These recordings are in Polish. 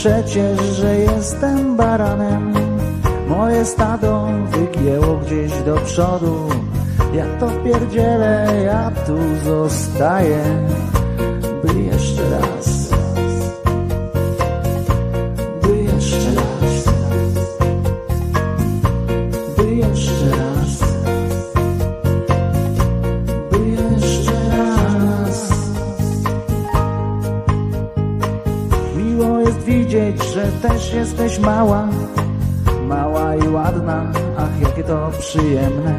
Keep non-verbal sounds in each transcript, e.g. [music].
przecież, że jestem baranem. Moje stado wygięło gdzieś do przodu. Ja to pierdzielę, ja tu zostaję, przyjemne.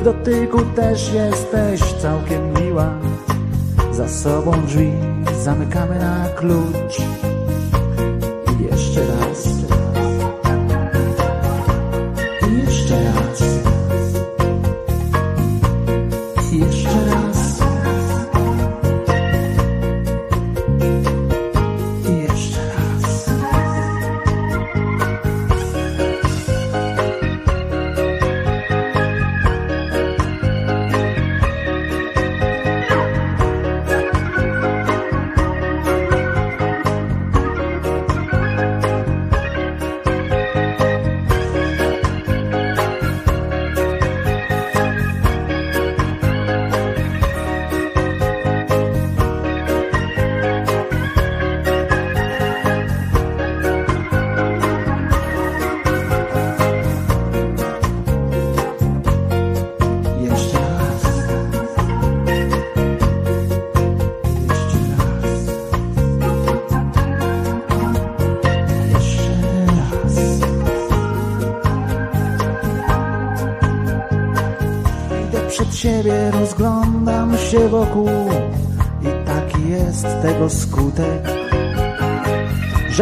W dotyku też jesteś całkiem miła. Za sobą drzwi zamykamy na klucz.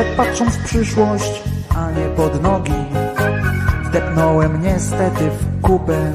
Że patrząc w przyszłość, a nie pod nogi, wdepnąłem niestety w kupę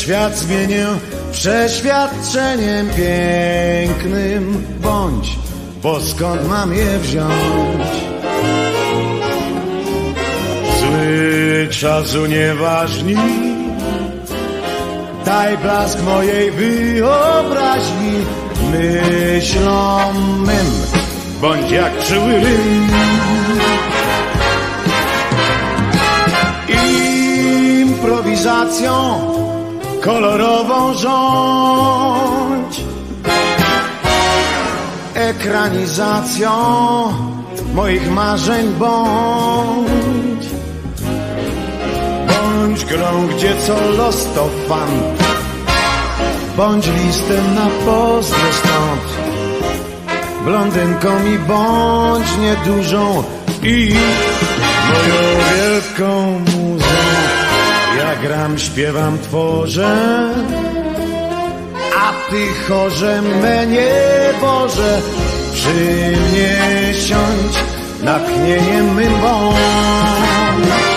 świat zmienię przeświadczeniem pięknym. Bądź, bo skąd mam je wziąć? Zły czas unieważni, daj blask mojej wyobraźni, myślom mym, bądź jak przyły rym. improwizacją kolorową rządź. Ekranizacją moich marzeń bądź. Bądź grą, gdzie co los to fan. Bądź listem na pozdro stąd. Blondynką mi bądź niedużą i moją wielką muzą. Ja gram, śpiewam, tworzę, a ty chorze me nie Boże, przy mnie siądź, natchnieniem mym bądź.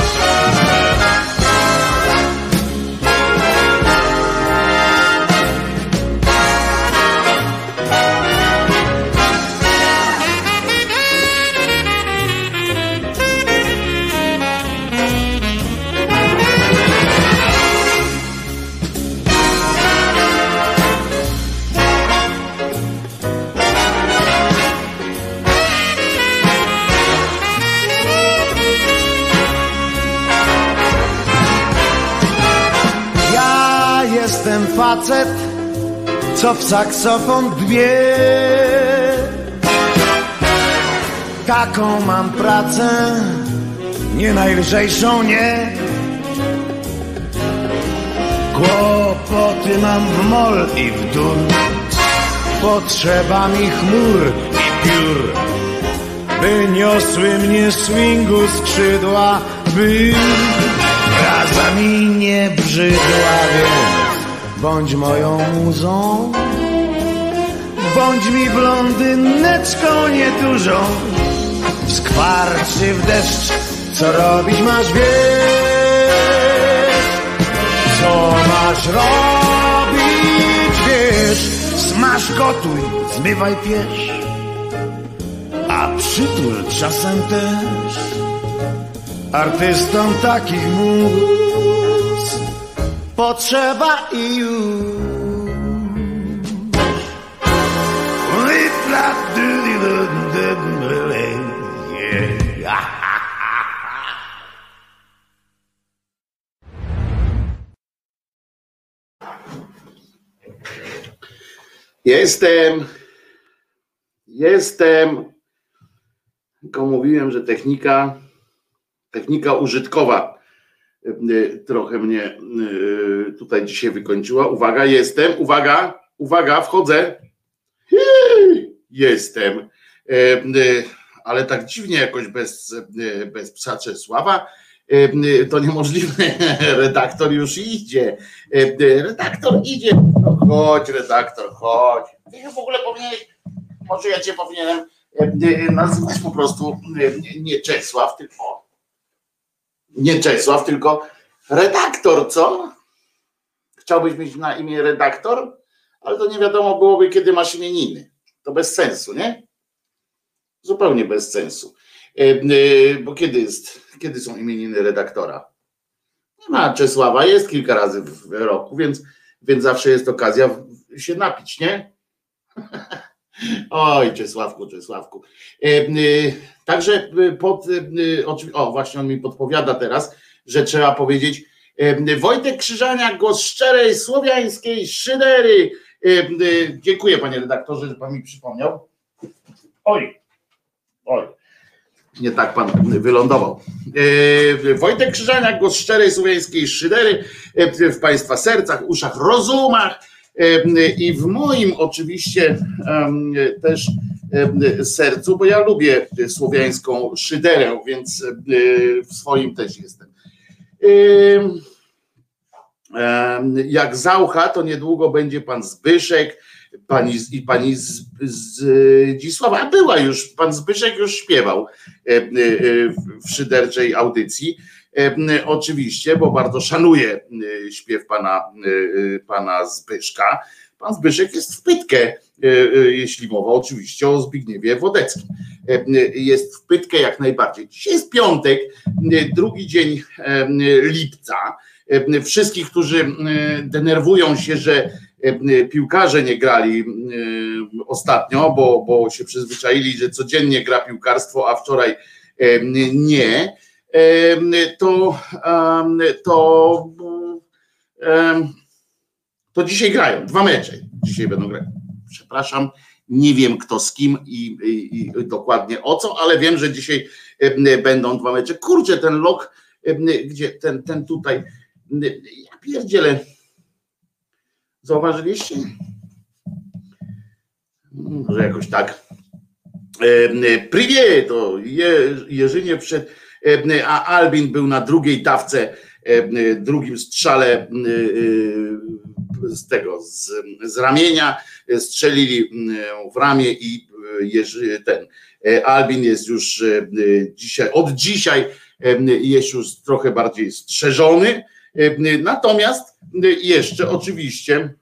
Facet, co w saksofon dwie. Taką mam pracę, nie najlżejszą, nie. Kłopoty mam w mol i w dur. Potrzeba mi chmur i piór, by niosły mnie swingu skrzydła, by praca mi nie brzydła, więc bądź moją muzą, bądź mi blondyneczką niedużą. Skwarczy w deszcz, co robić masz wiesz, co masz robić wiesz, smaż gotuj, zmywaj piesz, a przytul czasem też. Artystom takich mus potrzeba i już. Jestem, jestem, tylko mówiłem, że technika, technika użytkowa trochę mnie y, tutaj dzisiaj wykończyła. Uwaga, jestem, uwaga, uwaga, wchodzę. Jestem, y, ale tak dziwnie jakoś bez, bez psa Czesława. To niemożliwe. [laughs] Redaktor już idzie. Redaktor idzie. No chodź, redaktor, chodź. Ty w ogóle powinieneś, może ja cię powinienem nazywać po prostu nie Czesław, tylko nie Czesław, tylko redaktor, co? Chciałbyś mieć na imię redaktor? Ale to nie wiadomo byłoby, kiedy masz imieniny. To bez sensu, nie? Zupełnie bez sensu. Bo kiedy jest, kiedy są imieniny redaktora? Nie ma Czesława, jest kilka razy w roku, więc, więc zawsze jest okazja się napić, nie? [laughs] Oj, Czesławku, Czesławku. Także pod, o właśnie on mi podpowiada teraz, że trzeba powiedzieć Wojtek Krzyżania, głos szczerej, słowiańskiej szydery. Dziękuję panie redaktorze, że pan mi przypomniał. Oj, oj nie tak pan wylądował. E, Wojtek Krzyżaniak, głos szczerej słowiańskiej szydery e, w Państwa sercach, uszach, rozumach e, i w moim oczywiście też sercu, bo ja lubię słowiańską szyderę, więc w swoim też jestem. Jak Zaucha, to niedługo będzie pan Zbyszek, pani i pani z, z Dzisława, a była już, pan Zbyszek już śpiewał e, w szyderczej audycji. Oczywiście, bo bardzo szanuję śpiew pana, pana Zbyszka. Pan Zbyszek jest w pytkę, jeśli mowa oczywiście o Zbigniewie Wodeckim. Jest w pytkę jak najbardziej. Dzisiaj jest piątek, drugi dzień lipca. Wszystkich, którzy denerwują się, że piłkarze nie grali ostatnio, bo, bo się przyzwyczaili, że codziennie gra piłkarstwo, a wczoraj nie, to, to, to dzisiaj grają. Dwa mecze dzisiaj będą grać. Przepraszam, nie wiem kto z kim i, i, i dokładnie o co, ale wiem, że dzisiaj będą dwa mecze. Kurczę, ten lok, gdzie ten, ten tutaj, ja pierdzielę, Zauważyliście? Może jakoś tak. Priwie to Jerzynie przed, a Albin był na drugiej dawce, drugim strzale z tego, z, z ramienia, strzelili w ramię i Jerzy, ten Albin jest już dzisiaj, od dzisiaj jest już trochę bardziej strzeżony, Natomiast jeszcze oczywiście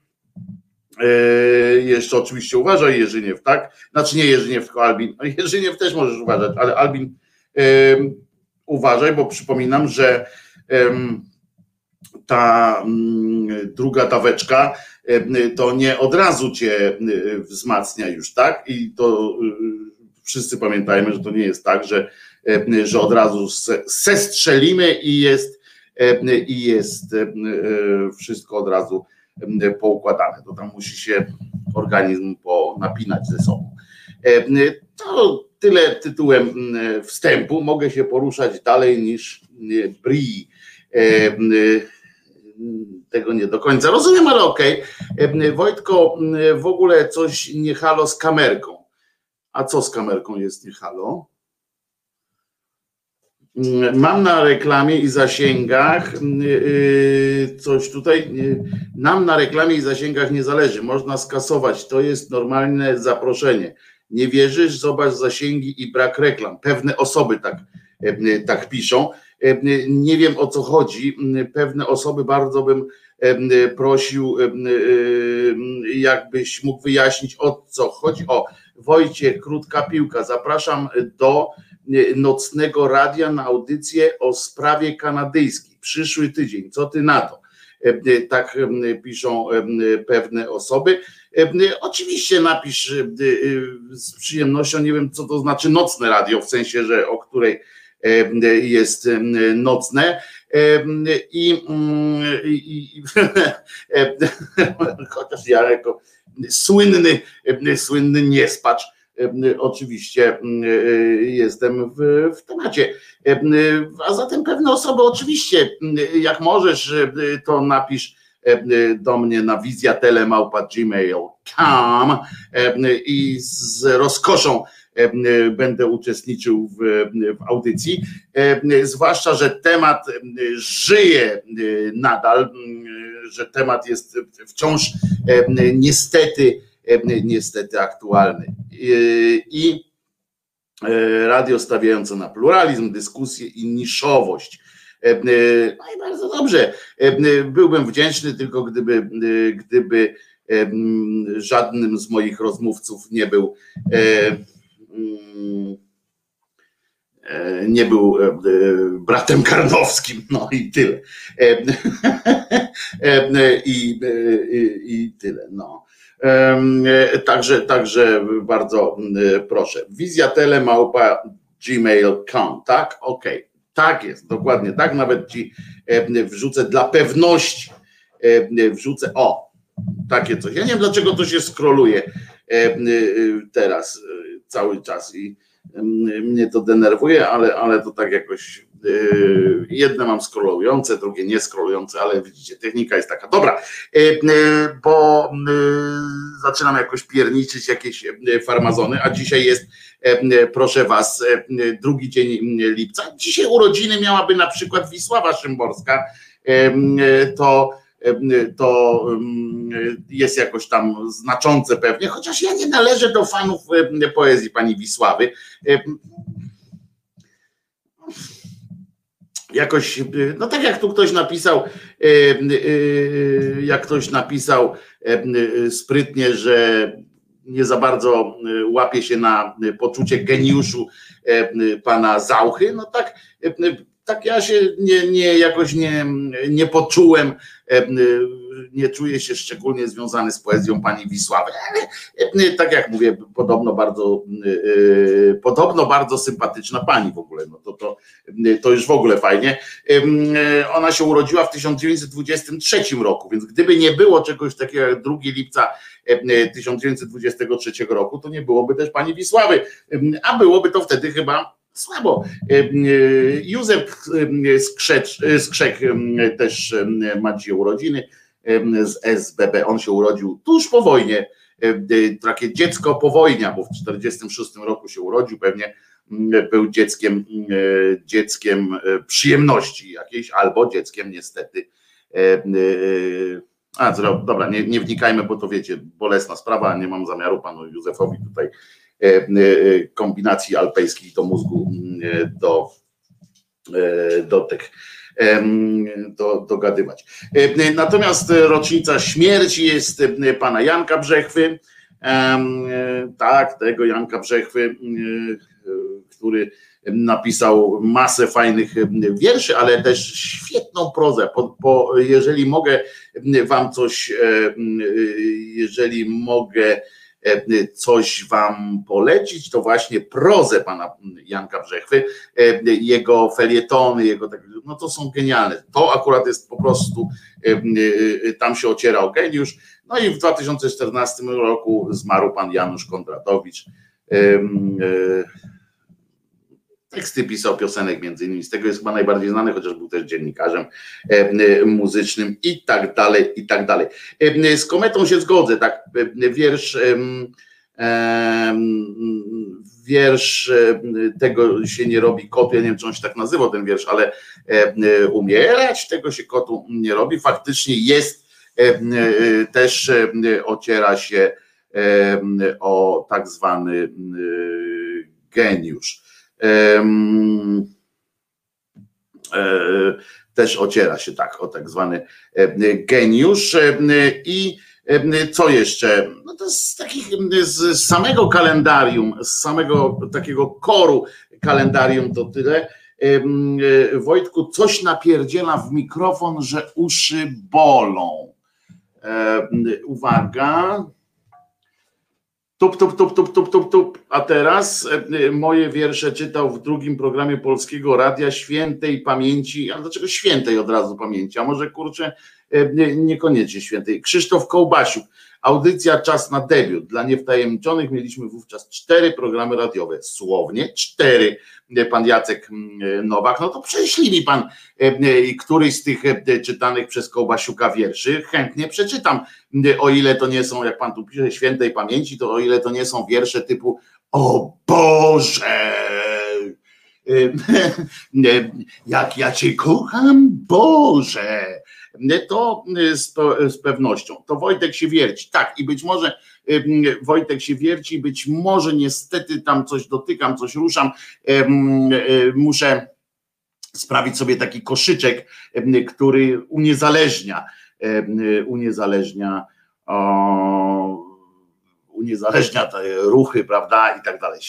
jeszcze oczywiście uważaj Jerzyniew, tak? Znaczy nie Jerzyniew, tylko Albin. Jerzyniew też możesz uważać, ale Albin uważaj, bo przypominam, że ta druga daweczka to nie od razu cię wzmacnia już, tak? I to wszyscy pamiętajmy, że to nie jest tak, że, że od razu sestrzelimy i jest E, i jest e, wszystko od razu poukładane. To tam musi się organizm ponapinać ze sobą. To tyle tytułem wstępu. Mogę się poruszać dalej niż Bri. Tego nie do końca rozumiem, ale okej. Okay. Wojtko, w ogóle coś nie halo z kamerką. A co z kamerką jest nie halo? Mam na reklamie i zasięgach coś tutaj. Nam na reklamie i zasięgach nie zależy. Można skasować. To jest normalne zaproszenie. Nie wierzysz? Zobacz zasięgi i brak reklam. Pewne osoby tak, yy, tak piszą. Nie wiem o co chodzi. Pewne osoby bardzo bym prosił, jakbyś mógł wyjaśnić o co chodzi. O, Wojciech, krótka piłka. Zapraszam do nocnego radia na audycję o sprawie kanadyjskiej. Przyszły tydzień, co ty na to? Tak piszą pewne osoby. Oczywiście napisz z przyjemnością, nie wiem co to znaczy nocne radio, w sensie, że o której jest nocne. I, i, i [laughs] [laughs] chociaż ja jako słynny, słynny niespacz, oczywiście jestem w, w temacie. A zatem pewne osoby oczywiście, jak możesz, to napisz do mnie na wizjatelemałpa.gmail.com i z rozkoszą będę uczestniczył w, w audycji. Zwłaszcza, że temat żyje nadal, że temat jest wciąż niestety, niestety aktualny. I radio stawiające na pluralizm, dyskusję i niszowość. No i bardzo dobrze. Byłbym wdzięczny tylko gdyby, gdyby żadnym z moich rozmówców nie był e, nie był e, e, bratem Karnowskim, no i tyle. [laughs] I, i, i tyle, no. Także, także bardzo proszę. Wizja telemałpa gmail.com, tak? Okej, okay. Tak jest, dokładnie tak. Nawet ci wrzucę dla pewności, wrzucę, o, takie coś. Ja nie wiem, dlaczego to się skroluje teraz cały czas i mnie to denerwuje, ale, ale to tak jakoś jedne mam scrollujące, drugie nie scrollujące, ale widzicie, technika jest taka. Dobra, bo zaczynam jakoś pierniczyć jakieś farmazony, a dzisiaj jest, proszę was, drugi dzień lipca. Dzisiaj urodziny miałaby na przykład Wisława Szymborska, to to jest jakoś tam znaczące pewnie, chociaż ja nie należę do fanów poezji pani Wisławy. Jakoś, no tak jak tu ktoś napisał, jak ktoś napisał sprytnie, że nie za bardzo łapie się na poczucie geniuszu pana Zauchy, no tak tak ja się nie, nie jakoś nie, nie poczułem, e, nie czuję się szczególnie związany z poezją pani Wisławy, ale e, tak jak mówię, podobno bardzo e, podobno bardzo sympatyczna pani w ogóle, no to, to, to już w ogóle fajnie. Ona się urodziła w 1923 roku, więc gdyby nie było czegoś takiego jak 2 lipca 1923 roku, to nie byłoby też pani Wisławy, a byłoby to wtedy chyba słabo. Józef Skrzecz, Skrzek też ma dzisiaj urodziny z SBB. On się urodził tuż po wojnie, takie dziecko po wojnie, bo w 1946 roku się urodził, pewnie był dzieckiem, dzieckiem przyjemności jakiejś, albo dzieckiem niestety. A, dobra, nie, nie wnikajmy, bo to wiecie, bolesna sprawa, nie mam zamiaru panu Józefowi tutaj E, e, kombinacji alpejskich do mózgu e, do, do tych do, dogadywać. Natomiast rocznica śmierci jest pana Janka Brzechwy, tak, tego Janka Brzechwy, który napisał masę fajnych wierszy, ale też świetną prozę. Po, po, jeżeli mogę wam coś, jeżeli mogę coś wam polecić, to właśnie prozę pana Janka Brzechwy, jego felietony, jego tak, no to są genialne. To akurat jest po prostu, tam się ocierał geniusz. No i w 2014 roku zmarł pan Janusz Kondratowicz Teksty pisał piosenek między innymi, z tego jest chyba najbardziej znany, chociaż był też dziennikarzem e, e, muzycznym i tak dalej, i tak dalej. E, z kometą się zgodzę, tak, wiersz wiersz tego się nie robi kotu, ja nie wiem czy on się tak nazywał ten wiersz, ale umierać tego się kotu nie robi, faktycznie jest też ociera się o tak zwany geniusz. E, też ociera się tak o tak zwany e, geniusz. E, I co jeszcze? No to z takich z samego kalendarium, z samego takiego koru kalendarium to tyle. Wojtku, coś napierdziela w mikrofon, że uszy bolą. Uwaga. Tup, tup, tup, tup, tup, tup, tup. A teraz e, moje wiersze czytał w drugim programie Polskiego Radia Świętej Pamięci. A dlaczego świętej od razu pamięci? A może kurczę, e, niekoniecznie świętej. Krzysztof Kołbasiuk. Audycja Czas na debiut. Dla niewtajemniczonych mieliśmy wówczas cztery programy radiowe. Słownie cztery. Pan Jacek mm, Nowak. No to prześlij mi pan e, któryś z tych czytanych przez Kołbasiuka wierszy. Chętnie przeczytam. O ile to nie są, jak pan tu pisze, świętej pamięci, to o ile to nie są wiersze typu O Boże! [laughs] Jak ja cię kocham, Boże! To y, z, z pewnością. To Wojtek się wierci. Tak, i być może Wojtek się wierci, być może niestety tam coś dotykam, coś ruszam. Muszę sprawić sobie taki koszyczek, który uniezależnia, uniezależnia uniezależnia te ruchy, prawda, i tak dalej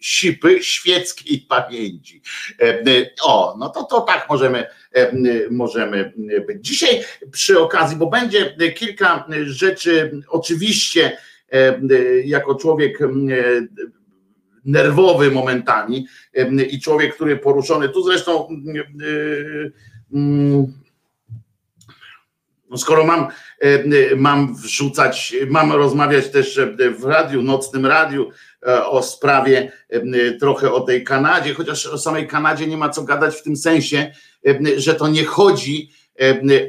sipy świeckiej pamięci. E, o, no to, to tak możemy, e, możemy być. Dzisiaj przy okazji, bo będzie kilka rzeczy, oczywiście e, jako człowiek nerwowy momentami i człowiek, który poruszony, tu zresztą no skoro mam, mam wrzucać, mam rozmawiać też w radiu, nocnym radiu, E, o sprawie e, trochę o tej Kanadzie, chociaż o samej Kanadzie nie ma co gadać w tym sensie, e, że to nie chodzi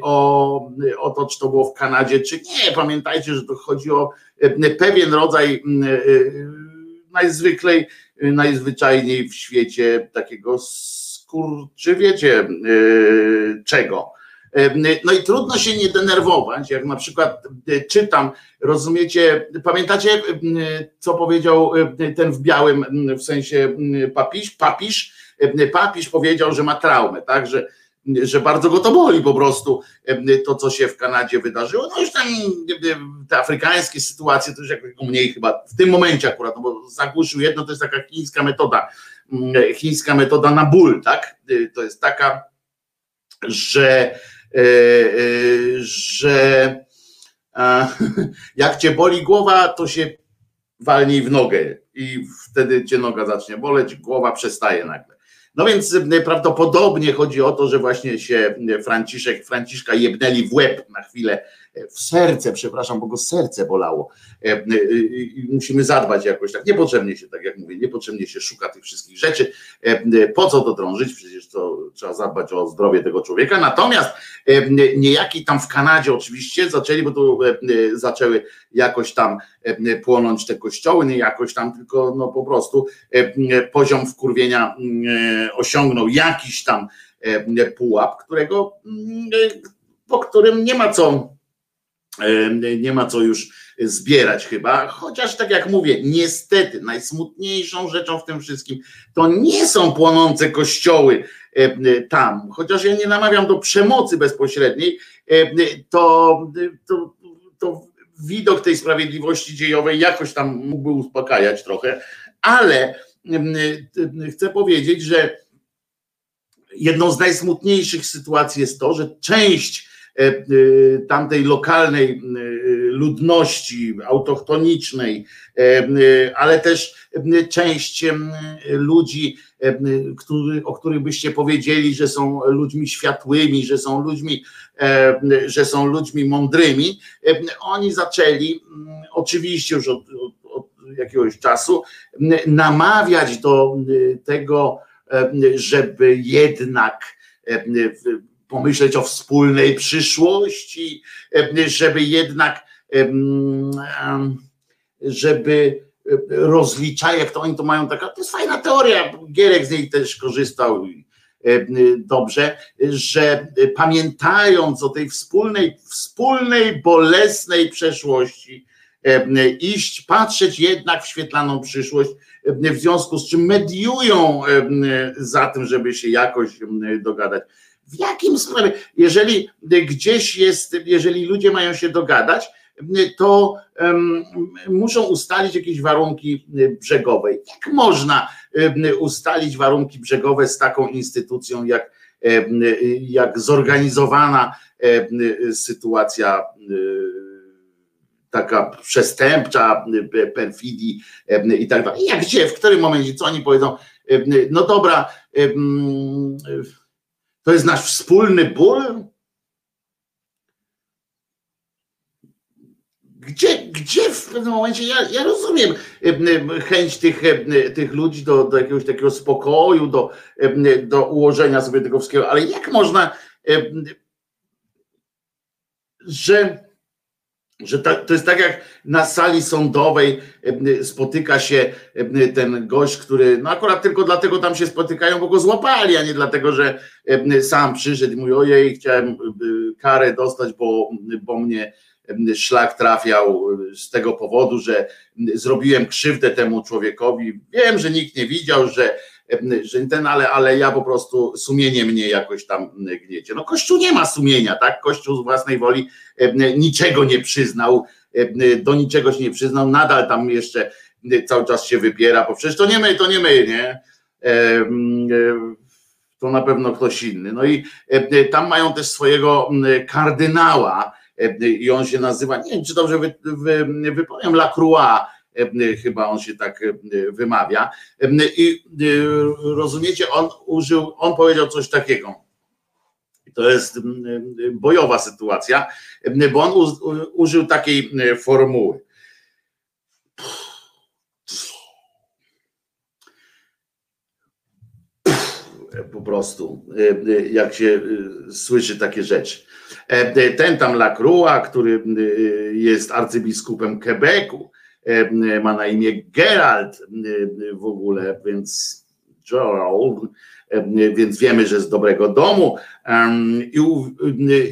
o, o to, czy to było w Kanadzie, czy nie. Pamiętajcie, że to chodzi o pewien rodzaj najzwyklej, najzwyczajniej w świecie takiego skurczy, wiecie czego no i trudno się nie denerwować, jak na przykład e, czytam, rozumiecie, pamiętacie, co powiedział e, ten w białym, w sensie papisz, papisz, papisz powiedział, że ma traumę, tak, że, że bardzo go to boli po prostu to, co się w Kanadzie wydarzyło. No już tam te afrykańskie sytuacje to już jak mniej chyba w tym momencie akurat, no bo zagłuszył jedno, to jest taka chińska metoda, chińska metoda na ból, tak? E, to jest taka, że E, e, że [laughs] jak cię boli głowa, to się walnij w nogę i wtedy cię noga zacznie boleć, głowa przestaje nagle. No więc e, prawdopodobnie chodzi o to, że właśnie się Franciszek, Franciszka jebnęli w łeb na chwilę w serce, przepraszam, bo go serce bolało. E, e, musimy zadbać jakoś tak. Niepotrzebnie się, tak jak mówię, niepotrzebnie się szuka tych wszystkich rzeczy. E, po co to drążyć? Przecież to trzeba zadbać o zdrowie tego człowieka. Natomiast niejaki tam w Kanadzie oczywiście zaczęli, bo tu zaczęły jakoś tam płonąć te kościoły, nie jakoś tam, tylko no po prostu poziom wkurwienia osiągnął jakiś tam pułap, którego po którym nie ma co nie ma co już zbierać chyba, chociaż tak jak mówię, niestety najsmutniejszą rzeczą w tym wszystkim to nie są płonące kościoły tam, chociaż ja nie namawiam do przemocy bezpośredniej, to, to, to widok tej sprawiedliwości dziejowej jakoś tam mógłby uspokajać trochę, ale chcę powiedzieć, że jedną z najsmutniejszych sytuacji jest to, że część tamtej lokalnej e, ludności autochtonicznej, ale też część ludzi, który, o których byście powiedzieli, że są ludźmi światłymi, że są ludźmi, że są ludźmi mądrymi, oni zaczęli, oczywiście już od, od jakiegoś czasu, namawiać do tego, żeby jednak pomyśleć o wspólnej przyszłości, żeby jednak, żeby rozliczać, jak to oni to mają taka, to jest fajna teoria, Gierek z niej też korzystał dobrze, że pamiętając o tej wspólnej, wspólnej, bolesnej przeszłości, iść, patrzeć jednak w świetlaną przyszłość, w związku z czym mediują za tym, żeby się jakoś dogadać. W jakim sprawie? Jeżeli gdzieś jest, jeżeli ludzie mają się dogadać, to um, muszą ustalić jakieś warunki brzegowe. Jak można ustalić warunki brzegowe z taką instytucją, jak, jak zorganizowana sytuacja taka przestępcza, perfidii i tak dalej. Jak gdzie, w którym momencie, co oni powiedzą? No dobra, to jest nasz wspólny ból? Gdzie, gdzie w pewnym momencie, ja, ja rozumiem chęć tych, tych ludzi do, do jakiegoś takiego spokoju, do, do ułożenia sobie tego wszystkiego, ale jak można, że że to jest tak jak na sali sądowej spotyka się ten gość, który, no akurat tylko dlatego tam się spotykają, bo go złapali, a nie dlatego, że sam przyszedł i mówi, ojej, chciałem karę dostać, bo, bo mnie szlak trafiał z tego powodu, że zrobiłem krzywdę temu człowiekowi. Wiem, że nikt nie widział, że ten, ale, ale ja po prostu sumienie mnie jakoś tam gniecie. No Kościół nie ma sumienia, tak? Kościół z własnej woli niczego nie przyznał, do niczego się nie przyznał, nadal tam jeszcze cały czas się wypiera, bo przecież to nie my, to nie my, nie? To na pewno ktoś inny. No i tam mają też swojego kardynała i on się nazywa, nie wiem czy dobrze wy, wy, wypowiem, E, chyba on się tak e, wymawia. E, I rozumiecie, on użył, on powiedział coś takiego. To jest bojowa sytuacja, bo on użył takiej formuły. Po prostu, jak się słyszy takie rzeczy. Ten tam Lacroix, który jest arcybiskupem Quebecu, E, ma na imię Gerald e, w ogóle, więc Gerald, e, więc wiemy, że z dobrego domu. I,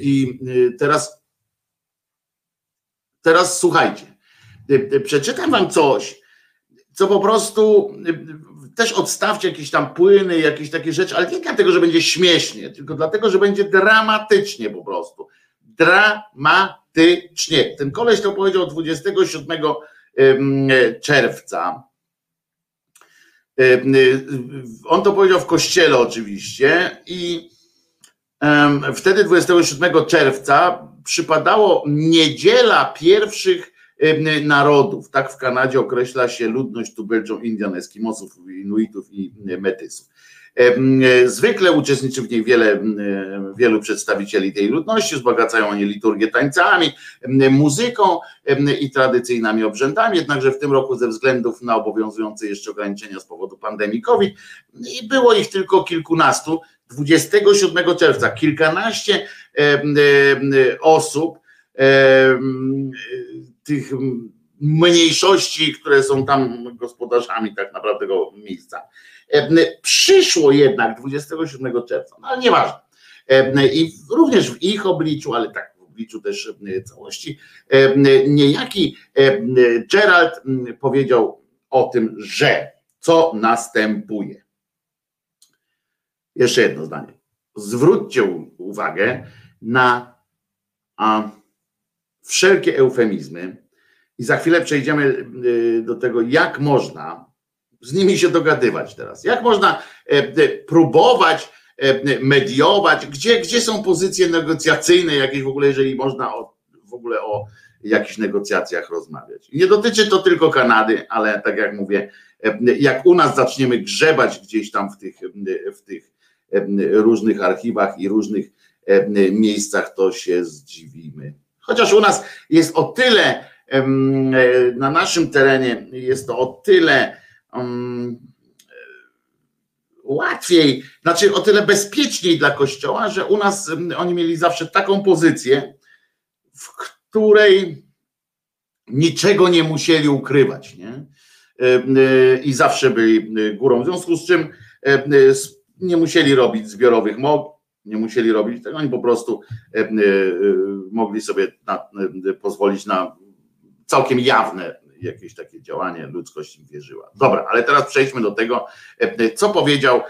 i teraz, teraz słuchajcie, przeczytam wam coś, co po prostu też odstawcie jakieś tam płyny, jakieś takie rzeczy, ale nie dlatego, że będzie śmiesznie, tylko dlatego, że będzie dramatycznie po prostu. Dramatycznie. Ten koleś to powiedział 27 czerwca. On to powiedział w kościele oczywiście i wtedy 27 czerwca przypadało niedziela pierwszych narodów. Tak w Kanadzie określa się ludność tubylczą Indian, Eskimosów, Inuitów i Metysów. Zwykle uczestniczy w niej wiele, wielu przedstawicieli tej ludności, wzbogacają oni liturgię tańcami, muzyką i tradycyjnymi obrzędami, jednakże w tym roku ze względów na obowiązujące jeszcze ograniczenia z powodu pandemii COVID było ich tylko kilkunastu. 27 czerwca kilkanaście osób tych mniejszości, które są tam gospodarzami tak naprawdę tego miejsca Przyszło jednak 27 czerwca, no ale nieważne. I również w ich obliczu, ale tak w obliczu też całości, niejaki Gerald powiedział o tym, że co następuje. Jeszcze jedno zdanie. Zwróćcie uwagę na a, wszelkie eufemizmy i za chwilę przejdziemy do tego, jak można z nimi się dogadywać teraz? Jak można e, e, próbować e, mediować? Gdzie, gdzie są pozycje negocjacyjne jakieś w ogóle, jeżeli można o, w ogóle o, jakichś negocjacjach rozmawiać. Nie dotyczy to tylko Kanady, ale tak jak mówię, jak u nas zaczniemy grzebać gdzieś tam w tych, w tych różnych archiwach i różnych miejscach, to się zdziwimy. Chociaż u nas jest o tyle, na naszym terenie jest to o tyle łatwiej, znaczy o tyle bezpieczniej dla Kościoła, że u nas oni mieli zawsze taką pozycję, w której niczego nie musieli ukrywać, nie? I zawsze byli górą, w związku z czym nie musieli robić zbiorowych mog, nie musieli robić tego, oni po prostu mogli sobie na, pozwolić na całkiem jawne jakieś takie działanie, ludzkość im wierzyła. Dobra, ale teraz przejdźmy do tego, co powiedział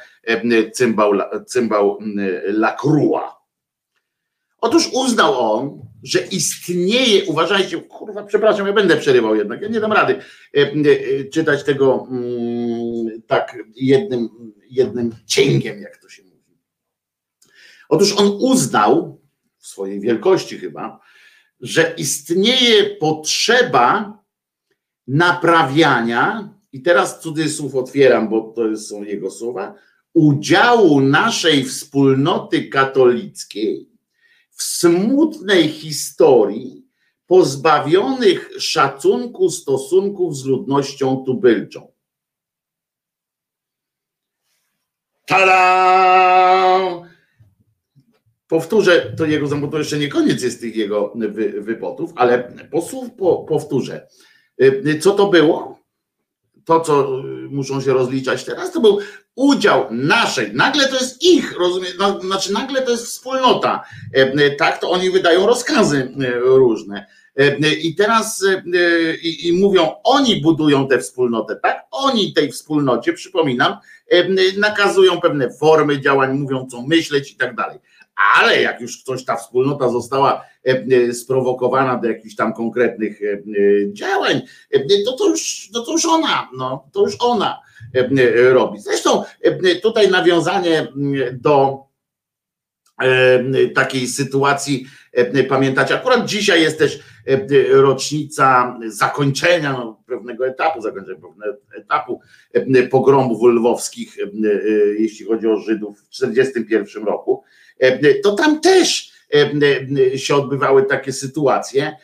cymbał, cymbał Lacroix. Otóż uznał on, że istnieje, uważajcie, kurwa, przepraszam, ja będę przerywał jednak, ja nie dam rady czytać tego tak jednym, jednym cięgiem, jak to się mówi. Otóż on uznał, w swojej wielkości chyba, że istnieje potrzeba naprawiania, i teraz cudzysłów otwieram, bo to są jego słowa, udziału naszej wspólnoty katolickiej w smutnej historii pozbawionych szacunku stosunków z ludnością tubylczą. Tada! Powtórzę to jego, bo to jeszcze nie koniec jest tych jego wy, wypotów, ale posłów po, powtórzę. Y, co to było? To, co muszą się rozliczać teraz, to był udział naszej, nagle to jest ich, rozumiem, no, znaczy nagle to jest wspólnota, y, tak, to oni wydają rozkazy y, różne. I teraz i, i mówią, oni budują tę wspólnotę, tak? Oni tej wspólnocie, przypominam, nakazują pewne formy działań, mówią co myśleć i tak dalej ale jak już ktoś, ta wspólnota została e, e, sprowokowana do jakichś tam konkretnych e, działań, to to już, to, to już ona, no, to już ona robi. Zresztą tutaj nawiązanie do takiej sytuacji, pamiętacie, akurat dzisiaj jest też rocznica zakończenia no, pewnego etapu, zakończenia pewnego etapu pogromów lwowskich, jeśli chodzi o Żydów w 1941 roku. E, to tam też e, się odbywały takie sytuacje,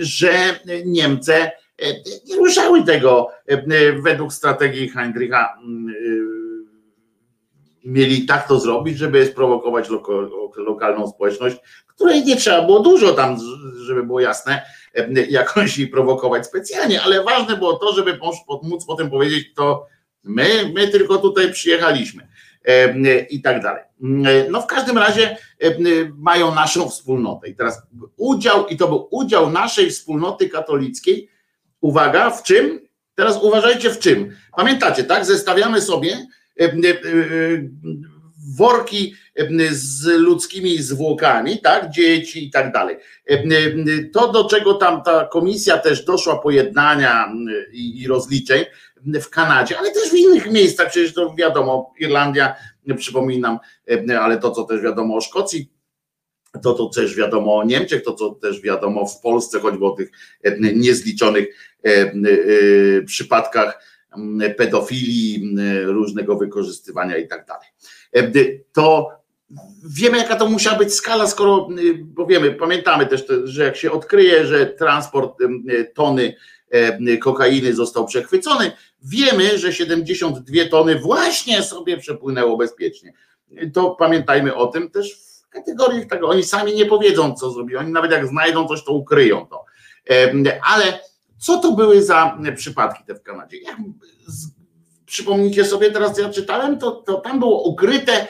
że Niemcy e, nie ruszały tego według strategii Heinricha mieli tak to zrobić, żeby sprowokować lokalną społeczność, której nie trzeba było dużo tam, żeby było jasne, jakąś jej prowokować specjalnie, ale ważne było to, żeby móc potem powiedzieć, to my, my tylko tutaj przyjechaliśmy i tak dalej. No w każdym razie mają naszą wspólnotę. I teraz udział, i to był udział naszej wspólnoty katolickiej, uwaga, w czym? Teraz uważajcie w czym. Pamiętacie, tak? Zestawiamy sobie worki z ludzkimi zwłokami, tak, dzieci i tak dalej. To, do czego tam ta komisja też doszła pojednania i rozliczeń, w Kanadzie, ale też w innych miejscach, przecież to wiadomo, Irlandia, przypominam, ale to, co też wiadomo o Szkocji, to, co też wiadomo o Niemczech, to, co też wiadomo w Polsce, choćby o tych niezliczonych e, przypadkach pedofilii, różnego wykorzystywania i tak dalej. To wiemy, jaka to musiała być skala, skoro, bo wiemy, pamiętamy też, że jak się odkryje, że transport tony E, kokainy został przechwycony. Wiemy, że 72 tony właśnie sobie przepłynęło bezpiecznie. To pamiętajmy o tym też w kategoriach tego. Oni sami nie powiedzą, co zrobili. Oni nawet jak znajdą coś, to ukryją to. Ale co to były za przypadki te w Kanadzie? Jak przypomnijcie sobie, teraz ja czytałem, to, to tam było ukryte,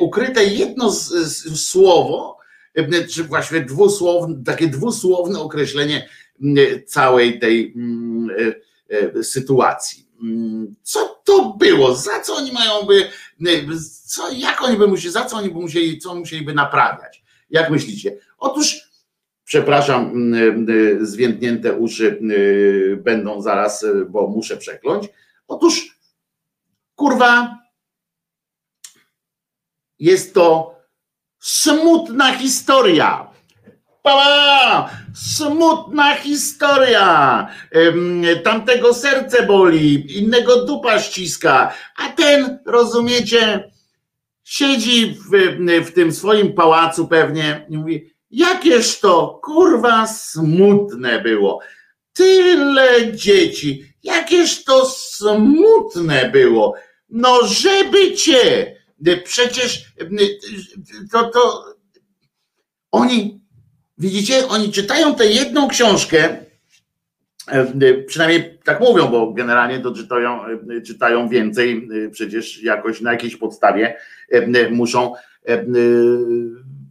ukryte jedno z, z, słowo, czy właściwie dwusłowne, takie dwusłowne określenie całej tej mm, e, sytuacji. Mm, co to było? Za co oni mają by, co, jak oni by musieli, za co oni by musieli, co musieliby naprawiać? Jak myślicie? Otóż, przepraszam, mm, zwiędnięte uszy będą zaraz, bo muszę przekląć. Otóż, kurwa, jest to smutna historia Pa! Smutna historia. Tamtego serce boli, innego dupa ściska, a ten, rozumiecie, siedzi w, w tym swoim pałacu pewnie i mówi, jakież to kurwa smutne było. Tyle dzieci, jakież to smutne było. No, żeby cię, przecież to, to oni Widzicie, oni czytają tę jedną książkę, e, przynajmniej tak mówią, bo generalnie to czytają, e, czytają więcej, e, przecież jakoś na jakiejś podstawie muszą,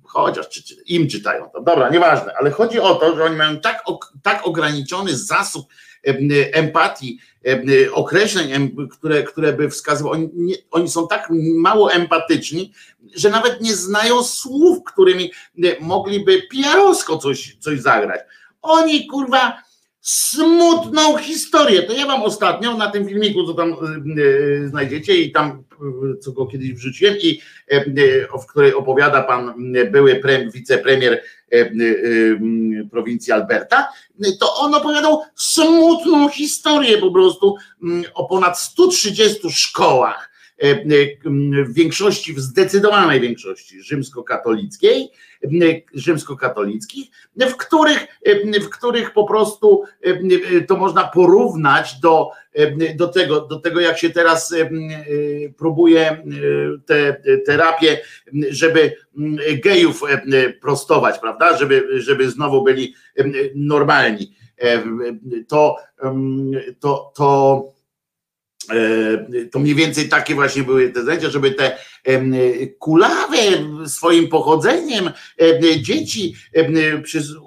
chociaż im czytają to. Dobra, nieważne, ale chodzi o to, że oni mają tak, tak ograniczony zasób empatii, określeń, które, które by wskazywały, oni, oni są tak mało empatyczni, że nawet nie znają słów, którymi mogliby PR-owsko coś, coś zagrać. Oni kurwa smutną historię. To ja wam ostatnio na tym filmiku, co tam yy, znajdziecie i tam, yy, co go kiedyś wrzuciłem i yy, w której opowiada pan były pre, wicepremier prowincji Alberta, to on opowiadał smutną historię po prostu o ponad 130 szkołach w większości, w zdecydowanej większości rzymskokatolickiej, rzymskokatolickich, w których, w których po prostu to można porównać do, do, tego, do tego, jak się teraz próbuje te terapie, żeby gejów prostować, prawda, żeby, żeby znowu byli normalni. To, to, to E, to mniej więcej takie właśnie były te zajęcia, żeby te kulawe swoim pochodzeniem dzieci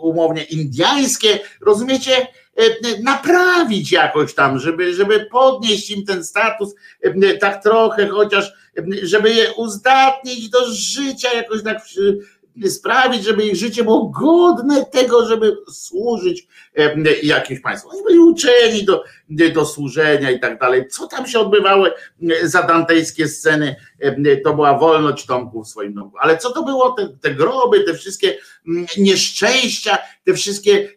umownie indiańskie, rozumiecie, naprawić jakoś tam, żeby, żeby podnieść im ten status tak trochę, chociaż żeby je uzdatnić do życia jakoś tak sprawić, żeby ich życie było godne tego, żeby służyć jakimś państwu. Oni byli uczeni do, do służenia i tak dalej. Co tam się odbywały za dantejskie sceny, to była wolność Tomku w swoim domu. Ale co to było? Te, te groby, te wszystkie nieszczęścia, te wszystkie,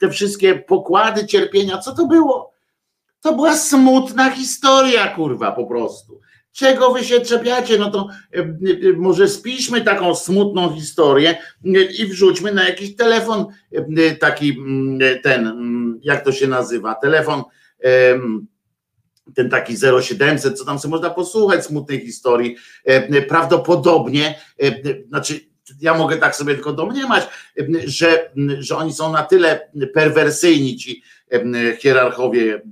te wszystkie pokłady cierpienia, co to było? To była smutna historia, kurwa, po prostu. Czego wy się czepiacie? No to e, e, może spiszmy taką smutną historię e, i wrzućmy na jakiś telefon taki mm, ten, mm, jak to się nazywa, telefon ten taki 0700, co tam sobie można posłuchać smutnej historii. Prawdopodobnie, znaczy ja mogę tak sobie tylko domniemać, że, że oni są na tyle perwersyjni, ci hierarchowie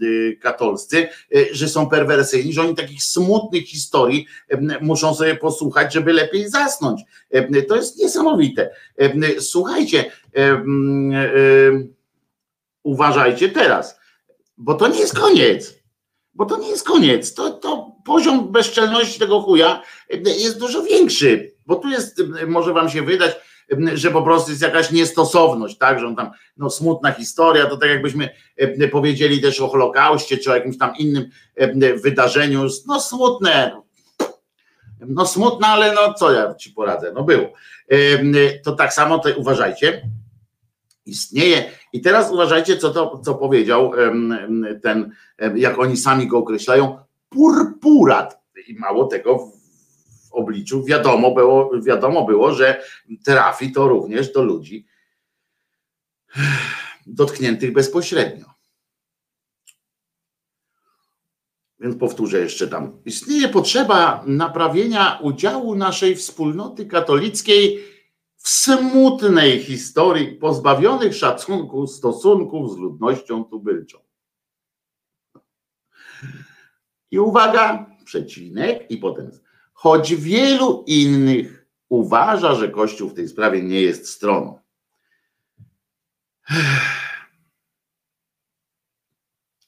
katolscy, y, że są perwersyjni, że oni takich smutnych historii muszą sobie posłuchać, żeby lepiej zasnąć. To jest niesamowite. Słuchajcie, uważajcie teraz, bo to nie jest koniec. Bo to nie jest koniec. To, to poziom bezczelności tego chuja jest dużo większy, bo tu jest, może wam się wydać, że po prostu jest jakaś niestosowność, tak, że on tam, no smutna historia, to tak jakbyśmy powiedzieli też o Holokauście, czy o jakimś tam innym wydarzeniu, no smutne, no smutne, ale no co ja ci poradzę, no było. To tak samo tutaj uważajcie, istnieje. I teraz uważajcie, co to, co powiedział ten, jak oni sami go określają, purpurat. I mało tego, obliczu, wiadomo było, wiadomo było, że trafi to również do ludzi dotkniętych bezpośrednio. Więc powtórzę jeszcze tam. Istnieje potrzeba naprawienia udziału naszej wspólnoty katolickiej w smutnej historii pozbawionych szacunku stosunków z ludnością tubylczą. I uwaga, przecinek, i potem choć wielu innych uważa, że Kościół w tej sprawie nie jest stroną.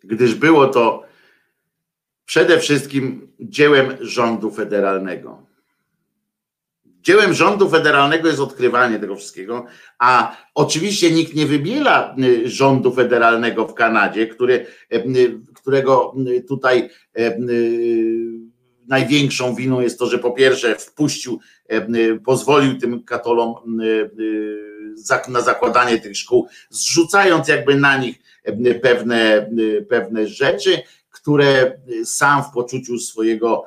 Gdyż było to przede wszystkim dziełem rządu federalnego. Dziełem rządu federalnego jest odkrywanie tego wszystkiego, a oczywiście nikt nie wybiela y, rządu federalnego w Kanadzie, który, y, którego y, tutaj największą winą jest to, że po pierwsze wpuścił, e, pozwolił tym katolom na zakładanie tych szkół, zrzucając jakby na nich pewne, pewne rzeczy, które sam w poczuciu swojego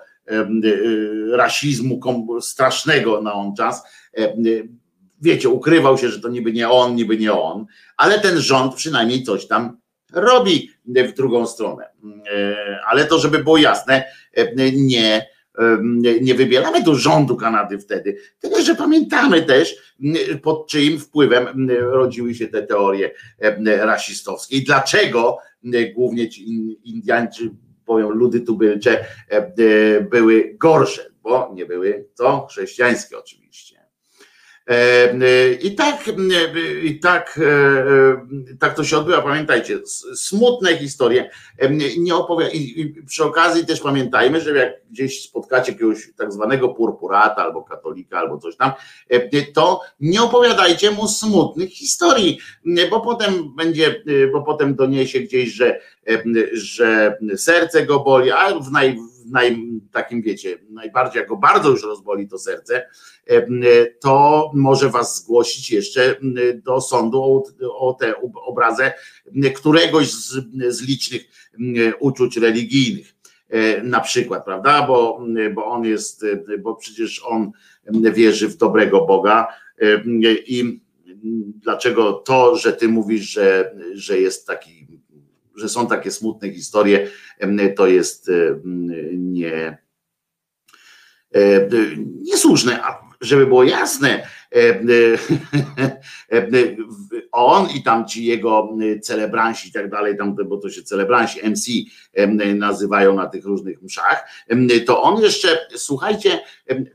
rasizmu strasznego na on czas, wiecie, ukrywał się, że to niby nie on, niby nie on, ale ten rząd przynajmniej coś tam robi w drugą stronę. Ale to, żeby było jasne, nie nie wybieramy tu rządu Kanady wtedy, tylko że pamiętamy też, pod czyim wpływem rodziły się te teorie rasistowskie i dlaczego głównie ci Indiańczy, powiem ludy tubylcze, były gorsze, bo nie były co? Chrześcijańskie oczywiście. I tak, i tak, tak to się odbywa. Pamiętajcie, smutne historie. Nie opowiada, i przy okazji też pamiętajmy, że jak gdzieś spotkacie jakiegoś tak zwanego purpurata albo katolika albo coś tam, to nie opowiadajcie mu smutnych historii, bo potem będzie, bo potem doniesie gdzieś, że, że serce go boli, a w naj naj, takim wiecie, najbardziej jak go bardzo już rozboli to serce, to może was zgłosić jeszcze do sądu o, o tę obrazę któregoś z, z licznych uczuć religijnych na przykład, prawda? Bo, bo on jest, bo przecież on wierzy w dobrego Boga i dlaczego to, że ty mówisz, że, że jest taki że są takie smutne historie, to jest nie, niesłuszne. A żeby było jasne, [laughs] on i tam ci jego celebranci i tak dalej, tam, bo to się celebranci, MC nazywają na tych różnych mszach, to on jeszcze, słuchajcie,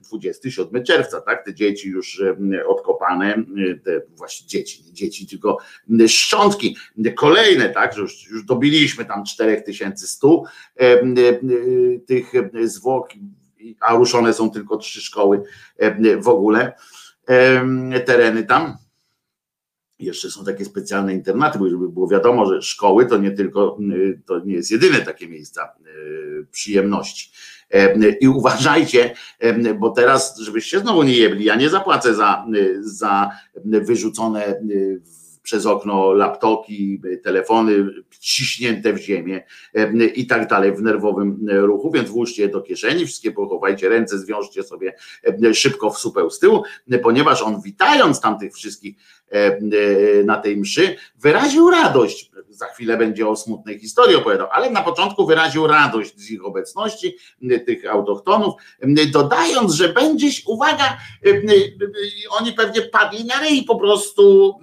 27 czerwca, tak, te dzieci już odkopane, te właśnie dzieci, nie dzieci, tylko szczątki, kolejne, tak, że już, już dobiliśmy tam 4100 tych zwłok, a ruszone są tylko trzy szkoły w ogóle, tereny tam. Jeszcze są takie specjalne internaty, bo żeby było wiadomo, że szkoły to nie tylko, to nie jest jedyne takie miejsca przyjemności. I uważajcie, bo teraz, żebyście znowu nie jebli, ja nie zapłacę za, za wyrzucone w przez okno laptopi, telefony ciśnięte w ziemię i tak dalej w nerwowym ruchu, więc włóżcie je do kieszeni, wszystkie pochowajcie ręce, zwiążcie sobie szybko w supeł z tyłu, ponieważ on witając tam tych wszystkich na tej mszy, wyraził radość. Za chwilę będzie o smutnej historii opowiadał, ale na początku wyraził radość z ich obecności, tych autochtonów, dodając, że będzie, uwaga, oni pewnie padli na ryj po prostu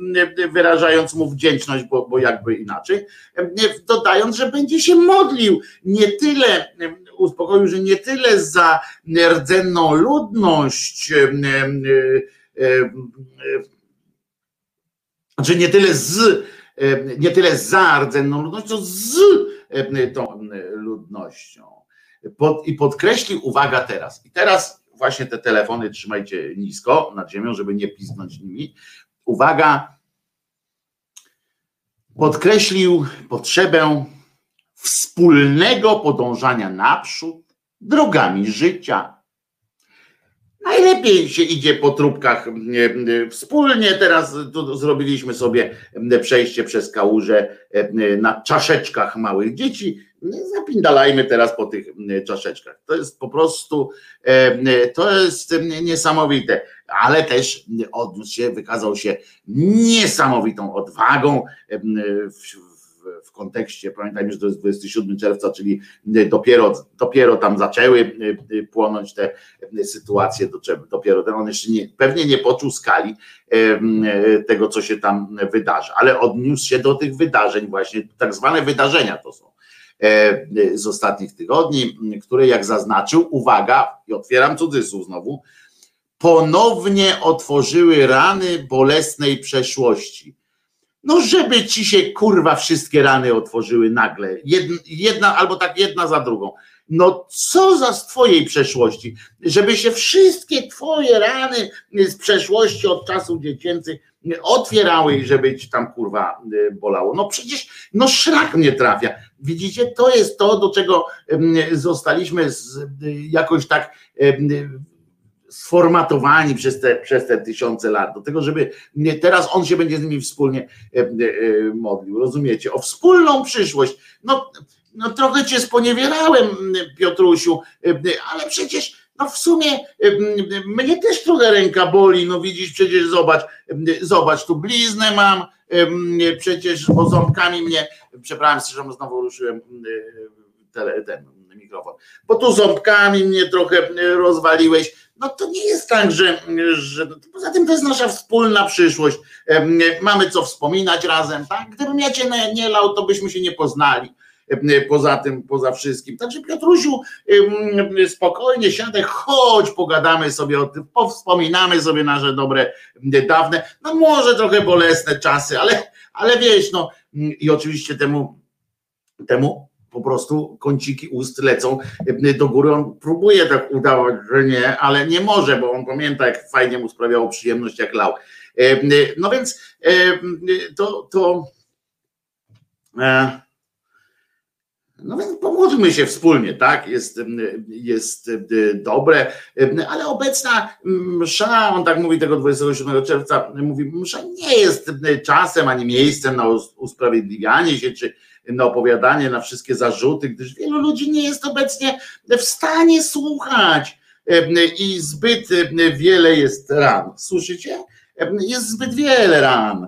wyrażając mu wdzięczność, bo, bo jakby inaczej, dodając, że będzie się modlił nie tyle uspokoił, że nie tyle za rdzenną ludność, znaczy nie tyle z, nie tyle za rdzenną ludnością, co z tą ludnością. Pod, I podkreślił, uwaga teraz, i teraz właśnie te telefony trzymajcie nisko nad ziemią, żeby nie pisnąć nimi. Uwaga, podkreślił potrzebę wspólnego podążania naprzód drogami życia. Najlepiej się idzie po trubkach wspólnie. Teraz zrobiliśmy sobie przejście przez kałużę na czaszeczkach małych dzieci. Zapindalajmy teraz po tych czaszeczkach. To jest po prostu, to jest niesamowite, ale też odniósł się, wykazał się niesamowitą odwagą w, kontekście, pamiętajmy, że to jest 27 czerwca, czyli dopiero, dopiero tam zaczęły płonąć te sytuacje, dopiero ten on jeszcze nie, pewnie nie poczuł skali tego, co się tam wydarzy, ale odniósł się do tych wydarzeń właśnie, tak zwane wydarzenia to są z ostatnich tygodni, które jak zaznaczył, uwaga, i otwieram cudzysłów znowu, ponownie otworzyły rany bolesnej przeszłości no żeby ci się kurwa wszystkie rany otworzyły nagle, jedna, jedna albo tak jedna za drugą. No co za z twojej przeszłości, żeby się wszystkie twoje rany z przeszłości od czasów dziecięcych otwierały i żeby ci tam kurwa bolało. No przecież no szlak mnie trafia. Widzicie, to jest to, do czego zostaliśmy jakoś tak sformatowani przez te, przez te tysiące lat, do tego, żeby nie, teraz on się będzie z nimi wspólnie e, e, modlił, rozumiecie? O wspólną przyszłość. No, no trochę cię sponiewierałem, Piotrusiu, ale przecież no w sumie mnie też trochę ręka boli, no widzisz, przecież zobacz, zobacz, tu bliznę mam, przecież bo ząbkami mnie, przepraszam, że znowu ruszyłem ten mikrofon, bo tu ząbkami mnie trochę rozwaliłeś, no to nie jest tak, że, że poza tym to jest nasza wspólna przyszłość, mamy co wspominać razem, tak? Gdybym ja cię nie lał, to byśmy się nie poznali poza tym, poza wszystkim. Także Piotrusiu, spokojnie siadaj, chodź, pogadamy sobie o tym, powspominamy sobie nasze dobre, dawne, no może trochę bolesne czasy, ale, ale wiesz, no i oczywiście temu, temu po prostu kąciki ust lecą do góry. On próbuje tak udawać, że nie, ale nie może, bo on pamięta, jak fajnie mu sprawiało przyjemność, jak lał. No więc to, to e, no więc pomóżmy się wspólnie, tak? Jest, jest dobre, ale obecna msza, on tak mówi tego 27 czerwca, mówi, msza nie jest czasem ani miejscem na usprawiedliwianie się, czy na opowiadanie na wszystkie zarzuty, gdyż wielu ludzi nie jest obecnie w stanie słuchać i zbyt wiele jest ran. Słyszycie? Jest zbyt wiele ran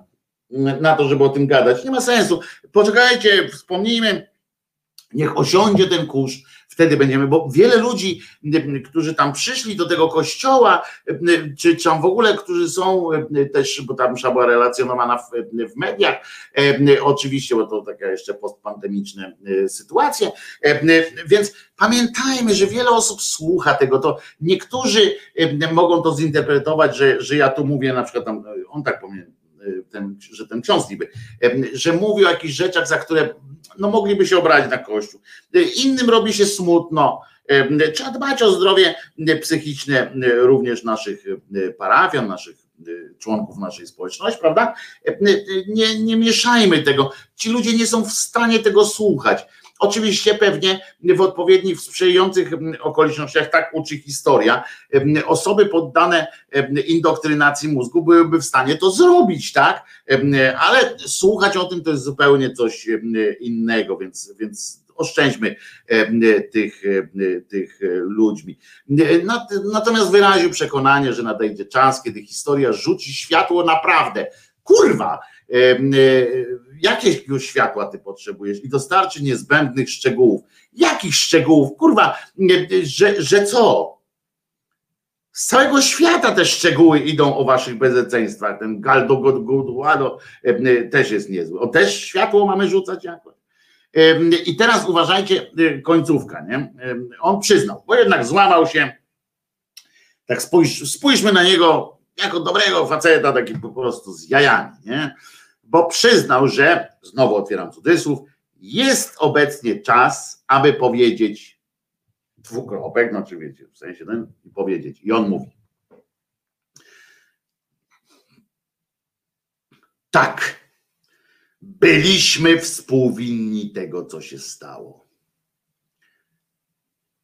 na to, żeby o tym gadać. Nie ma sensu. Poczekajcie, wspomnijmy, Niech osiądzie ten kurz, wtedy będziemy, bo wiele ludzi, którzy tam przyszli do tego kościoła, czy, tam w ogóle, którzy są też, bo tam była relacjonowana w, w mediach, oczywiście, bo to taka jeszcze postpandemiczne sytuacje, więc pamiętajmy, że wiele osób słucha tego, to niektórzy mogą to zinterpretować, że, że ja tu mówię na przykład tam, on tak powinien ten, że ten ksiądz niby, że mówi o jakichś rzeczach, za które no mogliby się obrazić na Kościół. Innym robi się smutno. Trzeba dbać o zdrowie psychiczne również naszych parafian, naszych członków naszej społeczności, prawda? Nie, nie mieszajmy tego. Ci ludzie nie są w stanie tego słuchać. Oczywiście pewnie w odpowiednich sprzyjających okolicznościach, tak uczy historia, osoby poddane indoktrynacji mózgu byłyby w stanie to zrobić, tak? Ale słuchać o tym to jest zupełnie coś innego, więc, więc oszczędźmy tych, tych ludźmi. Natomiast wyraził przekonanie, że nadejdzie czas, kiedy historia rzuci światło naprawdę. Kurwa! Jakiego światła ty potrzebujesz i dostarczy niezbędnych szczegółów. Jakich szczegółów? Kurwa, że, że co? Z całego świata te szczegóły idą o waszych bezeceństwach. Ten Galdo Goduado też jest niezły. O też światło mamy rzucać jakoś. I teraz uważajcie, y, końcówka, nie? On przyznał, bo jednak złamał się. Tak spójrz, spójrzmy na niego jako dobrego faceta, taki po prostu z jajami, nie? Bo przyznał, że, znowu otwieram cudzysłów, jest obecnie czas, aby powiedzieć dwukropek, no czy wiecie, w sensie ten, i powiedzieć. I on mówi. Tak, byliśmy współwinni tego, co się stało.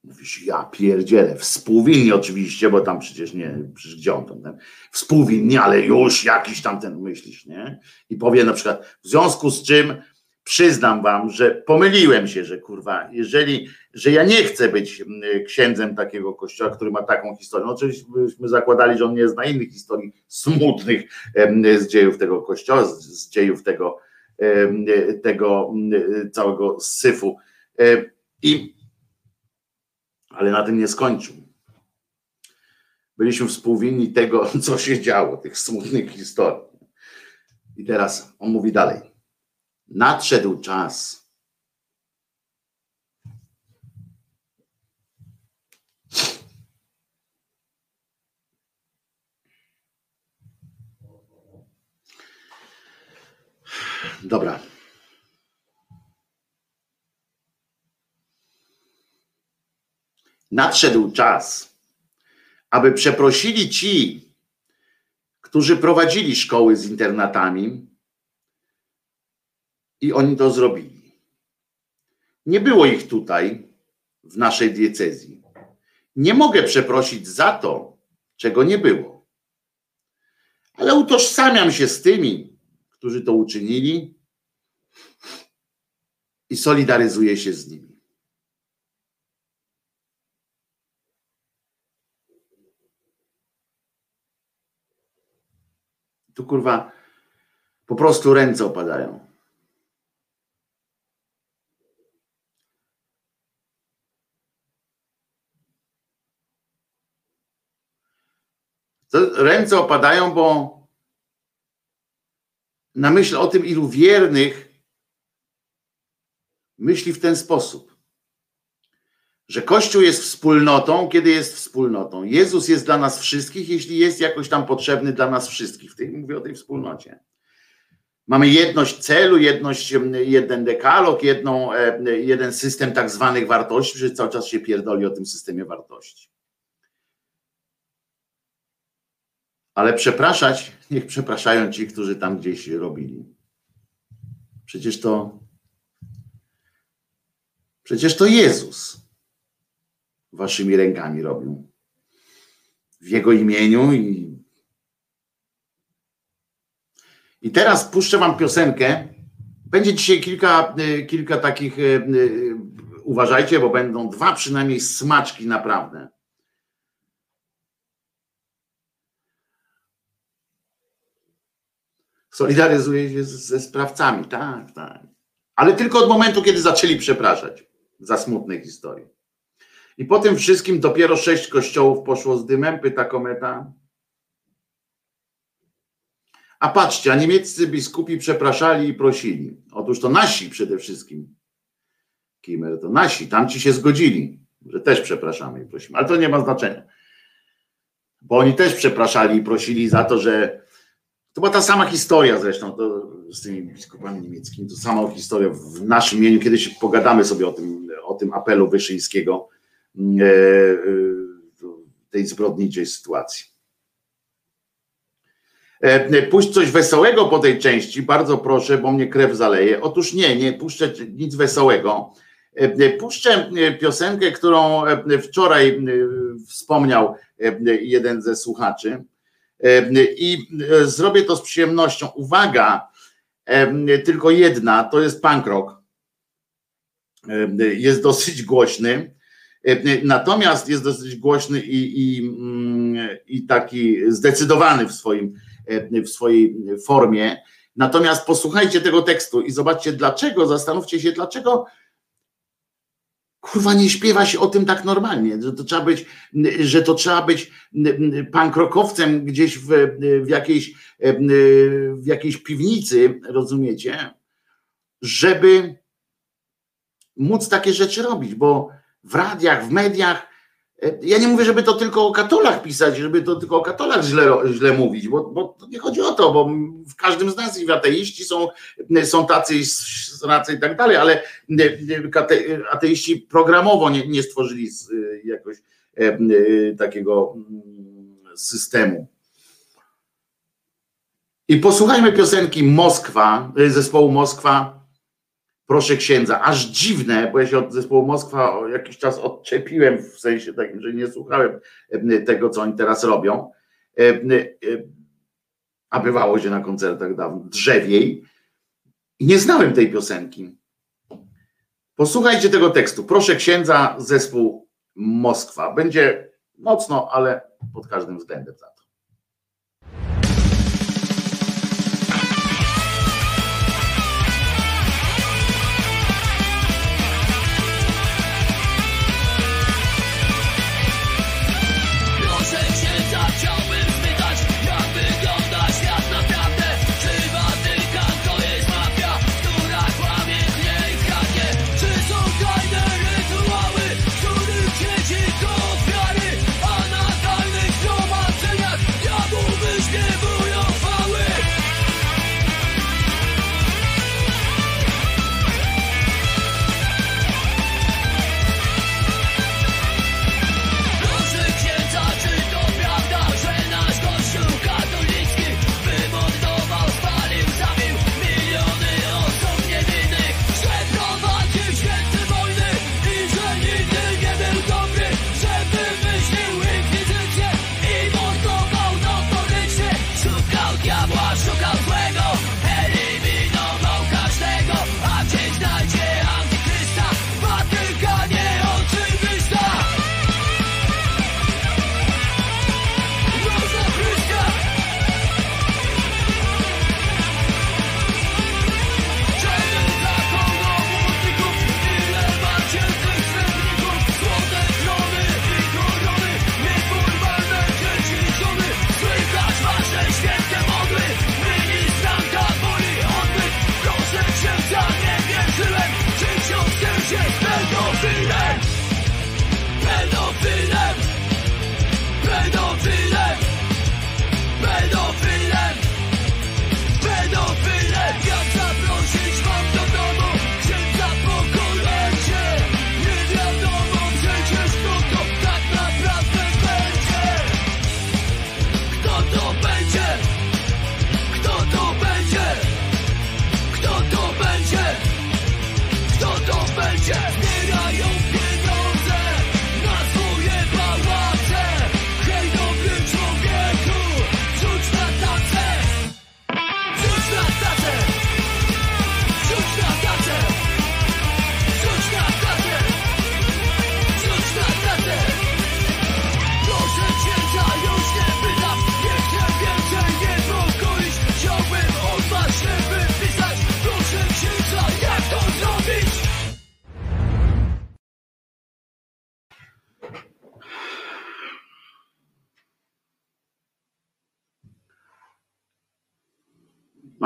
Mówisz, ja pierdzielę, współwinni oczywiście, bo tam przecież nie, przecież gdzie on tam, współwinni, ale już jakiś tam ten myślisz, nie? I powie na przykład, w związku z czym przyznam wam, że pomyliłem się, że kurwa, jeżeli, że ja nie chcę być księdzem takiego kościoła, który ma taką historię. No oczywiście byśmy zakładali, że on nie zna innych historii smutnych z dziejów tego kościoła, z, z dziejów tego, tego całego syfu. I ale na tym nie skończył. Byliśmy współwinni tego, [laughs] co się działo, tych smutnych historii. I teraz on mówi dalej. Nadszedł czas. Dobra. Nadszedł czas, aby przeprosili ci, którzy prowadzili szkoły z internatami i oni to zrobili. Nie było ich tutaj w naszej diecezji. Nie mogę przeprosić za to, czego nie było. Ale utożsamiam się z tymi, którzy to uczynili i solidaryzuję się z nimi. Tu kurwa po prostu ręce opadają. Ręce opadają, bo na myśl o tym, ilu wiernych myśli w ten sposób, że Kościół jest wspólnotą, kiedy jest wspólnotą. Jezus jest dla nas wszystkich, jeśli jest jakoś tam potrzebny dla nas wszystkich. W tej, mówię o tej wspólnocie. Mamy jedność celu, jedność, jeden dekalog, jedną, e, jeden system tak zwanych wartości, że cały czas się pierdoli o tym systemie wartości. Ale przepraszać, niech przepraszają ci, którzy tam gdzieś robili. Przecież to przecież to Jezus waszymi rękami robił. W Jego imieniu i i teraz puszczę wam piosenkę. Będzie dzisiaj kilka, y, kilka takich, y, y, uważajcie, bo będą dwa przynajmniej smaczki naprawdę. Solidaryzuje się ze sprawcami, tak, tak. Ale tylko od momentu, kiedy zaczęli przepraszać za smutne historie. I po tym wszystkim dopiero sześć kościołów poszło z dymem, pyta kometa. A patrzcie, a niemieccy biskupi przepraszali i prosili. Otóż to nasi przede wszystkim. Kimer to nasi, tamci się zgodzili, że też przepraszamy i prosimy. Ale to nie ma znaczenia. Bo oni też przepraszali i prosili za to, że to była ta sama historia zresztą to z tymi biskupami niemieckimi, to sama historia w naszym imieniu. Kiedyś pogadamy sobie o tym, o tym apelu Wyszyńskiego, tej zbrodniczej sytuacji. E, puść coś wesołego po tej części, bardzo proszę, bo mnie krew zaleje. Otóż nie, nie puszczę nic wesołego. Puszczę piosenkę, którą wczoraj wspomniał jeden ze słuchaczy i e, zrobię to z przyjemnością. Uwaga, tylko jedna, to jest punk rock. Jest dosyć głośny. Natomiast jest dosyć głośny i, i, mm, i taki zdecydowany w, swoim, w swojej formie. Natomiast posłuchajcie tego tekstu i zobaczcie dlaczego, zastanówcie się, dlaczego kurwa nie śpiewa się o tym tak normalnie, że to trzeba być, że to trzeba być pankrokowcem gdzieś w, w, jakiejś, w jakiejś piwnicy, rozumiecie, żeby móc takie rzeczy robić, bo w radiach, w mediach E, ja nie mówię, żeby to tylko o katolach pisać, żeby to tylko o katolach źle, źle mówić, bo, bo nie chodzi o to, bo w każdym z nas i ateiści są, są tacy, i tak dalej, ale ateiści programowo nie, nie stworzyli jakoś e, takiego mm, systemu. I posłuchajmy piosenki Moskwa, e, zespołu Moskwa, proszę księdza, aż dziwne, bo ja się od zespołu Moskwa jakiś czas odczepiłem, w sensie takim, że nie słuchałem e, tego, co oni teraz robią, e, e, a bywało się na koncertach dawno, drzewiej, nie znałem tej piosenki. Posłuchajcie tego tekstu. Proszę księdza, zespół Moskwa. Będzie mocno, ale pod każdym względem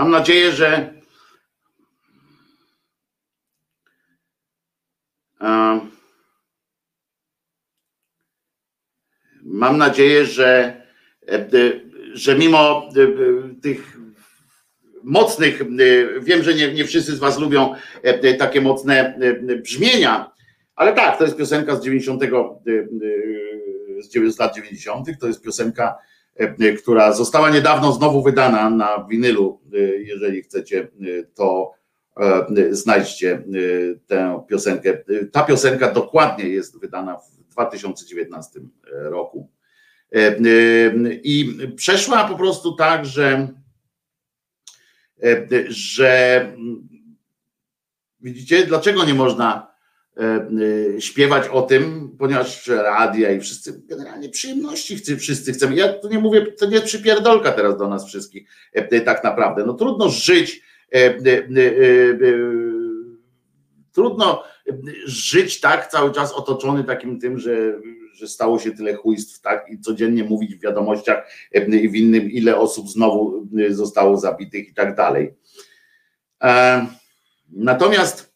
mam nadzieję, że mam nadzieję, że, że mimo tych mocnych, wiem, że nie, nie wszyscy z Was lubią takie mocne brzmienia, ale tak, to jest piosenka z 90 z lat 90. To jest piosenka, e, która została niedawno znowu wydana na winylu. E, jeżeli chcecie, e, to znajdźcie tę piosenkę. Ta piosenka dokładnie jest wydana w 2019 roku. I przeszła po prostu tak, że, że widzicie, dlaczego nie można E, e, śpiewać o tym, ponieważ radia i wszyscy, generalnie przyjemności wszyscy chcemy. Ja tu nie mówię, to nie przypierdolka teraz do nas wszystkich e, tak naprawdę. No trudno żyć, trudno żyć tak cały czas otoczony takim tym, że, że stało się tyle chujstw, tak, i codziennie mówić w wiadomościach i w innym, ile osób znowu zostało zabitych i tak dalej. Natomiast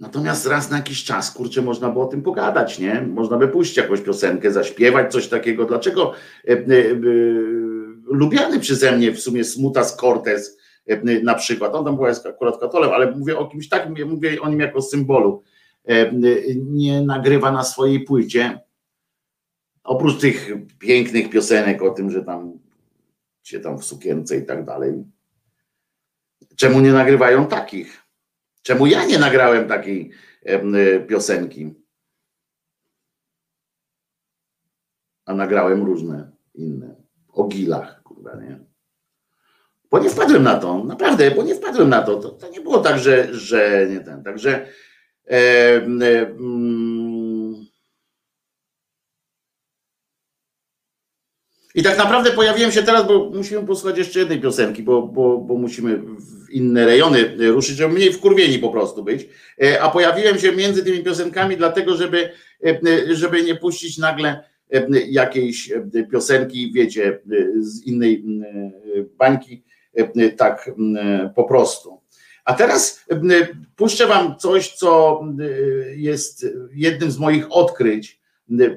Natomiast raz na jakiś czas, kurczę, można by o tym pogadać, nie? Można by pójść jakąś piosenkę, zaśpiewać coś takiego. Dlaczego e, e, e, lubiany przeze mnie w sumie Smutas Cortez e, na przykład, on tam była akurat katolem, ale mówię o kimś takim, mówię o nim jako symbolu, e, nie nagrywa na swojej płycie, oprócz tych pięknych piosenek o tym, że tam się tam w sukience i tak dalej, Czemu nie nagrywają takich? Czemu ja nie nagrałem takiej y, piosenki? A nagrałem różne inne. O gilach, kurwa, nie? Bo nie wpadłem na to, naprawdę, bo nie wpadłem na to. To, to nie było tak, że, że nie ten. Także. E, e, mm, I tak naprawdę pojawiłem się teraz, bo musimy posłuchać jeszcze jednej piosenki, bo, bo, bo musimy w inne rejony ruszyć, żeby mniej wkurwieni po prostu być. E, a pojawiłem się między tymi piosenkami, dlatego, żeby, e, żeby nie puścić nagle e, jakiejś piosenki, wiecie, z innej bańki, tak po prostu. A teraz puszczę Wam coś, co jest jednym z moich odkryć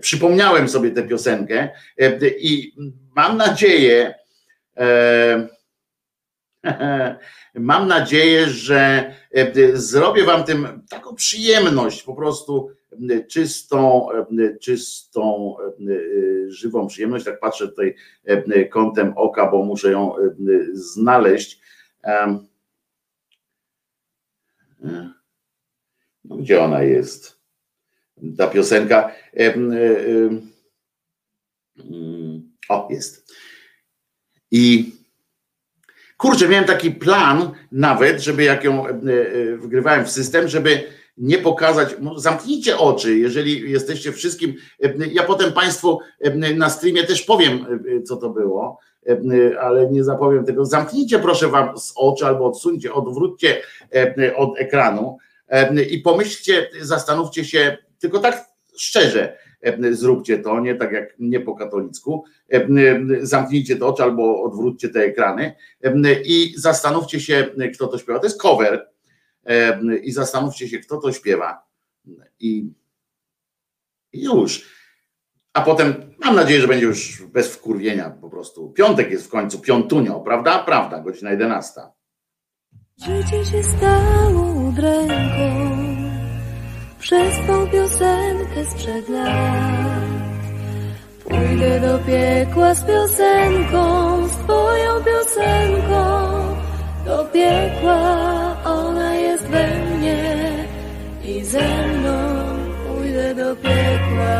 przypomniałem sobie tę piosenkę e, i mam nadzieję, e, [laughs] mam nadzieję, że e, zrobię wam tym taką przyjemność, po prostu czystą, czystą, żywą przyjemność. Tak patrzę tutaj kątem oka, bo muszę ją znaleźć. No, gdzie ona jest? Ta piosenka. O, jest. I kurczę, miałem taki plan nawet, żeby jak ją e, e, wgrywałem w system, żeby nie pokazać, zamknijcie oczy, jeżeli jesteście wszystkim, ja potem Państwu na streamie też powiem, co to było, ale nie zapowiem tego, zamknijcie proszę Wam z oczy albo odsuńcie, odwróćcie od ekranu i pomyślcie, zastanówcie się, tylko tak szczerze zróbcie to, nie tak jak nie po katolicku. Zamknijcie te oczy albo odwróćcie te ekrany i zastanówcie się, kto to śpiewa. To jest cover i zastanówcie się, kto to śpiewa. I, już. A potem mam nadzieję, że będzie już bez wkurwienia po prostu. Piątek jest w końcu, piątunio, prawda? Prawda, godzina 11. Życie się stało dręką przez tą piosenkę lat. Pójdę do piekła z piosenką, z twoją piosenką. Do piekła ona jest we mnie i ze mną pójdę do piekła.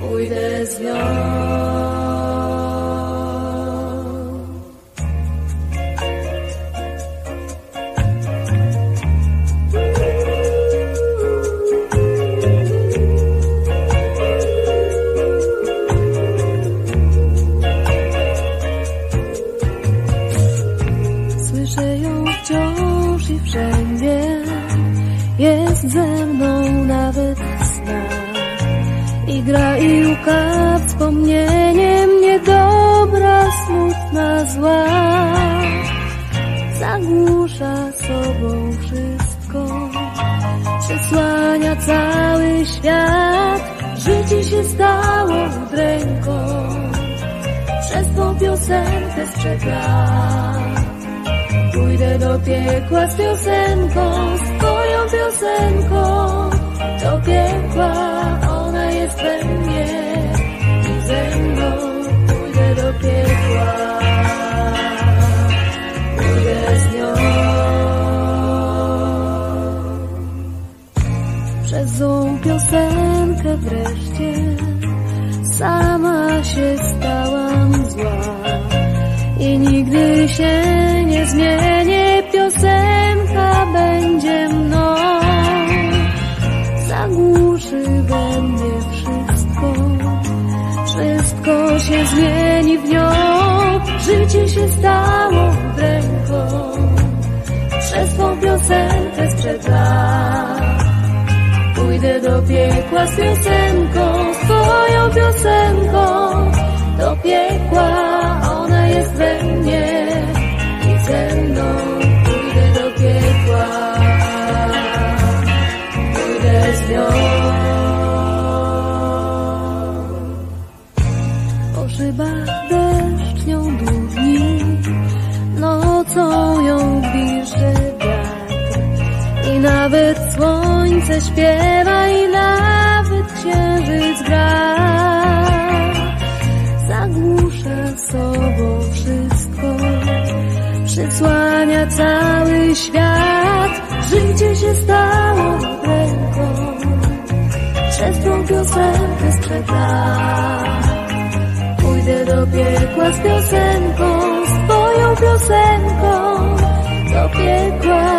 Pójdę z nią. Ze mną nawet w snach i gra i łka wspomnieniem niedobra, smutna, zła. Zagłusza sobą wszystko, przesłania cały świat. Życie się stało udręką, przez tą piosenkę sprzed lat. Pójdę do piekła z piosenką, z twoją piosenką, do piekła ona jest we mnie piosenkę wreszcie sama się stałam zła i nigdy się nie zmienię, piosenka będzie mną. Zagłuszy we mnie wszystko, wszystko się zmieni w nią. Życie się stało ręką, przez tą piosenkę. Pójdę do piekła z piosenką, z twoją piosenką, do piekła ona jest we mnie i ze mną pójdę do piekła, pójdę z nią. Po szybach deszcz nią długi, nocą ją gwizdże wiatr. I nawet słońce śpiewa gra zagłusza sobą wszystko, przysłania cały świat. Życie się stało ręką, przez tą piosenkę sprzed. Pójdę do piekła z piosenką, z twoją piosenką, do piekła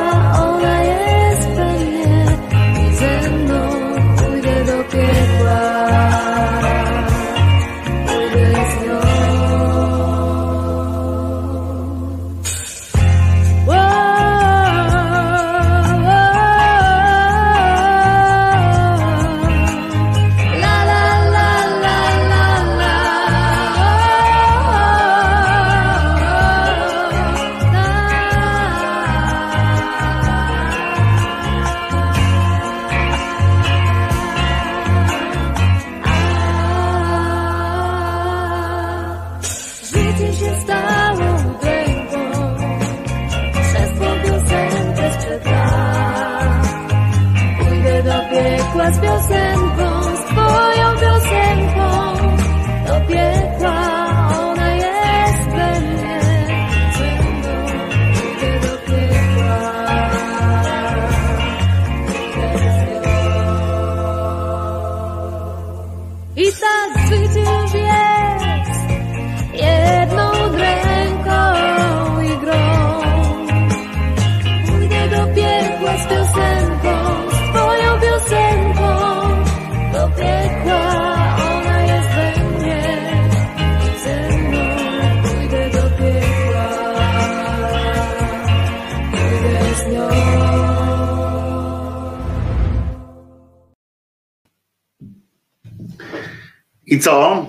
I co?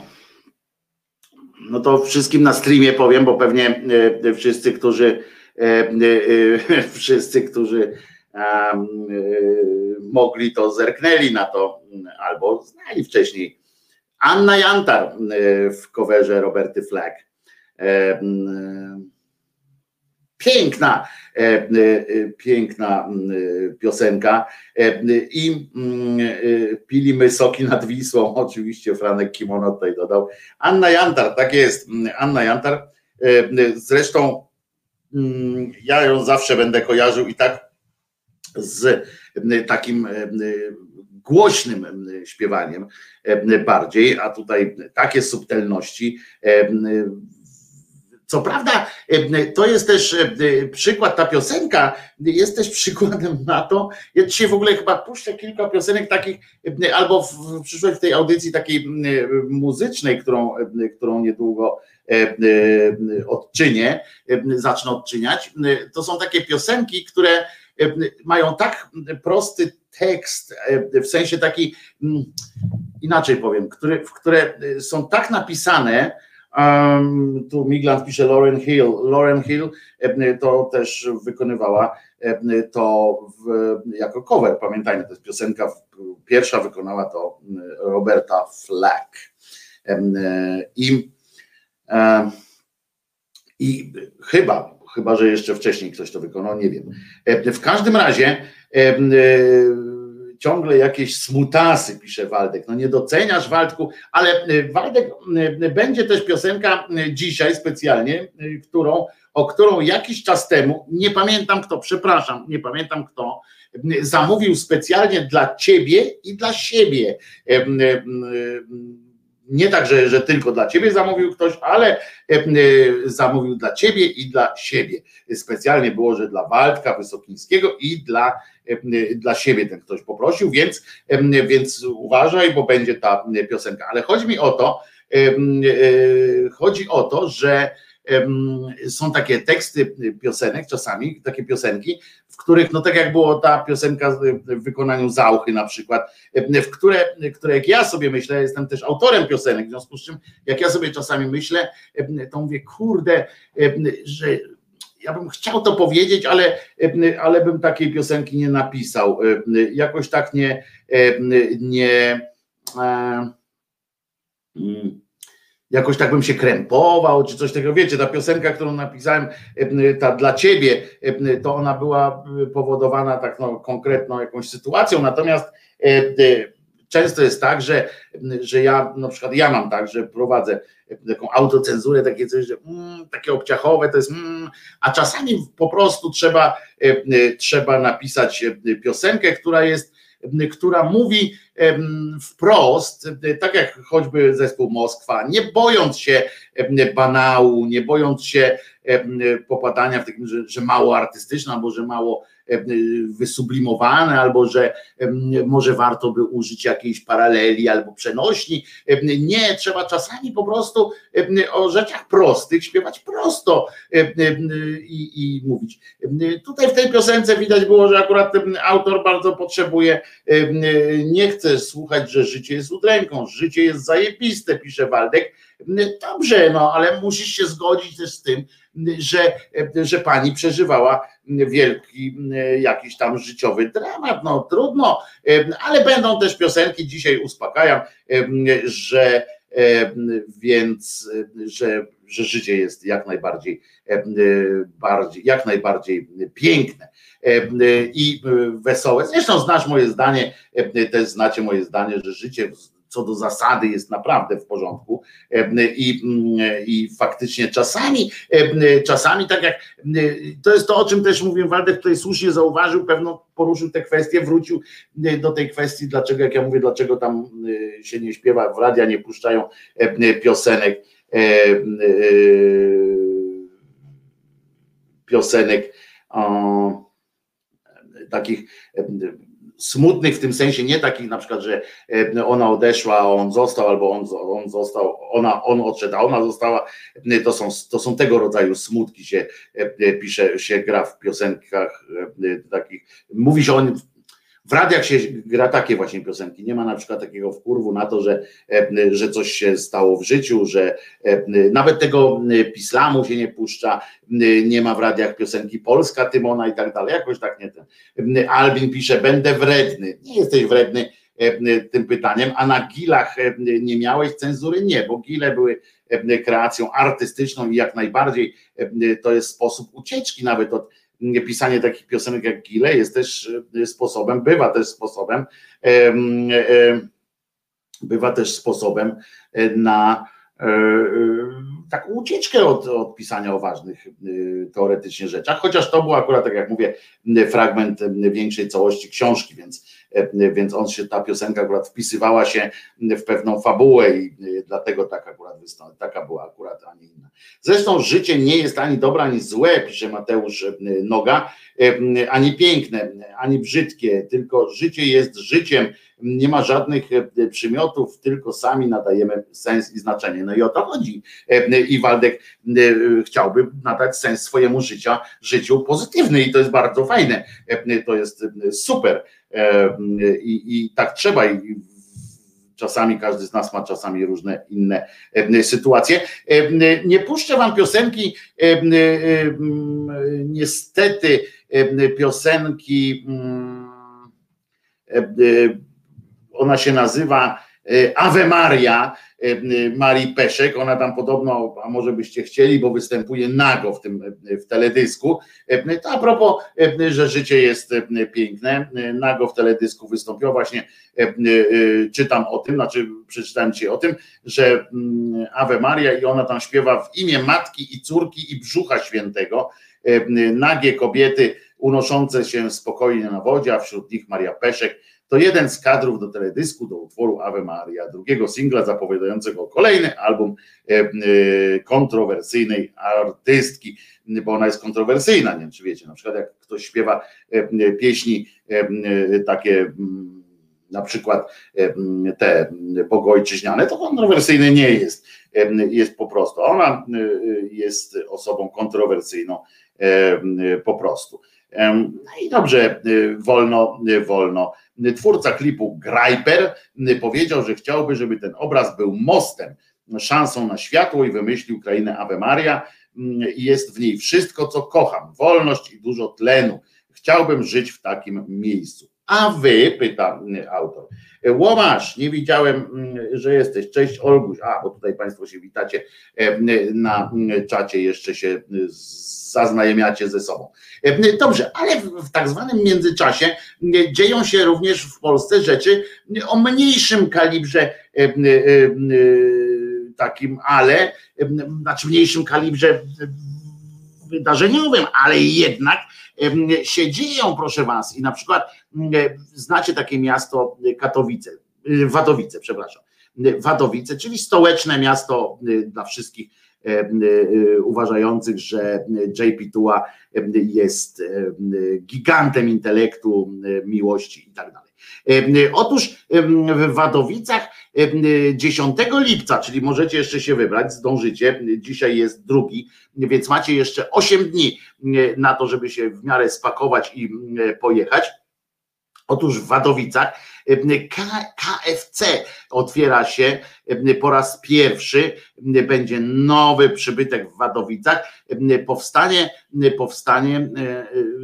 No to wszystkim na streamie powiem, bo pewnie e, wszyscy, którzy e, e, [laughs] wszyscy, którzy mogli, to zerknęli na to, albo znali wcześniej. Anna Jantar w coverze Roberty Fleck. Piękna, e, e, piękna m, e, piosenka. I mm, e, pilimy soki nad Wisłą. [laughs] Oczywiście Franek Kimono tutaj dodał. Anna Jantar, tak jest. mm, Anna Jantar. Zresztą mm, ja ją zawsze będę kojarzył i tak z takim głośnym śpiewaniem bardziej, a tutaj takie subtelności. Co prawda, e, to jest też e, przykład, ta piosenka jest też przykładem [laughs] na to. Ja dzisiaj w ogóle chyba puszczę kilka piosenek takich, e, albo w, przyszłości w tej audycji takiej muzycznej, którą, którą niedługo odczynię, zacznę odczyniać. To są takie piosenki, które mają tak prosty tekst, w sensie taki, inaczej powiem, który, w które są tak napisane, Um, tu Migland pisze Lauren Hill. Lauren Hill to też wykonywała to w, jako cover, pamiętajmy, to jest piosenka, pierwsza wykonała to Roberta Flack. I, i chyba, chyba, że jeszcze wcześniej ktoś to wykonał, nie wiem. W każdym razie ciągle jakieś smutasy, pisze Waldek. No nie doceniasz Waldku, ale Waldek będzie też piosenka dzisiaj specjalnie, którą, o którą jakiś czas temu, nie pamiętam kto, przepraszam, nie pamiętam kto, zamówił specjalnie dla ciebie i dla siebie nie tak, że, że tylko dla ciebie zamówił ktoś, ale e, e, zamówił dla ciebie i dla siebie. Specjalnie było, że dla Waldka Wysokińskiego i dla, e, dla siebie ten ktoś poprosił, więc, więc uważaj, bo będzie ta piosenka. Ale chodzi mi o to, chodzi o to, że są takie teksty piosenek, czasami takie piosenki, w których, no tak jak było ta piosenka w wykonaniu Zauchy na przykład, w które, które jak ja sobie myślę, jestem też autorem piosenek, w związku z czym jak ja sobie czasami myślę, to mówię, kurde, że ja bym chciał to powiedzieć, ale, ale bym takiej piosenki nie napisał. Jakoś tak nie, nie e, mm, jakoś tak bym się krępował, czy coś takiego. Wiecie, ta piosenka, którą napisałem, e, ta dla ciebie, e, to ona była e, powodowana tak no, konkretną jakąś sytuacją, natomiast często jest tak, że, że ja na przykład ja mam tak, że prowadzę taką autocenzurę, takie coś, że mm, takie obciachowe to jest, mm, a czasami po prostu trzeba, trzeba napisać piosenkę, która jest która mówi wprost, tak jak choćby zespół Moskwa, nie bojąc się banału, nie bojąc się popadania w takim, że, że mało artystyczne, albo że mało wysublimowane, albo że może warto by użyć jakiejś paraleli albo przenośni. Nie, trzeba czasami po prostu o rzeczach prostych śpiewać prosto i, i mówić. Tutaj w tej piosence widać było, że akurat autor bardzo potrzebuje, nie chce słuchać, że życie jest udręką, życie jest zajebiste, pisze Waldek. Dobrze, no ale musisz się zgodzić też z tym, że, że pani przeżywała wielki jakiś tam życiowy dramat. No trudno, ale będą też piosenki, dzisiaj uspokajam, że więc, że, że życie jest jak najbardziej, bardziej, jak najbardziej piękne i wesołe. Zresztą znasz moje zdanie, też znacie moje zdanie, że życie co do zasady jest naprawdę w porządku i, i faktycznie czasami, czasami tak jak to jest to, o czym też mówię, Waldek tutaj słusznie zauważył, pewno poruszył tę kwestię, wrócił do tej kwestii, dlaczego, jak ja mówię, dlaczego tam się nie śpiewa, w radia nie puszczają piosenek, piosenek o, takich smutnych w tym sensie, nie takich na przykład, że e, ona odeszła, a on został, albo on, on został, ona, on odszedł, a ona została, e, to są, to są tego rodzaju smutki się e, pisze, się gra w piosenkach takich, mówi się o w radiach się gra takie właśnie piosenki. Nie ma na przykład takiego wkurwu na to, że, e, że coś się stało w życiu, że e, nawet tego pislamu się nie puszcza, nie ma w radiach piosenki Polska, Tymona i tak dalej. Jakoś tak nie ten. Albin pisze, będę wredny. Nie jesteś wredny e, tym pytaniem, a na gilach nie miałeś cenzury? Nie, bo gile były kreacją artystyczną i jak najbardziej to jest sposób ucieczki nawet od pisanie takich piosenek jak Gile jest też e, sposobem, bywa też sposobem, bywa też sposobem e, na e, taką ucieczkę od, od pisania o ważnych teoretycznie rzeczach, chociaż to był akurat, tak jak mówię, fragment większej całości książki, więc, więc on się, ta piosenka akurat wpisywała się w pewną fabułę i dlatego tak akurat taka była akurat, a nie inna. Zresztą życie nie jest ani dobre, ani złe, pisze Mateusz Noga, ani piękne, ani brzydkie, tylko życie jest życiem, nie ma żadnych przymiotów, tylko sami nadajemy sens i znaczenie. No i o to chodzi. I Waldek chciałby nadać sens swojemu życia, życiu pozytywny i to jest bardzo fajne. To jest super I, i tak trzeba. I czasami każdy z nas ma czasami różne inne sytuacje. Nie puszczę wam piosenki, niestety piosenki, mm, ona się nazywa Ave Maria E, Marii Peszek, ona tam podobno, a może byście chcieli, bo występuje nago w tym w teledysku. To a propos, że życie jest piękne, nago w teledysku wystąpiła właśnie, czytam o tym, znaczy przeczytałem ci o tym, że mm, Ave Maria i ona tam śpiewa w imię matki i córki i brzucha świętego, nagie kobiety unoszące się spokojnie na wodzie, a wśród nich Maria Peszek, to jeden z kadrów do teledysku, do utworu Ave Maria, drugiego singla zapowiadającego kolejny album e, e, kontrowersyjnej artystki, bo ona jest kontrowersyjna, nie wiem czy wiecie, na przykład jak ktoś śpiewa e, pieśni takie na przykład te bogojczyźniane, to kontrowersyjny nie jest, jest po prostu. Ona jest osobą kontrowersyjną po prostu. No i dobrze, wolno, wolno twórca klipu Grajper powiedział, że chciałby, żeby ten obraz był mostem, szansą na światło i wymyślił krainę Ave Maria. Jest w niej wszystko, co kocham, wolność i dużo tlenu. Chciałbym żyć w takim miejscu. A wy, pyta autor, Łomasz, nie widziałem, że jesteś. Cześć Olguś. A, bo tutaj Państwo się witacie na czacie, jeszcze się zaznajemiacie ze sobą. E, dobrze, ale w tak zwanym międzyczasie e, dzieją się również w Polsce rzeczy o mniejszym kalibrze e, takim, ale znaczy mniejszym kalibrze wydarzeniowym, ale jednak się dzieją, proszę was. I na przykład znacie takie miasto Katowice, Wadowice, przepraszam. Wadowice, czyli stołeczne miasto dla wszystkich e, uważających, że JP Tua jest gigantem intelektu, miłości i tak dalej. Otóż w Wadowicach 10 lipca, czyli możecie jeszcze się wybrać, zdążycie, dzisiaj jest drugi, więc macie jeszcze 8 dni na to, żeby się w miarę spakować i pojechać. Otóż w Wadowicach KFC otwiera się po raz pierwszy, będzie nowy przybytek w Wadowicach, powstanie, powstanie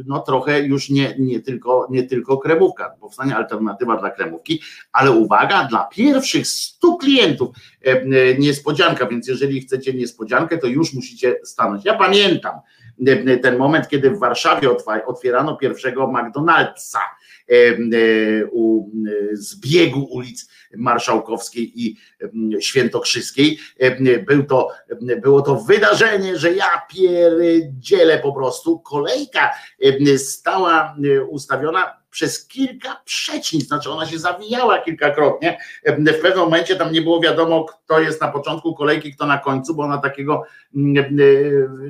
no trochę już nie, nie, tylko, nie tylko kremówka, powstanie alternatywa dla kremówki, ale uwaga, dla pierwszych 100 klientów niespodzianka, więc jeżeli chcecie niespodziankę, to już musicie stanąć. Ja pamiętam ten moment, kiedy w Warszawie otwierano pierwszego McDonald'sa, E, u e, zbiegu ulic Marszałkowskiej i Świętokrzyskiej. Był to, było to wydarzenie, że ja pierdzielę po prostu. Kolejka stała ustawiona przez kilka przecznic, znaczy ona się zawijała kilkakrotnie. W pewnym momencie tam nie było wiadomo, kto jest na początku kolejki, kto na końcu, bo ona takiego,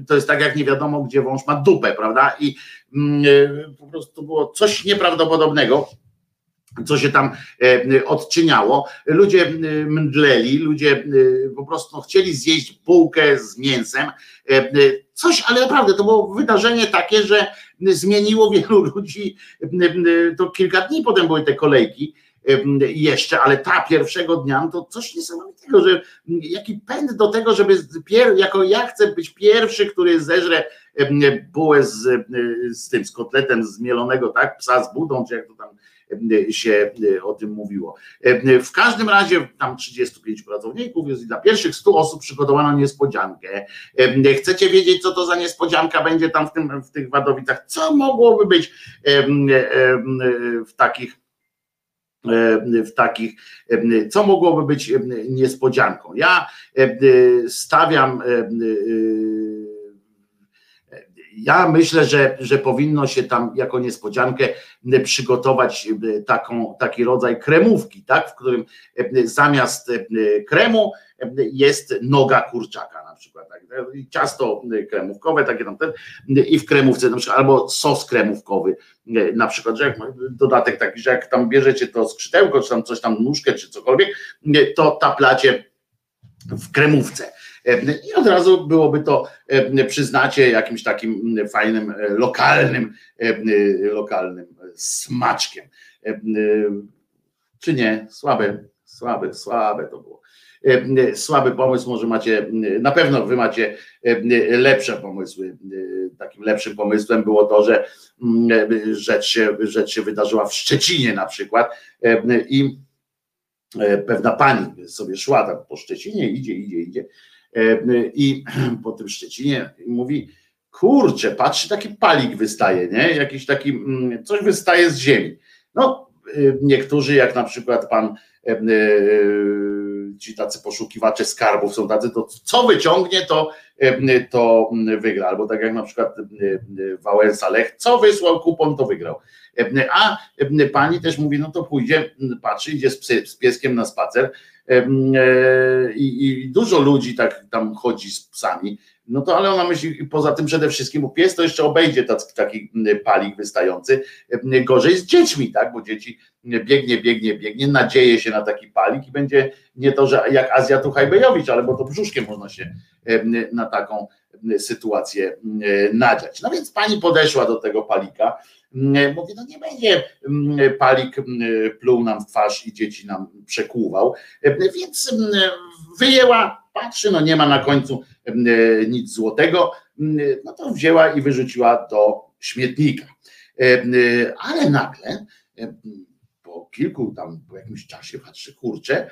to jest tak jak nie wiadomo, gdzie wąż ma dupę, prawda? I po prostu było coś nieprawdopodobnego co się tam odczyniało. Ludzie mdleli, ludzie po prostu chcieli zjeść bułkę z mięsem. Coś, ale naprawdę to było wydarzenie takie, że zmieniło wielu ludzi. To kilka dni potem były te kolejki jeszcze, ale ta pierwszego dnia, to coś niesamowitego, że jaki pęd do tego, żeby pier, jako ja chcę być pierwszy, który zeżre bułę z, z tym, z kotletem zmielonego, tak, psa z budą, czy jak to tam się o tym mówiło. W każdym razie tam 35 pracowników jest i dla pierwszych 100 osób przygotowano niespodziankę. Chcecie wiedzieć, co to za niespodzianka będzie tam w, tym, w tych Wadowicach? Co mogłoby być w takich w takich, co mogłoby być niespodzianką. Ja stawiam ja myślę, że, że powinno się tam jako niespodziankę przygotować e, taką, taki rodzaj kremówki, tak, w którym e, zamiast e, kremu jest noga kurczaka na przykład. Tak? Ciasto kremówkowe, takie tam ten, i w kremówce na przykład, albo sos kremówkowy na przykład, że jak dodatek taki, że jak tam bierzecie to skrzydełko, czy tam coś tam nóżkę, czy cokolwiek, to taplacie w kremówce i od razu byłoby to, przyznacie, jakimś takim fajnym, lokalnym, lokalnym smaczkiem. Czy nie? Słabe, słabe, słabe to było. Słaby pomysł, może macie, na pewno wy macie lepsze pomysły. Takim lepszym pomysłem było to, że rzecz się, rzecz się wydarzyła w Szczecinie na przykład i pewna pani sobie szła tam po Szczecinie, idzie, idzie, idzie i [clears throat] po tym Szczecinie mówi, kurczę, patrzy, taki palik wystaje, nie? Jakiś taki, mm, coś wystaje z ziemi. No, y, niektórzy, jak na przykład pan, y, y, ci tacy poszukiwacze skarbów są tacy, to co wyciągnie, to, to wygra. Albo tak jak na przykład Wałęsa Lech, co wysłał kupon, to wygrał. A pani też mówi, no to pójdzie, patrzy, idzie z, psy, z pieskiem na spacer e, i, i dużo ludzi tak tam chodzi z psami no to ale ona myśli, poza tym przede wszystkim, bo pies to jeszcze obejdzie taki, palik wystający, gorzej z dziećmi, tak, bo dzieci biegnie, biegnie, biegnie, nadzieje się na taki palik i będzie nie to, że jak Azja tu Hajbejowicz, ale bo to brzuszkiem można się na taką sytuację nadziać. No więc pani podeszła do tego palika, mówi, no nie będzie palik pluł nam w twarz i dzieci nam przekłuwał, więc wyjęła, patrzy, no nie ma na końcu nic złotego, no to wzięła i wyrzuciła do śmietnika. Ale nagle po kilku tam, po jakimś czasie patrzy, kurczę,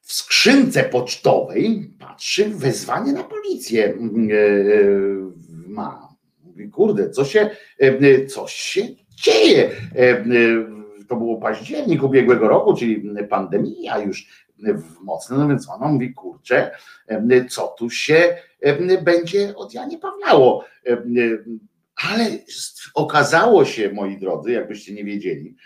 w skrzynce pocztowej patrzy wezwanie na policję ma. Mówi, kurde, co się, coś się dzieje. To było październik ubiegłego roku, czyli pandemia już mocno, no więc ona mówi, kurczę, co tu się będzie od Janie Pawlało. Ale okazało się, moi drodzy, jakbyście nie wiedzieli,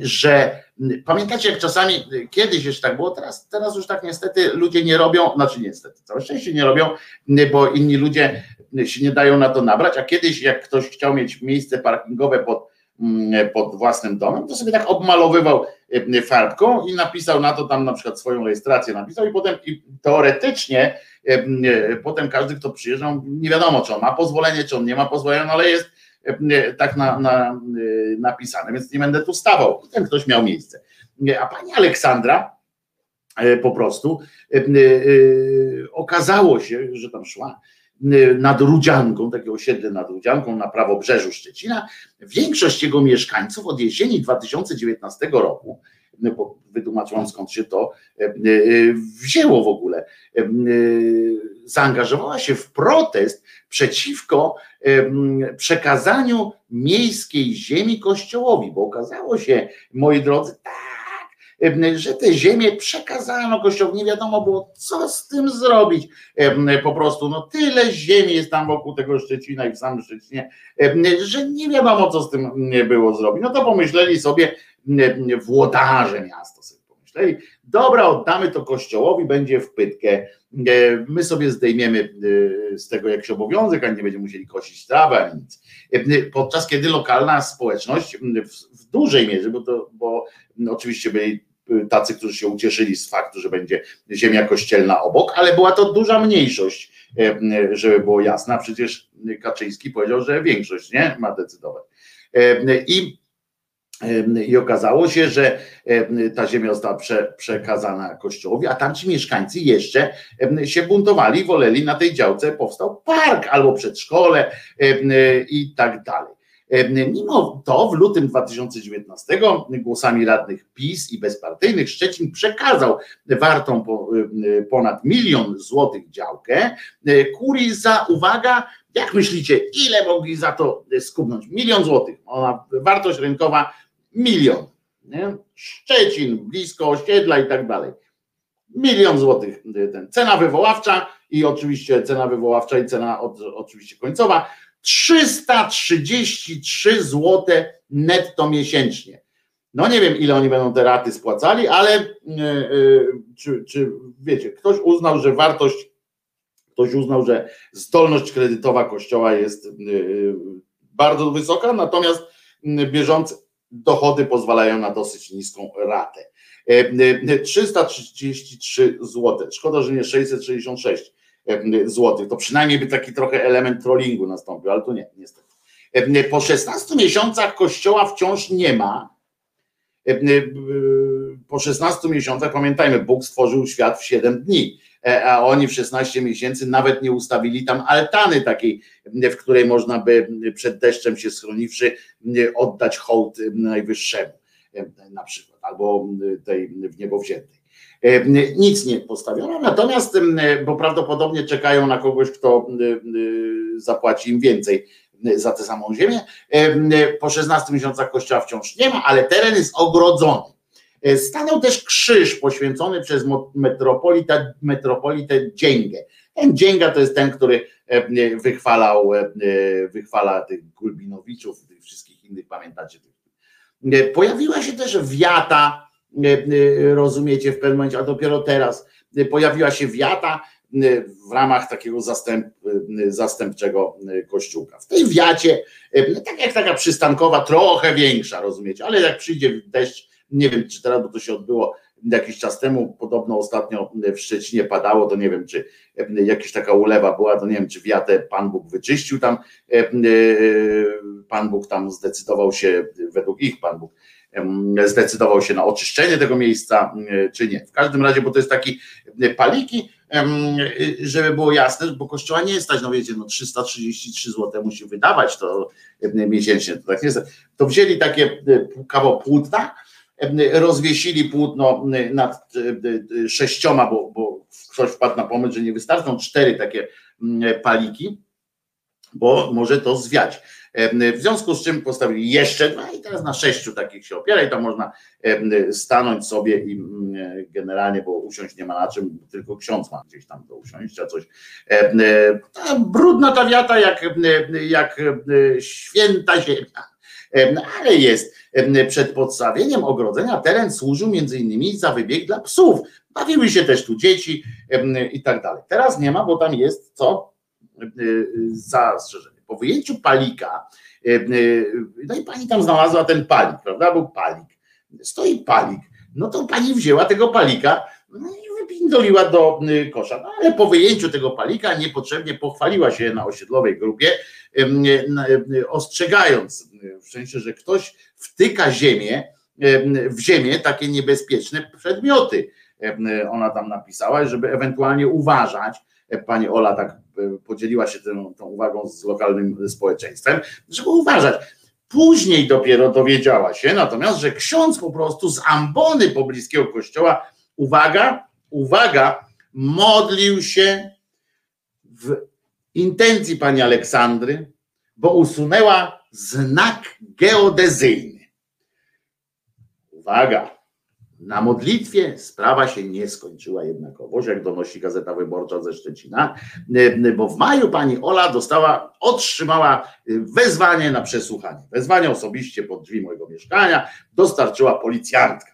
że pamiętacie, jak czasami kiedyś jeszcze tak było, teraz, teraz już tak niestety ludzie nie robią, znaczy niestety, całe szczęście nie robią, bo inni ludzie się nie dają na to nabrać, a kiedyś jak ktoś chciał mieć miejsce parkingowe pod Mm, pod własnym domem, to sobie tak obmalowywał e, farbką i napisał na to tam na przykład swoją rejestrację napisał i potem i teoretycznie e, e, potem każdy, kto przyjeżdżał, nie wiadomo, czy on ma pozwolenie, czy on nie ma pozwolenia, no ale jest tak na, na, napisane, więc nie będę tu stawał. Ten ktoś miał miejsce. A pani Aleksandra po prostu okazało się, że tam szła nad Rudzianką, takie osiedle nad Rudzianką na prawo brzeżu Szczecina. Większość jego mieszkańców od jesieni 2019 roku, wytłumaczyłam skąd się to e, e, wzięło w ogóle, zaangażowała się w protest przeciwko przekazaniu miejskiej ziemi kościołowi, bo okazało się, moi drodzy, tak, że te ziemię przekazano Kościołowi, nie wiadomo było, co z tym zrobić. Po prostu no tyle ziemi jest tam wokół tego Szczecina i w samym Szczecinie, że nie wiadomo, co z tym było zrobić. No to pomyśleli sobie włodarze miasta sobie pomyśleli, dobra, oddamy to Kościołowi, będzie w pytkę, my sobie zdejmiemy e, z tego jakiś obowiązek, a nie będziemy musieli kosić trawę ani nic. Podczas kiedy lokalna społeczność w, dużej mierze, bo to, bo oczywiście byli tacy, którzy się ucieszyli z faktu, że będzie ziemia kościelna obok, ale była to duża mniejszość, e, żeby było jasne. Przecież Kaczyński powiedział, że większość nie ma decydować. E, I i okazało się, że ta ziemia została prze, przekazana kościołowi, a tamci mieszkańcy jeszcze się buntowali, woleli na tej działce powstał park albo przedszkole i tak dalej. Mimo to w lutym 2019 głosami radnych PiS i bezpartyjnych Szczecin przekazał wartą ponad milion złotych działkę kurii za, uwaga, jak myślicie, ile mogli za to skubnąć? Milion złotych. Ona, wartość rynkowa milion. Nie? Szczecin, blisko osiedla i tak dalej. Milion złotych. Ten. Cena wywoławcza i oczywiście cena wywoławcza i cena od, oczywiście końcowa 333 zł netto miesięcznie. No nie wiem, ile oni będą te raty spłacali, ale e, czy, czy wiecie, ktoś uznał, że wartość, ktoś uznał, że zdolność kredytowa kościoła jest e, bardzo wysoka, natomiast bieżące dochody pozwalają na dosyć niską ratę. 333 zł. Szkoda, że nie 666 złotych. To przynajmniej by taki trochę element trollingu nastąpił, ale to nie, niestety. Po 16 miesiącach kościoła wciąż nie ma. Po 16 miesiącach, pamiętajmy, Bóg stworzył świat w 7 dni, a oni w 16 miesięcy nawet nie ustawili tam altany takiej, w której można by przed deszczem się schroniwszy oddać hołd najwyższemu na przykład, albo tej w niebo wziętej. Nic nie postawiono, natomiast, bo prawdopodobnie czekają na kogoś, kto zapłaci im więcej za tę samą ziemię. Po 16 miesiącach kościoła wciąż nie ma, ale teren jest ogrodzony. Stanął też krzyż poświęcony przez metropolitę, metropolitę Dzięgę. Ten Dzięga to jest ten, który wychwalał, wychwala tych Gulbinowiczów, tych wszystkich innych, pamiętacie? Pojawiła się też wiata, rozumiecie, w pewnym momencie, a dopiero teraz pojawiła się wiata, w ramach takiego zastęp, zastępczego kościółka. W tej wiacie, tak jak taka przystankowa, trochę większa, rozumiecie, ale jak przyjdzie deszcz, nie wiem czy teraz, bo to się odbyło jakiś czas temu, podobno ostatnio w Szczecinie padało, to nie wiem czy jakaś taka ulewa była, to nie wiem czy wiatę Pan Bóg wyczyścił tam, Pan Bóg tam zdecydował się, według ich Pan Bóg, zdecydował się na oczyszczenie tego miejsca, czy nie. W każdym razie, bo to jest taki paliki, żeby było jasne, bo kościoła nie stać, no wiecie, no 333 zł musi wydawać to miesięcznie, to tak jest. To wzięli takie kawał płótna, rozwiesili płótno nad sześcioma, bo, bo ktoś wpadł na pomysł, że nie wystarczą cztery takie paliki, bo może to zwiać. W związku z czym postawili jeszcze dwa i teraz na sześciu takich się opiera i tam można stanąć sobie i generalnie, bo usiąść nie ma na czym, tylko ksiądz ma gdzieś tam do usiąścia coś. Brudna ta wiata jak, jak święta ziemia. Ale jest przed podstawieniem ogrodzenia teren służył między innymi za wybieg dla psów. Bawiły się też tu dzieci i tak dalej. Teraz nie ma, bo tam jest co? Zastrzeżenie po wyjęciu palika, e, e, no i pani tam znalazła ten palik, prawda? Był palik. Stoi palik. No to pani wzięła tego palika no i wypindoliła do e, kosza. No ale po wyjęciu tego palika niepotrzebnie pochwaliła się na osiedlowej grupie, ostrzegając, w sensie, że ktoś wtyka ziemię, w ziemię takie niebezpieczne przedmioty. Ona tam napisała, żeby ewentualnie uważać. Pani Ola tak podzieliła się tą, tą uwagą z lokalnym społeczeństwem, żeby uważać. Później dopiero dowiedziała się natomiast, że ksiądz po prostu z ambony pobliskiego kościoła, uwaga, uwaga, modlił się w intencji pani Aleksandry, bo usunęła znak geodezyjny. Uwaga, na modlitwie sprawa się nie skończyła jednakowoż, jak donosi Gazeta Wyborcza ze Szczecina, bo w maju pani Ola dostała, otrzymała wezwanie na przesłuchanie. Wezwanie osobiście pod drzwi mojego mieszkania dostarczyła policjantka.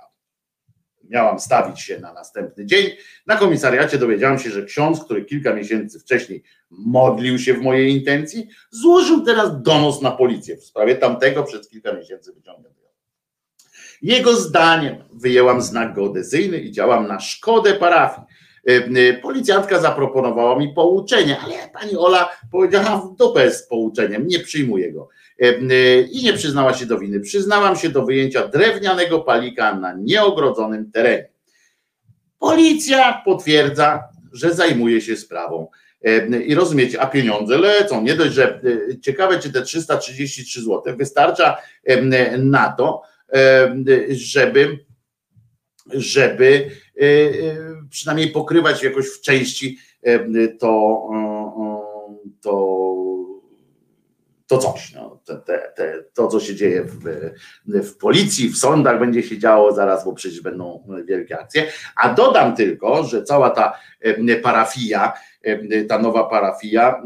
Miałam stawić się na następny dzień. Na komisariacie dowiedziałam się, że ksiądz, który kilka miesięcy wcześniej modlił się w mojej intencji, złożył teraz donos na policję w sprawie tamtego przez kilka miesięcy wyciągniętego. Jego zdaniem wyjęłam znak geodezyjny i działam na szkodę parafii. E, e, policjantka zaproponowała mi pouczenie, ale pani Ola powiedziała w dupę z pouczeniem, nie przyjmuję go. E, I nie przyznała się do winy. Przyznałam się do wyjęcia drewnianego palika na nieogrodzonym terenie. Policja potwierdza, że zajmuje się sprawą. I rozumiecie, a pieniądze lecą. Nie dość, że ciekawe, czy te 333 zł wystarcza na to, żeby, żeby e, e, przynajmniej pokrywać jakoś w części to, to, to coś. No, te, te, te, to, co się dzieje w, w policji, w sądach będzie się działo zaraz, bo przecież będą wielkie akcje. A dodam tylko, że cała ta parafia, ta nowa parafia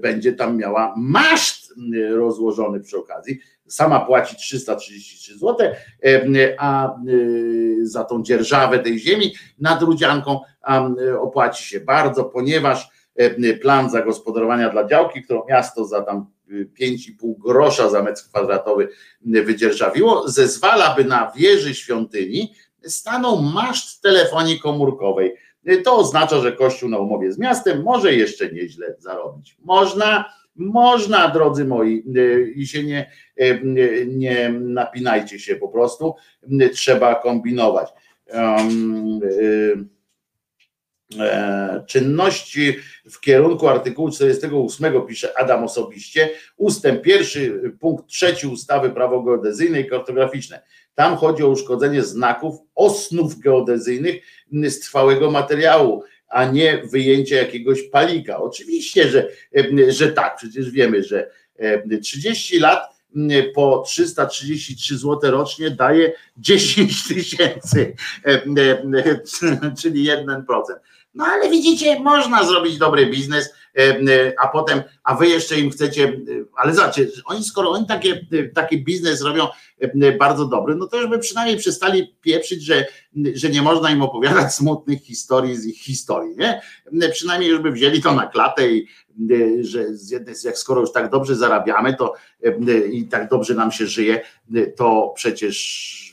będzie tam miała maszt rozłożony przy okazji sama płaci 333 zł, a y, za tą dzierżawę tej ziemi nad Rudzianką opłaci się bardzo, ponieważ plan zagospodarowania dla działki, którą miasto za tam 5,5 y, grosza za metr kwadratowy wydzierżawiło, zezwala, by na wieży świątyni stanął maszt telefonii komórkowej. To oznacza, że Kościół na umowie z miastem może jeszcze nieźle zarobić. Można, Można, drodzy moi, i się nie, nie napinajcie się po prostu, trzeba kombinować. Um, E, czynności w kierunku artykułu 48 pisze Adam osobiście, ustęp pierwszy, punkt trzeci ustawy prawo geodezyjne i kartograficzne. Tam chodzi o uszkodzenie znaków osnów geodezyjnych z trwałego materiału, a nie wyjęcie jakiegoś palika. Oczywiście, że, że tak, przecież wiemy, że 30 e, lat po 333 zł rocznie daje 10 tysięcy, e, [laughs] czyli 1%. No ale widzicie, można zrobić dobry biznes, e, e, a potem, a wy jeszcze im chcecie, e, ale zobaczcie, oni skoro oni takie, taki biznes robią bardzo dobry, no to już by przynajmniej przestali pieprzyć, że, że nie można im opowiadać [laughs] smutnych historii z ich historii, nie? Przynajmniej już by wzięli to na klatę i że z jednej jak skoro już tak dobrze zarabiamy, to i tak dobrze nam się żyje, to przecież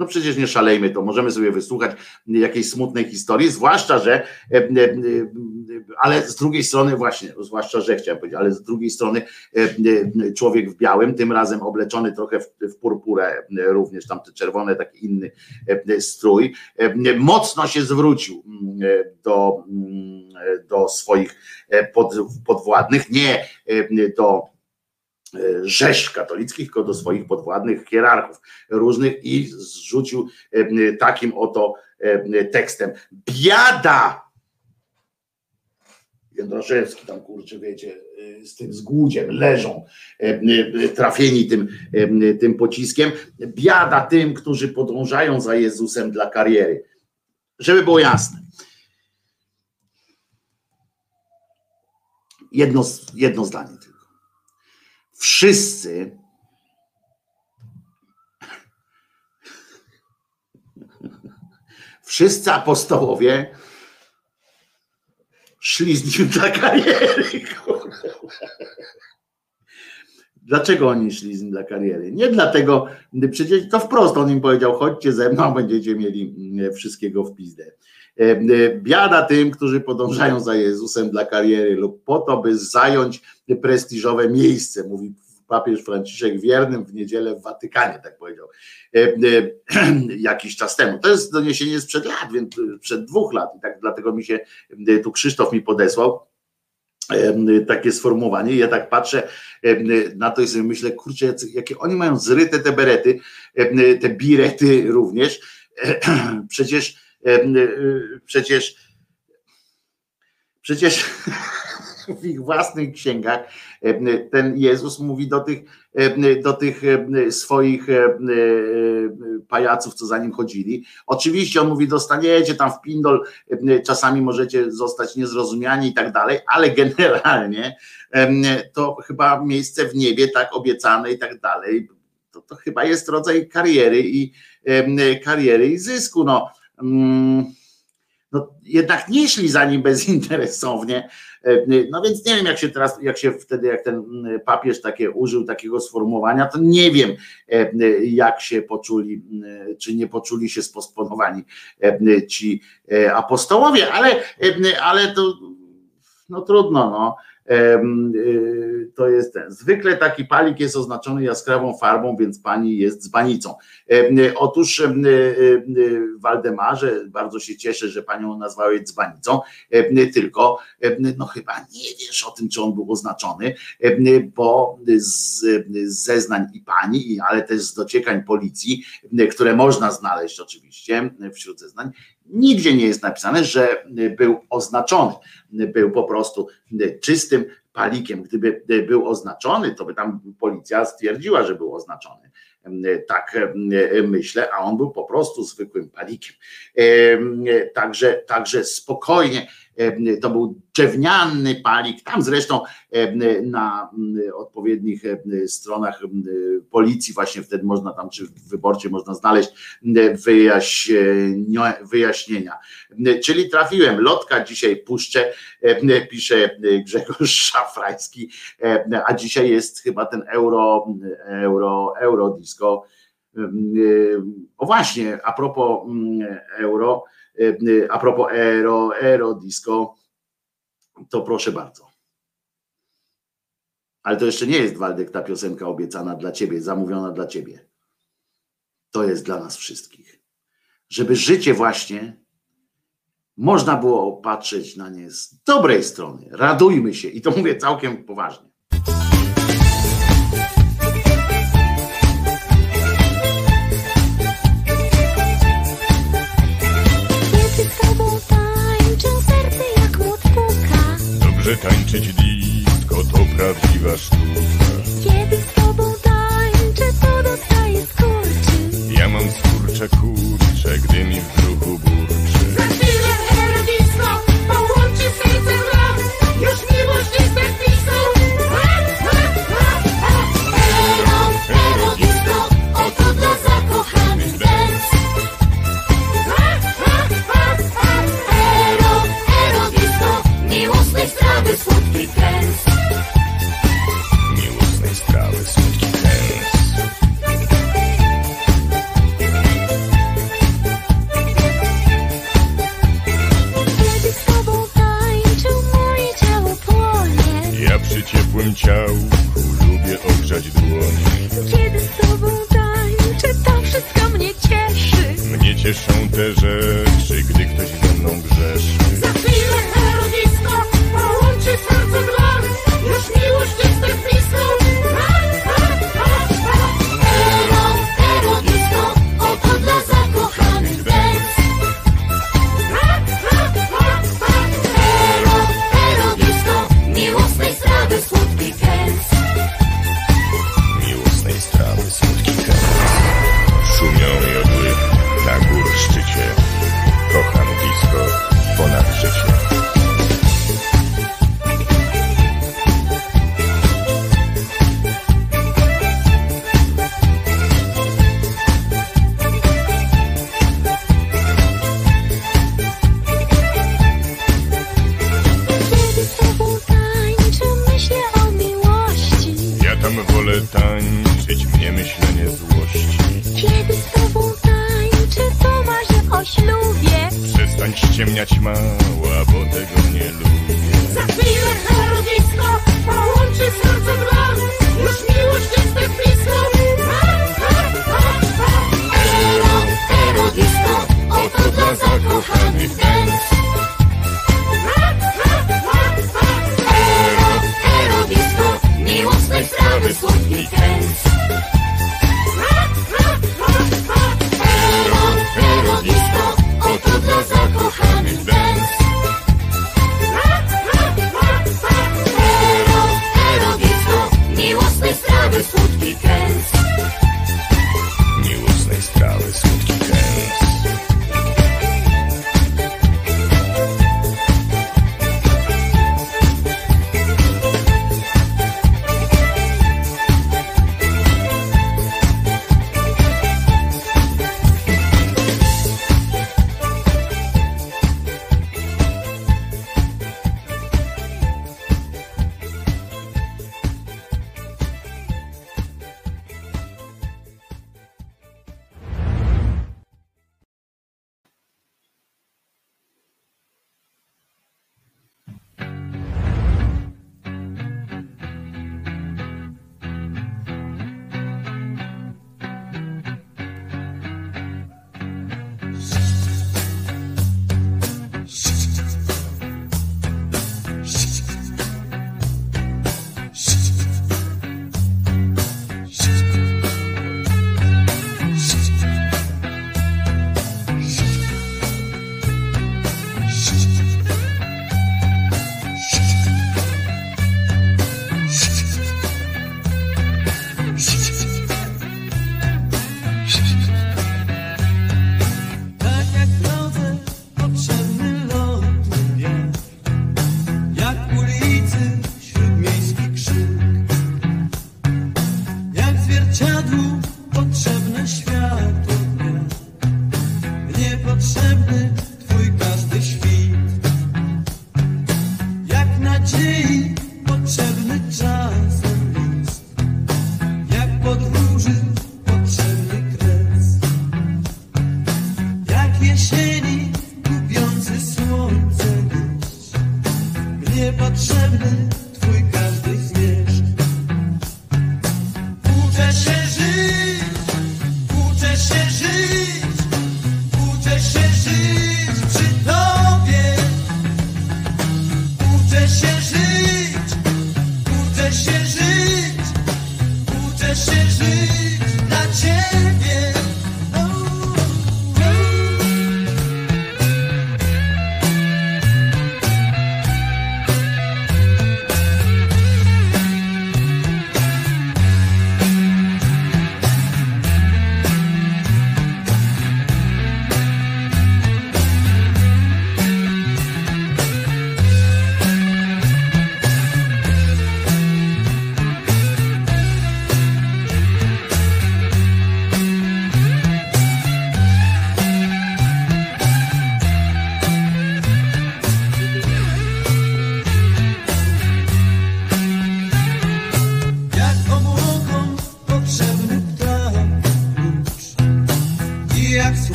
no przecież nie szalejmy, to możemy sobie wysłuchać jakiejś smutnej historii, zwłaszcza, że, e, e, e, ale z drugiej strony właśnie, zwłaszcza, że chciałem powiedzieć, ale z drugiej strony człowiek w białym, tym razem obleczony trochę w, purpurę, również tam te czerwone, taki inny strój, mocno się zwrócił do, do swoich pod, podwładnych, nie do rzesz katolickich, tylko do swoich podwładnych hierarchów różnych i zrzucił e, takim oto e, tekstem. Biada! Jędraszewski tam kurczę, wiecie, e, z tym zgłudziem leżą trafieni tym, tym pociskiem. Biada tym, którzy podążają za Jezusem dla kariery. Żeby było jasne. Jedno, jedno zdanie wszyscy wszyscy apostołowie szli z nim dla kariery. Dlaczego oni szli z nim dla kariery? Nie dlatego, przecież to wprost on im powiedział, chodźcie ze mną, będziecie mieli wszystkiego w pizdę. E, e, biada tym, którzy podążają za Jezusem dla kariery lub po to, by zająć prestiżowe miejsce, mówi papież Franciszek wiernym w niedzielę w Watykanie, tak powiedział e, [clears throat] jakiś czas temu. To jest doniesienie sprzed lat, więc przed dwóch lat i tak dlatego mi się, tu Krzysztof mi podesłał takie sformułowanie. Ja tak patrzę na to i sobie myślę, kurczę, jakie oni mają zryte te berety, te birety również. [clears throat] Przecież przecież przecież [laughs] w ich własnych księgach ten Jezus mówi do tych, do tych swoich pajaców, co za nim chodzili. Oczywiście on mówi, dostaniecie tam w pindol, czasami możecie zostać niezrozumiani i tak dalej, ale generalnie to chyba miejsce w niebie tak obiecane i tak dalej. To, to chyba jest rodzaj kariery i kariery i zysku. No, no, jednak nie szli za nim bezinteresownie. E, no więc nie wiem, jak się teraz, jak się wtedy, jak ten mm, papież takie użył takiego sformułowania, to nie wiem, e, jak się poczuli, mm, czy nie poczuli się sposponowani e, ci apostołowie, ale, ale to no trudno, no. Y, to jest ten. Zwykle taki palik jest oznaczony jaskrawą farbą, więc pani jest dzbanicą. Y, otóż y, Waldemarze, bardzo się cieszę, że panią nazwałeś dzbanicą, tylko no chyba nie wiesz o tym, czy on był oznaczony, bo z zeznań i pani, ale też z dociekań policji, które można znaleźć oczywiście wśród zeznań, nigdzie nie jest napisane, że był oznaczony. Był po prostu czystym palikiem. Gdyby był oznaczony, to by tam policja stwierdziła, że był oznaczony. Tak myślę, a on był po prostu zwykłym palikiem. Także, także spokojnie to był drewniany palik, tam zresztą na odpowiednich stronach policji właśnie wtedy można tam, czy w wyborcie można znaleźć wyjaśnienia. Czyli trafiłem, lotka dzisiaj puszczę, pisze Grzegorz Szafrański, a dzisiaj jest chyba ten euro, euro, euro disco. O właśnie, a propos euro, a propos aero, aero disco, to proszę bardzo. Ale to jeszcze nie jest Waldek ta piosenka obiecana dla ciebie, zamówiona dla ciebie. To jest dla nas wszystkich. Żeby życie właśnie można było patrzeć na nie z dobrej strony. Radujmy się i to mówię całkiem poważnie. Dobrze tańczyć disco to prawdziwa sztuka. Kiedy z tobą tańczę, to dostaję skurczy. Ja mam skurcze kurcze, gdy mi w brzuchu burczy. Za chwilę cieszą te rzeczy, gdy ktoś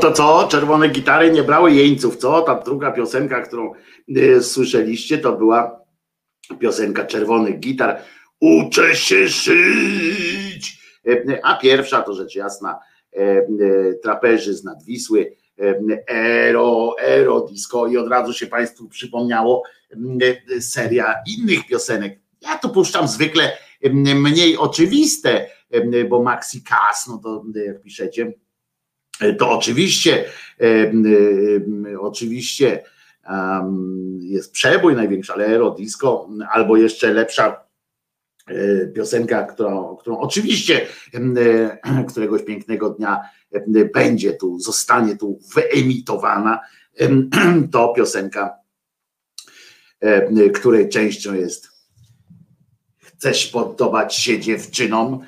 To co? Czerwone gitary nie brały jeńców, co? Ta druga piosenka, którą y, słyszeliście, to była piosenka czerwonych gitar. Uczę się żyć. E, A pierwsza to rzecz jasna e, e, traperzy z nadwisły. e, Ero, ero, disco i od razu się Państwu przypomniało e, seria innych piosenek. Ja tu puszczam zwykle e, mniej oczywiste, e, bo Maxi Cass, no to e, jak piszecie, to oczywiście, oczywiście jest przebój największy, ale Aero Disco, albo jeszcze lepsza e, piosenka, którą, którą oczywiście e, [clears throat] któregoś pięknego dnia będzie tu, zostanie tu wyemitowana, em, [clears throat] to piosenka, której częścią jest Chcesz podobać się dziewczynom.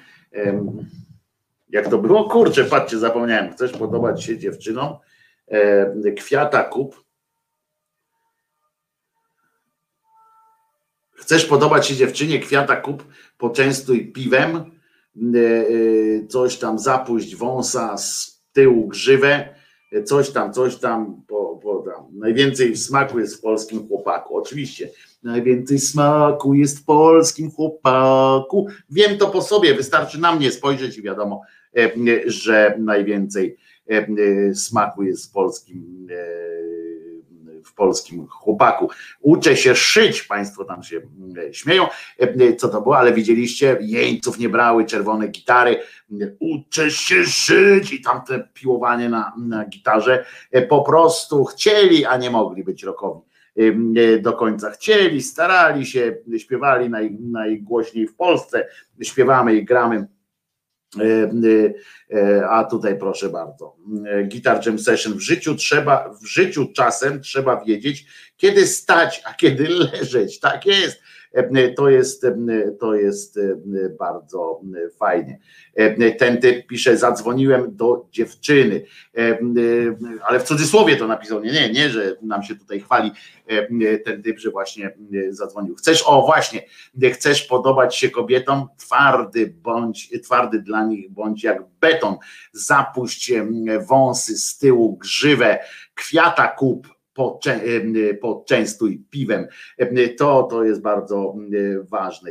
Jak to było? Kurczę, patrzcie, zapomniałem. Chcesz podobać się dziewczynom? E, kwiata kup. Chcesz podobać się dziewczynie, kwiata kup, poczęstuj piwem, e, e, coś tam zapuść wąsa z tyłu grzywę, coś tam, coś tam, po, po tam. Najwięcej smaku jest w polskim chłopaku, oczywiście. Najwięcej smaku jest w polskim chłopaku. Wiem to po sobie, wystarczy na mnie spojrzeć i wiadomo, że najwięcej e, e, smaku jest w polskim e, w polskim chłopaku. Uczę się szyć, Państwo tam się śmieją, e, co to było, ale widzieliście, jeńców nie brały, czerwone gitary, uczę się szyć i tam te piłowanie na, na gitarze, e, po prostu chcieli, a nie mogli być rokowi. do końca chcieli, starali się, śpiewali naj, najgłośniej w Polsce, śpiewamy i gramy. A tutaj proszę bardzo, Guitar Jam Session w życiu trzeba, w życiu czasem trzeba wiedzieć, kiedy stać, a kiedy [laughs] leżeć. Tak jest. To jest, to jest bardzo fajnie. Ten typ pisze, zadzwoniłem do dziewczyny, ale w cudzysłowie to napisał, nie, nie, nie, że nam się tutaj chwali ten typ, że właśnie zadzwonił. Chcesz, o właśnie, chcesz podobać się kobietom, twardy bądź, twardy dla nich bądź jak beton, zapuść wąsy z tyłu, grzywę, kwiata kup, poczęstuj piwem. To, to jest bardzo ważne.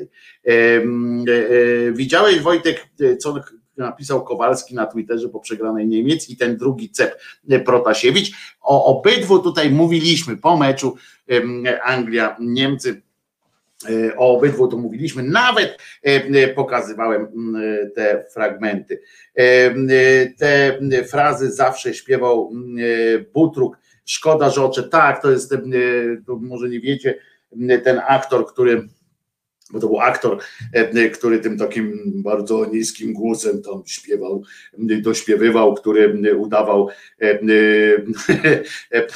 Widziałeś Wojtek, co napisał Kowalski na Twitterze po przegranej Niemiec i ten drugi cep Protasiewicz. O obydwu tutaj mówiliśmy po meczu Anglia, Niemcy. O obydwu to mówiliśmy, nawet pokazywałem te fragmenty. Te frazy zawsze śpiewał Butruk Szkoda, że oczy. Tak, to jest, e, może nie wiecie, ten aktor, który bo to był aktor, e, który tym takim bardzo niskim głosem tam śpiewał, dośpiewywał, który udawał, [laughs] e,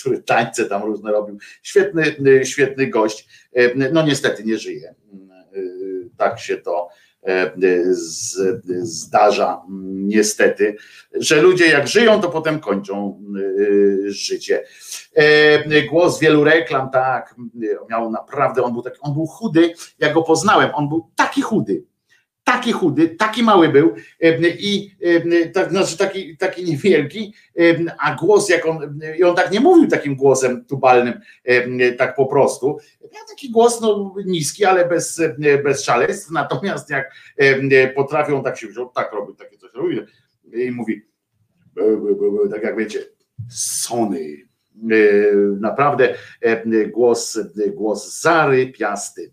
który tańce tam różne robił. Świetny, świetny gość. No niestety nie żyje. Tak się to E, zdarza niestety, że ludzie jak żyją, to potem kończą e, życie. E, głos wielu reklam, tak, miał naprawdę, on był taki, on był chudy, ja go poznałem, on był taki chudy, taki chudy, taki mały był i tak, znaczy taki, taki niewielki, a głos jak on, i on tak nie mówił takim głosem tubalnym, tak po prostu. Miał taki głos no, niski, ale bez, bez szaleństw, natomiast jak potrafią tak się wziął, tak robił, takie coś robił i mówi, tak jak wiecie, Sony, naprawdę głos, głos zarypiasty.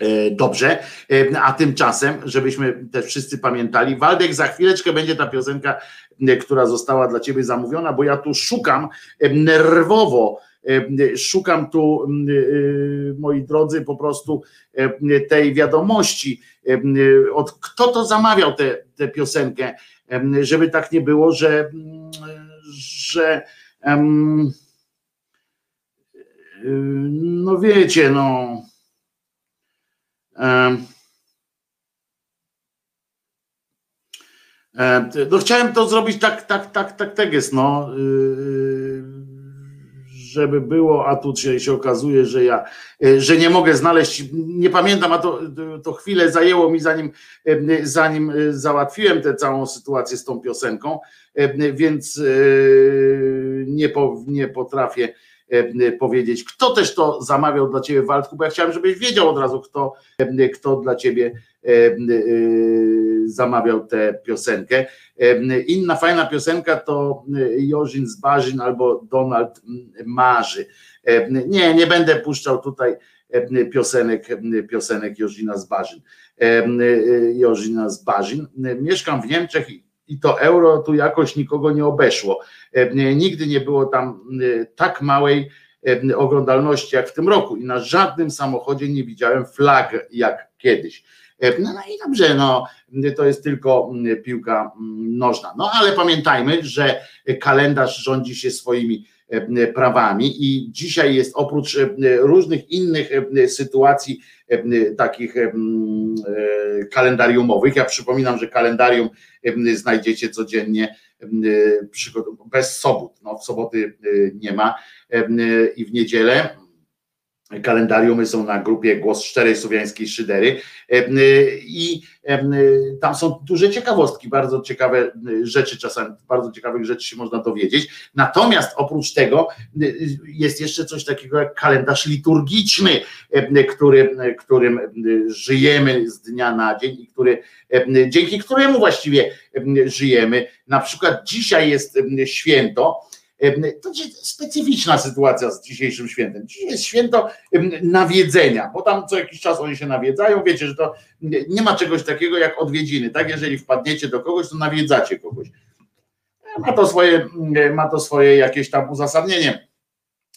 E, dobrze, e, a tymczasem, żebyśmy też wszyscy pamiętali, Waldek, za chwileczkę będzie ta piosenka, e, która została dla ciebie zamówiona, bo ja tu szukam nerwowo, szukam tu, moi drodzy, po prostu tej wiadomości, od kto to zamawiał tę piosenkę, żeby tak nie było, że, że no wiecie, no no chciałem to zrobić tak, tak, tak, tak, tak jest, no, yy, żeby było, a tu się, się okazuje, że ja, yy, że nie mogę znaleźć, nie pamiętam, a to, to chwilę zajęło mi zanim, yy, zanim załatwiłem tę całą sytuację z tą piosenką, więc nie, po, nie potrafię powiedzieć, kto też to zamawiał dla ciebie Waldku, bo ja chciałem, żebyś wiedział od razu, kto, e, kto dla ciebie e, zamawiał tę piosenkę. Inna fajna piosenka to Jorzin z Barzin albo Donald Marzy. Nie, nie będę puszczał tutaj piosenek, piosenek Jorzina z Barzin. Jorzina z Barzin. Mieszkam w Niemczech i to euro tu jakoś nikogo nie obeszło. E, nigdy nie było tam e, tak małej e, oglądalności jak w tym roku i na żadnym samochodzie nie widziałem flag jak kiedyś. No, no i dobrze, no to jest tylko piłka nożna. No ale pamiętajmy, że kalendarz rządzi się swoimi prawami i dzisiaj jest oprócz różnych innych sytuacji takich kalendariumowych, ja przypominam, że kalendarium znajdziecie codziennie bez sobot. No, w soboty nie ma i w niedzielę kalendariumy są na grupie Głos Szczerej Słowiańskiej Szydery i tam są duże ciekawostki, bardzo ciekawe rzeczy, czasami bardzo ciekawych rzeczy się można dowiedzieć. Natomiast oprócz tego jest jeszcze coś takiego jak kalendarz liturgiczny, który, którym żyjemy z dnia na dzień i który, dzięki któremu właściwie żyjemy. Na przykład dzisiaj jest święto, to jest specyficzna sytuacja z dzisiejszym świętem. Dzisiaj jest święto nawiedzenia, bo tam co jakiś czas oni się nawiedzają. Wiecie, że to nie ma czegoś takiego jak odwiedziny. Tak, jeżeli wpadniecie do kogoś, to nawiedzacie kogoś. Ma to swoje, ma to swoje jakieś tam uzasadnienie.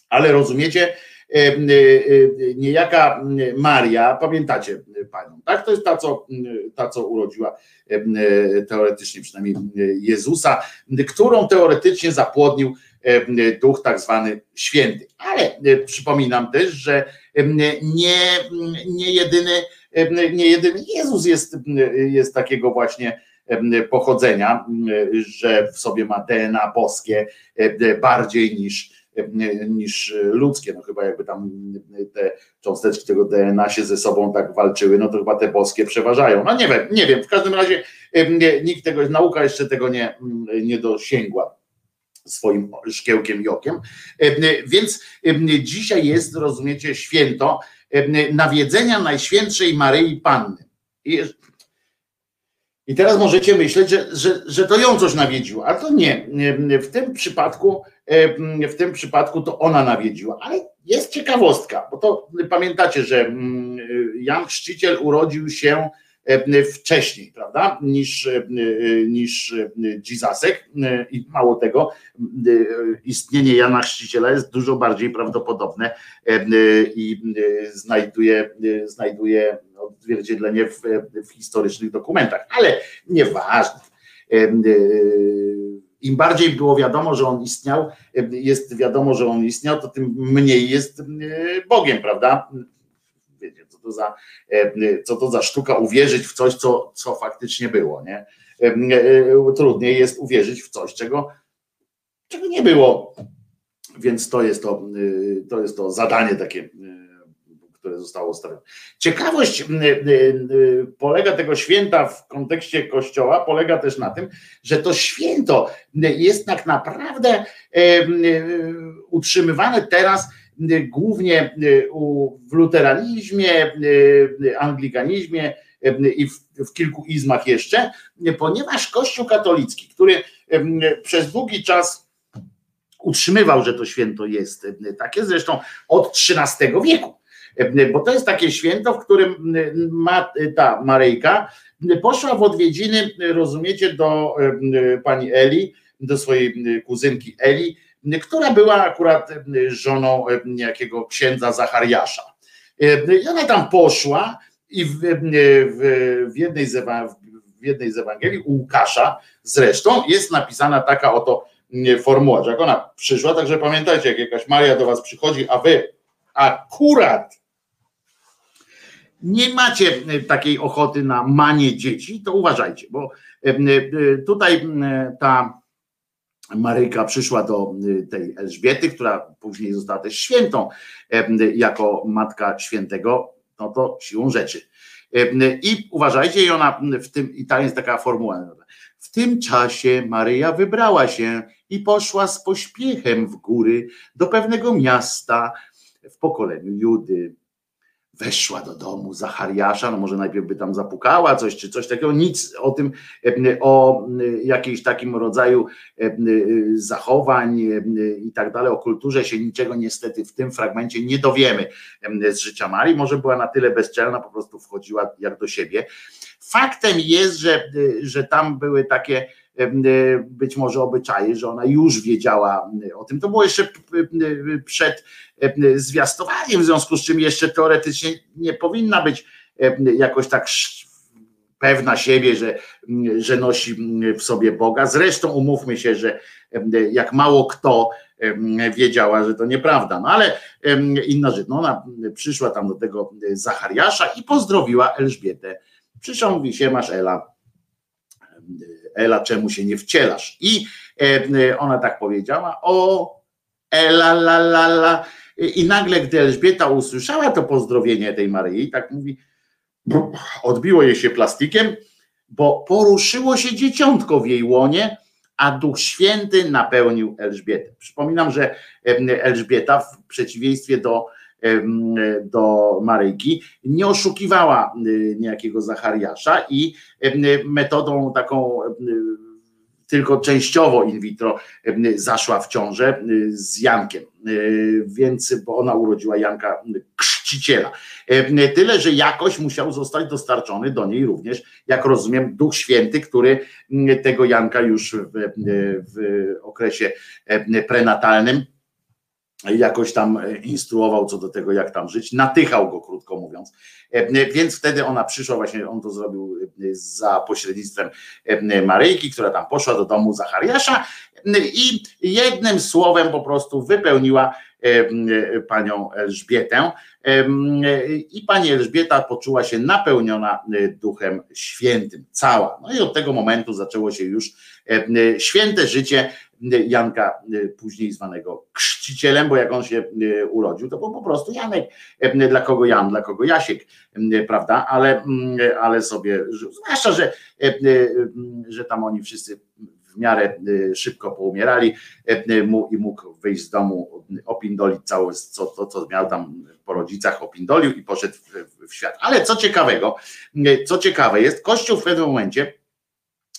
Ale rozumiecie, niejaka Maria, pamiętacie panią, tak? To jest ta, co, ta, co urodziła teoretycznie przynajmniej Jezusa, którą teoretycznie zapłodnił duch tak zwany święty. Ale przypominam też, że nie, nie jedyny, nie jedyny Jezus jest, jest takiego właśnie pochodzenia, że w sobie ma DNA boskie bardziej niż, niż ludzkie. No chyba jakby tam te cząsteczki tego DNA się ze sobą tak walczyły, no to chyba te boskie przeważają. No nie wiem, nie wiem. W każdym razie nikt tego, nauka jeszcze tego nie, nie dosięgła swoim szkiełkiem i okiem. Więc dzisiaj jest, rozumiecie, święto nawiedzenia Najświętszej Maryi Panny. I teraz możecie myśleć, że, że, że to ją coś nawiedziło, ale to nie. W tym przypadku, w tym przypadku to ona nawiedziła. Ale jest ciekawostka, bo to pamiętacie, że Jan Chrzciciel urodził się wcześniej, prawda, niż, niż Jesusek i mało tego, istnienie Jana Chrzciciela jest dużo bardziej prawdopodobne i znajduje, znajduje odzwierciedlenie w, w historycznych dokumentach, ale nieważne. Im bardziej było wiadomo, że on istniał, jest wiadomo, że on istniał, to tym mniej jest Bogiem, prawda? Wiecie, co to za, co to za sztuka uwierzyć w coś, co, co faktycznie było, nie? Trudniej jest uwierzyć w coś, czego, czego nie było. Więc to jest to, to jest to zadanie takie które zostało ustawione. Ciekawość polega tego święta w kontekście Kościoła, polega też na tym, że to święto jest tak naprawdę utrzymywane teraz głównie w luteranizmie, anglikanizmie i w, w kilku izmach jeszcze, ponieważ Kościół katolicki, który przez długi czas utrzymywał, że to święto jest takie, zresztą od XIII wieku bo to jest takie święto, w którym ma, ta Maryjka poszła w odwiedziny, rozumiecie, do pani Eli, do swojej kuzynki Eli, która była akurat żoną jakiego księdza Zachariasza. I ona tam poszła i w, w, w, jednej, z, w jednej z Ewangelii, u Łukasza zresztą, jest napisana taka oto formuła, że jak ona przyszła, także pamiętajcie, jak jakaś Maria do was przychodzi, a wy akurat nie macie e, takiej ochoty na manie dzieci, to uważajcie, bo e, e, tutaj ta Maryjka przyszła do tej Elżbiety, która później została też świętą jako matka świętego, no to siłą rzeczy. I uważajcie, i ona w tym, i ta jest taka formuła. W tym czasie Maryja wybrała się i poszła z pośpiechem w góry do pewnego miasta w pokoleniu Judy weszła do domu Zachariasza, no może najpierw by tam zapukała coś, czy coś takiego, nic o tym, o jakimś takim rodzaju zachowań i tak dalej, o kulturze się niczego niestety w tym fragmencie nie dowiemy z życia Marii, może była na tyle bezczelna, po prostu wchodziła jak do siebie. Faktem jest, że, że tam były takie być może obyczaje, że ona już wiedziała o tym. To było jeszcze przed zwiastowaniem, w związku z czym jeszcze teoretycznie nie powinna być jakoś tak pewna siebie, że, że nosi w sobie Boga. Zresztą umówmy się, że jak mało kto wiedziała, że to nieprawda. No ale inna rzecz, no ona przyszła tam do tego Zachariasza i pozdrowiła Elżbietę. Przyszła, mówi się, masz Ela, Ela, czemu się nie wcielasz? I ona tak powiedziała, o Ela, la, la, la. I nagle, gdy Elżbieta usłyszała to pozdrowienie tej Maryi, tak mówi, odbiło jej się plastikiem, bo poruszyło się dzieciątko w jej łonie, a Duch Święty napełnił Elżbietę. Przypominam, że Elżbieta w przeciwieństwie do, do Maryjki nie oszukiwała niejakiego Zachariasza i metodą taką tylko częściowo in vitro zaszła w ciążę z Jankiem, więc, bo ona urodziła Janka Chrzciciela. Tyle, że jakoś musiał zostać dostarczony do niej również, jak rozumiem, Duch Święty, który tego Janka już w, w okresie prenatalnym jakoś tam e, instruował co do tego, jak tam żyć, natychał go, krótko mówiąc. E, więc wtedy ona przyszła, właśnie on to zrobił e, za pośrednictwem Maryjki, która tam poszła do domu Zachariasza i jednym słowem po prostu wypełniła panią Elżbietę i pani Elżbieta poczuła się napełniona Duchem Świętym, cała. No i od tego momentu zaczęło się już święte życie Janka, później zwanego chrzcicielem, bo jak on się urodził, to był po prostu Janek. Dla kogo Jan, dla kogo Jasiek, prawda? Ale, ale sobie, zwłaszcza, że, że tam oni wszyscy w miarę szybko poumierali i mógł wyjść z domu, opindolić całe, co, to, co miał tam po rodzicach, opindolił i poszedł w, w świat. Ale co ciekawego, co ciekawe jest, Kościół w pewnym momencie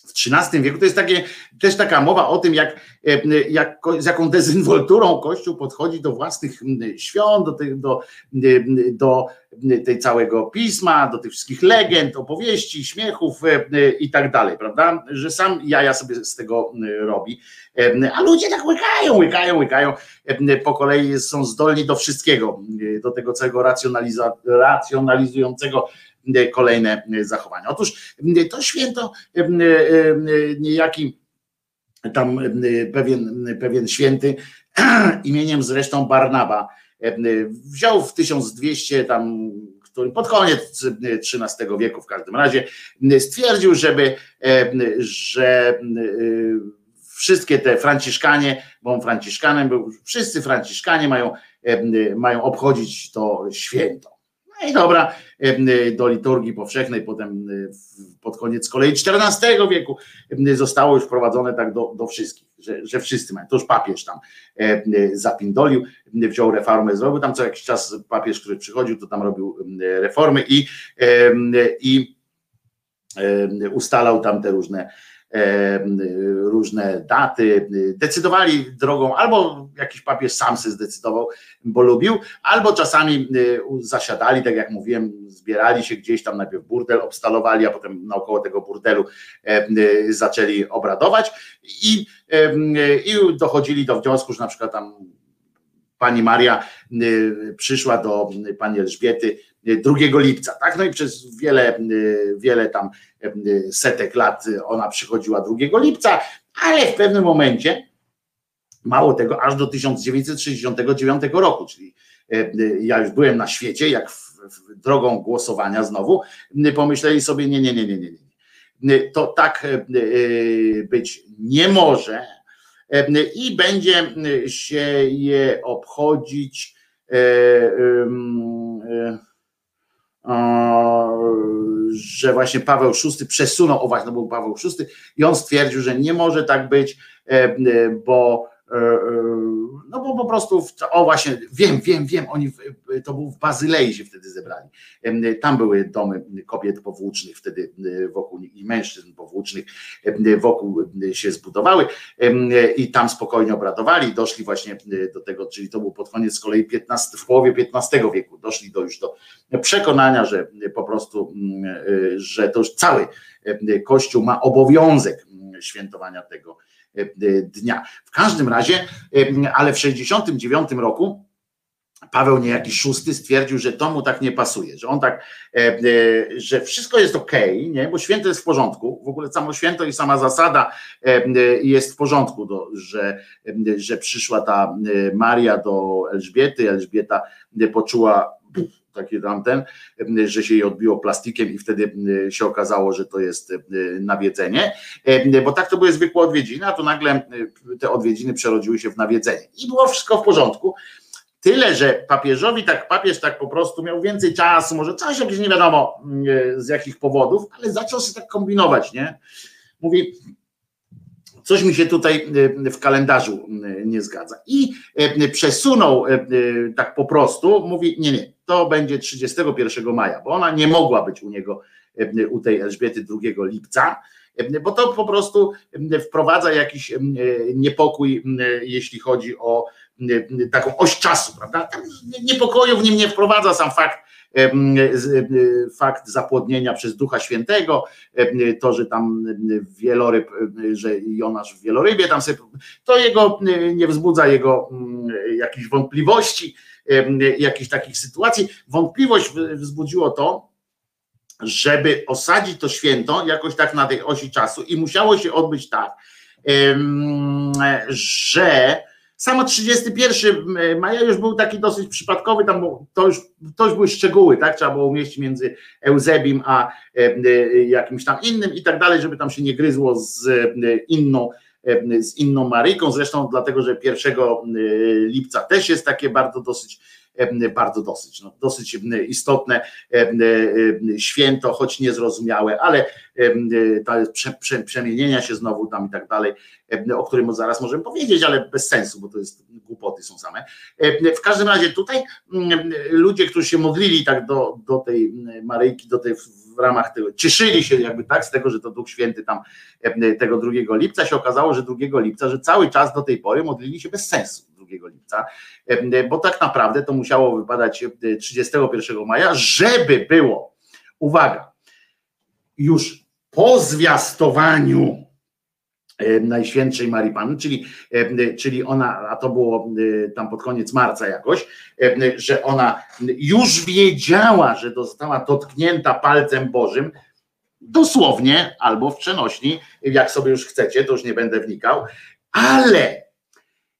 w XIII wieku. To jest takie, też taka mowa o tym, jak, e, jak, z jaką dezynwolturą Kościół podchodzi do własnych świąt, do, tych, do, do tej całego pisma, do tych wszystkich legend, opowieści, śmiechów e, i tak dalej, prawda? Że sam jaja sobie z tego robi. E, a ludzie tak łykają, łykają, łykają. Po kolei są zdolni do wszystkiego, do tego całego racjonalizującego kolejne zachowania. Otóż to święto niejaki tam pewien, pewien święty imieniem zresztą Barnaba wziął w 1200 tam pod koniec XIII wieku w każdym razie stwierdził, żeby, że wszystkie te Franciszkanie, bo on Franciszkanem był, wszyscy Franciszkanie mają, mają obchodzić to święto. No i dobra, do liturgii powszechnej, potem pod koniec kolei XIV wieku zostało już wprowadzone tak do, do wszystkich, że, że wszyscy mają. To już papież tam zapindolił, wziął reformę, zrobił tam co jakiś czas papież, który przychodził, to tam robił reformy i, i ustalał tam te różne różne daty, decydowali drogą, albo jakiś papież sam się zdecydował, bo lubił, albo czasami zasiadali, tak jak mówiłem, zbierali się gdzieś tam, najpierw burdel obstalowali, a potem naokoło tego burdelu zaczęli obradować i, i dochodzili do wniosku, że na przykład tam pani Maria przyszła do pani Elżbiety 2 lipca, tak? No i przez wiele, wiele tam setek lat ona przychodziła 2 lipca, ale w pewnym momencie, mało tego, aż do 1969 roku, czyli ja już byłem na świecie, jak drogą głosowania znowu, pomyśleli sobie, nie, nie, nie, nie, nie, nie. To tak być nie może i będzie się je obchodzić że właśnie Paweł VI przesunął, o właśnie, no był Paweł VI i on stwierdził, że nie może tak być, bo E, e, no bo po prostu, o właśnie, wiem, wiem, wiem, oni, to był w Bazylei się wtedy zebrali. Tam były domy kobiet powłócznych wtedy e, wokół i mężczyzn powłócznych wokół się zbudowały i tam spokojnie obradowali, doszli właśnie do tego, czyli to był pod koniec z kolei 15, w połowie XV wieku, doszli do już do przekonania, że po prostu, że to już cały Kościół ma obowiązek świętowania tego E, e, dnia. W każdym razie, e, ale w 69 roku Paweł niejaki szósty stwierdził, że to mu tak nie pasuje, że on tak, że wszystko jest ok, nie? bo święto jest w porządku, w ogóle samo święto i sama zasada jest w porządku, że, że przyszła ta Maria do Elżbiety, Elżbieta poczuła taki tamten, że się jej odbiło plastikiem i wtedy się okazało, że to jest nawiedzenie, bo tak to były zwykłe odwiedziny, a to nagle te odwiedziny przerodziły się w nawiedzenie i było wszystko w porządku. Tyle, że papieżowi tak, papież tak po prostu miał więcej czasu, może coś jakieś nie wiadomo z jakich powodów, ale zaczął się tak kombinować, nie? Mówi, coś mi się tutaj w kalendarzu nie zgadza. I przesunął tak po prostu, mówi, nie, nie, to będzie 31 maja, bo ona nie mogła być u niego, u tej Elżbiety 2 lipca, bo to po prostu wprowadza jakiś niepokój, jeśli chodzi o taką oś czasu, prawda? Niepokoju w nim nie wprowadza sam fakt fakt zapłodnienia przez Ducha Świętego, to, że tam wieloryb, że Jonasz w wielorybie tam sobie, to jego nie wzbudza jego jakichś wątpliwości, jakichś takich sytuacji. Wątpliwość wzbudziło to, żeby osadzić to święto jakoś tak na tej osi czasu i musiało się odbyć tak, że samo 31 maja już był taki dosyć przypadkowy, tam to już, to już były szczegóły, tak? Trzeba było umieścić między Eusebim a jakimś tam innym i tak dalej, żeby tam się nie gryzło z inną z inną Maryjką, zresztą dlatego, że 1 lipca też jest takie bardzo dosyć bardzo dosyć, no, dosyć istotne święto, choć niezrozumiałe, ale prze, prze, przemienienia się znowu tam i tak dalej, o którym zaraz możemy powiedzieć, ale bez sensu, bo to jest głupoty są same. W każdym razie tutaj ludzie, którzy się modlili tak do, do tej Maryjki, do tej w ramach tego, cieszyli się jakby tak z tego, że to Duch Święty tam tego 2 lipca się okazało, że 2 lipca, że cały czas do tej pory modlili się bez sensu 2 lipca, bo tak naprawdę to musiało wypadać 31 maja, żeby było, uwaga, już po zwiastowaniu Najświętszej Marii Panny, czyli, czyli ona, a to było tam pod koniec marca jakoś, że ona już wiedziała, że została dotknięta palcem Bożym, dosłownie albo w przenośni, jak sobie już chcecie, to już nie będę wnikał, ale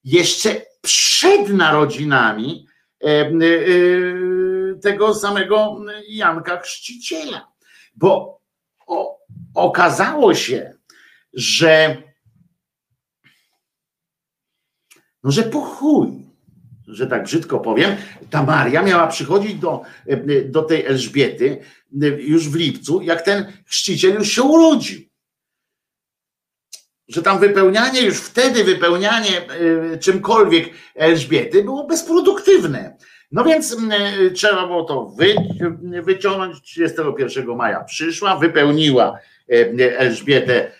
jeszcze przed narodzinami tego samego Janka Chrzciciela, bo okazało się, że no, że po chuj, że tak brzydko powiem, ta Maria miała przychodzić do, do tej Elżbiety już w lipcu, jak ten chrzciciel już się urodził. Że tam wypełnianie, już wtedy wypełnianie y, czymkolwiek Elżbiety było bezproduktywne. No więc trzeba było to wy, wyciągnąć. 31 maja przyszła, wypełniła Elżbietę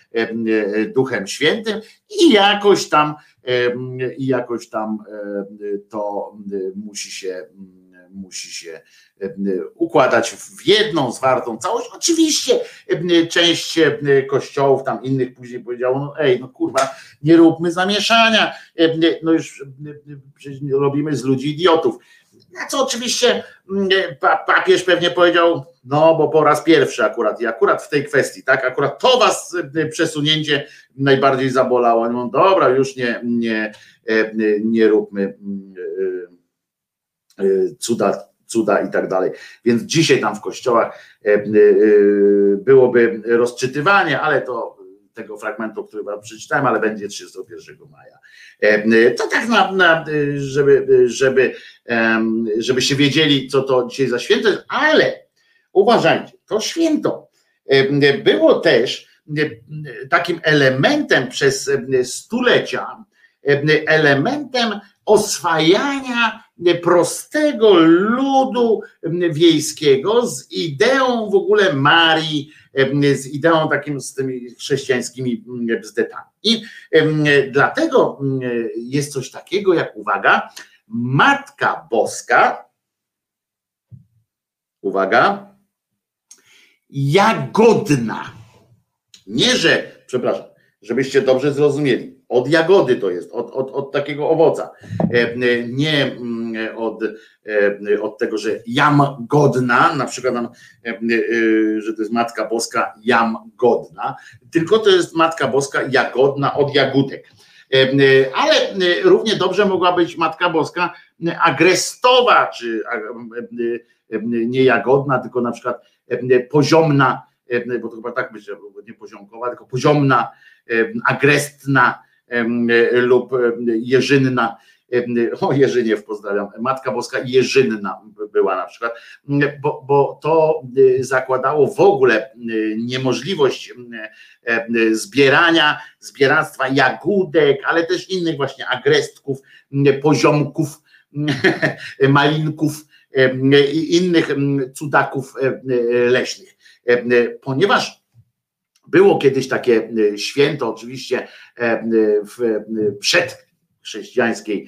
Duchem Świętym i jakoś tam i jakoś tam to musi się musi się układać w jedną zwartą całość. Oczywiście część kościołów tam innych później powiedziało, no ej, no kurwa, nie róbmy zamieszania, no już robimy z ludzi idiotów. Na co oczywiście papież pewnie powiedział, no bo po raz pierwszy akurat i akurat w tej kwestii, tak, akurat to was przesunięcie najbardziej zabolało. No dobra, już nie, nie, nie róbmy cuda, cuda i tak dalej. Więc dzisiaj tam w kościołach byłoby rozczytywanie, ale to tego fragmentu, który wam przeczytałem, ale będzie 31 maja. To tak na, na żeby, żeby, żebyście wiedzieli, co to dzisiaj za święto jest, ale uważajcie, to święto. Było też takim elementem przez stulecia, elementem oswajania prostego ludu wiejskiego z ideą w ogóle Marii, z ideą takim z tymi chrześcijańskimi bzdetami. I dlatego jest coś takiego jak, uwaga, Matka Boska, uwaga, jagodna. Nie, że, przepraszam, żebyście dobrze zrozumieli. Od jagody to jest, od, od, od takiego owoca. Nie od, od tego, że jam godna, na przykład, że to jest Matka Boska jam godna, tylko to jest Matka Boska jagodna od jagódek. Ale równie dobrze mogła być Matka Boska agrestowa, czy nie jagodna, tylko na przykład poziomna, bo to chyba tak będzie, nie poziomkowa, tylko poziomna, agrestna lub jeżynna. O Jerzyniew pozdrawiam, Matka Boska Jerzynna była na przykład, bo, bo to zakładało w ogóle niemożliwość zbierania, zbieractwa jagódek, ale też innych właśnie agrestków, poziomków, [laughs] malinków i innych cudaków leśnych. Ponieważ było kiedyś takie święto, oczywiście przed chrześcijańskiej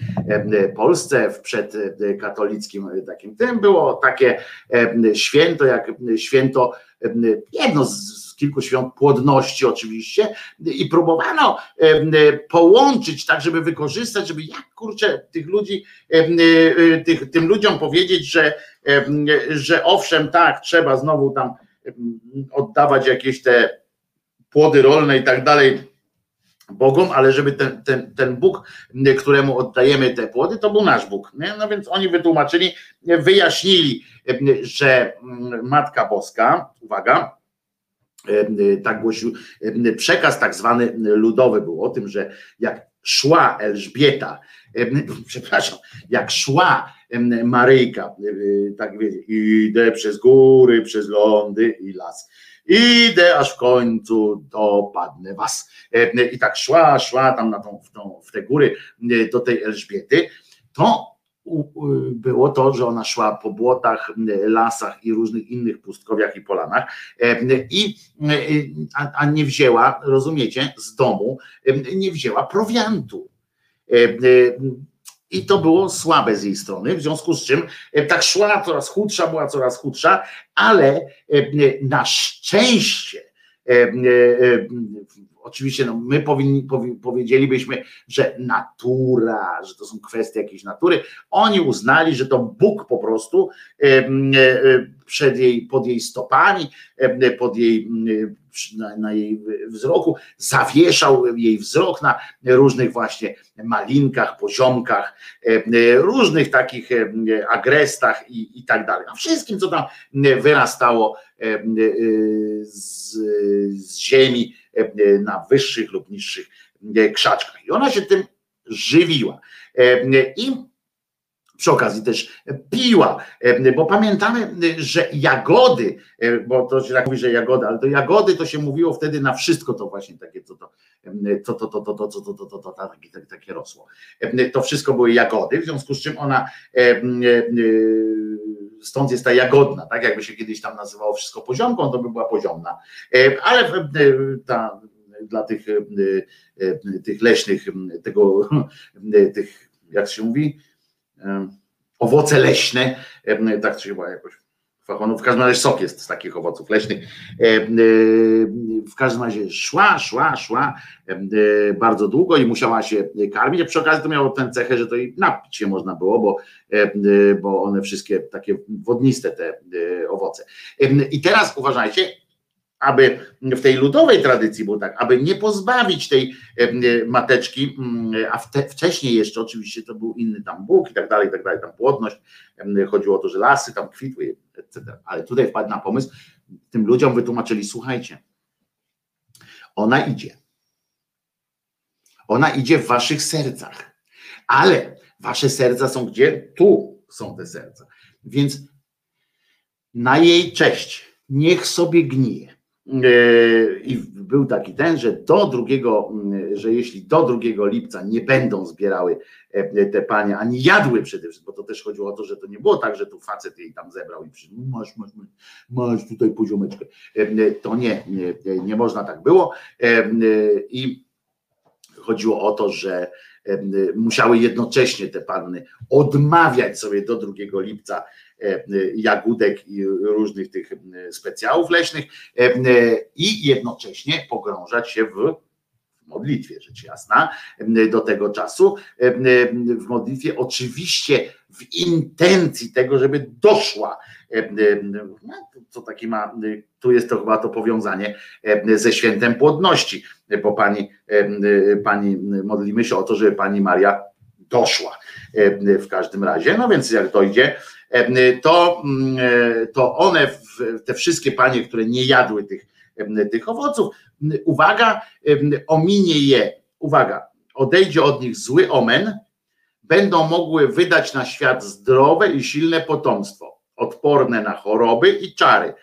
Polsce, w przedkatolickim takim tym. Było takie święto, jak święto, jedno z kilku świąt płodności oczywiście. I próbowano połączyć tak, żeby wykorzystać, żeby jak kurczę tych ludzi, tych, tym ludziom powiedzieć, że, że owszem, tak, trzeba znowu tam oddawać jakieś te płody rolne i tak dalej Bogom, ale żeby ten, ten, ten Bóg, któremu oddajemy te płody, to był nasz Bóg. Nie? No więc oni wytłumaczyli, wyjaśnili, że Matka Boska, uwaga, tak głosił przekaz tak zwany ludowy był o tym, że jak szła Elżbieta, [laughs] przepraszam, jak szła Maryjka, tak wiecie, idę przez góry, przez lądy i las, idę aż w końcu dopadnę was. I tak szła, szła tam na tą, w, tą, w te góry do tej Elżbiety, to było to, że ona szła po błotach, lasach i różnych innych pustkowiach i polanach i a, a nie wzięła, rozumiecie, z domu nie wzięła prowiantu. I to było słabe z jej strony, w związku z czym tak szła, coraz chudsza, była coraz chudsza, ale na szczęście oczywiście no, my powinni, powi, powiedzielibyśmy, że natura, że to są kwestie jakiejś natury. Oni uznali, że to Bóg po prostu e, e, przed jej, pod jej stopami, e, pod jej, na, na jej wzroku, zawieszał jej wzrok na różnych właśnie malinkach, poziomkach, różnych takich agrestach i, i tak dalej. A wszystkim, co tam wyrastało z, z ziemi, na wyższych lub niższych e, krzaczkach. I ona się tym żywiła. E, I przy okazji też piła, bo pamiętamy, że jagody, bo to się tak mówi, że jagody, ale to jagody to się mówiło wtedy na wszystko to właśnie takie, co to, co to, to, to, to, co to, to, to, to takie, takie rosło. To wszystko były jagody, w związku z czym ona stąd jest ta jagodna, tak? Jakby się kiedyś tam nazywało wszystko poziomką, to by była poziomna, ale ta dla tych, tych leśnych, tego, tych, jak się mówi, owoce leśne, tak się chyba jakoś w każdym razie sok jest z takich owoców leśnych. W każdym razie szła, szła, szła bardzo długo i musiała się karmić. Przy okazji to miało tę cechę, że to i napić się można było, bo, bo one wszystkie takie wodniste te owoce. I teraz uważajcie, aby w tej ludowej tradycji było tak, aby nie pozbawić tej mateczki, mm, a wcześniej jeszcze oczywiście to był inny tam Bóg i tak dalej, i tak dalej, tam płodność, chodziło o to, że lasy tam kwitły, etc. Ale tutaj wpadł na pomysł, tym ludziom wytłumaczyli, słuchajcie, ona idzie. Ona idzie w waszych sercach, ale wasze serca są gdzie? Tu są te serca. Więc na jej cześć niech sobie gnije I był taki ten, że do drugiego, że jeśli do 2 lipca nie będą zbierały e, te panie, ani jadły przede wszystkim, bo to też chodziło o to, że to nie było tak, że tu facet jej tam zebrał i przyszedł, masz, masz, masz tutaj poziomeczkę. E, to nie, nie, nie można tak było. I chodziło o to, że musiały jednocześnie te panny odmawiać sobie do 2 lipca E, jagódek i różnych tych specjałów leśnych e, i jednocześnie pogrążać się w modlitwie, rzecz jasna, do tego czasu, w modlitwie, oczywiście w intencji tego, żeby doszła, no, co taki ma, tu jest to chyba to powiązanie ze świętem płodności, bo pani, pani modlimy się o to, żeby pani Maria doszła w każdym razie, no więc jak dojdzie, to, mm, to one, te wszystkie panie, które nie jadły tych, tych owoców, uwaga, ominie je, uwaga, odejdzie od nich zły omen, będą mogły wydać na świat zdrowe i silne potomstwo, odporne na choroby i czary.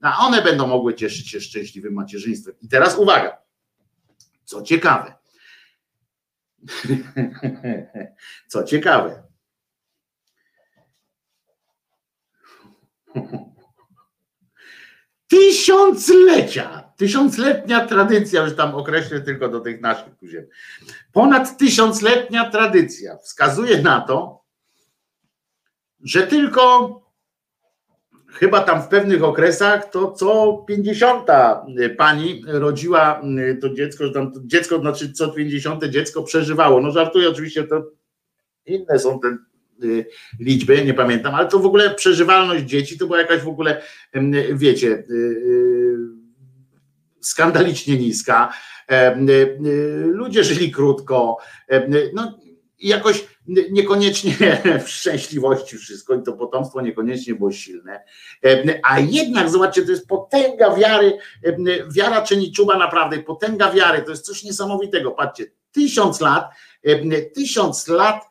A one będą mogły cieszyć się szczęśliwym macierzyństwem. I teraz uwaga, co ciekawe. [laughs] Co ciekawe, [laughs] Tysiąclecia, tysiącletnia tradycja, już tam określę tylko do tych naszych ziem. Ponad tysiącletnia tradycja wskazuje na to, że tylko chyba tam w pewnych okresach to co 50 pani rodziła to dziecko, że tam dziecko, znaczy co 50 dziecko przeżywało. No żartuję oczywiście, to inne są te y, liczby, nie pamiętam, ale to w ogóle przeżywalność dzieci to była jakaś w ogóle, wiecie, y, y, skandalicznie niska. Ludzie żyli krótko. No, jakoś niekoniecznie [laughs] w szczęśliwości wszystko i to potomstwo niekoniecznie było silne. A jednak, zobaczcie, to jest potęga wiary, wiara czyni czuba naprawdę, potęga wiary, to jest coś niesamowitego. Patrzcie, tysiąc lat, tysiąc lat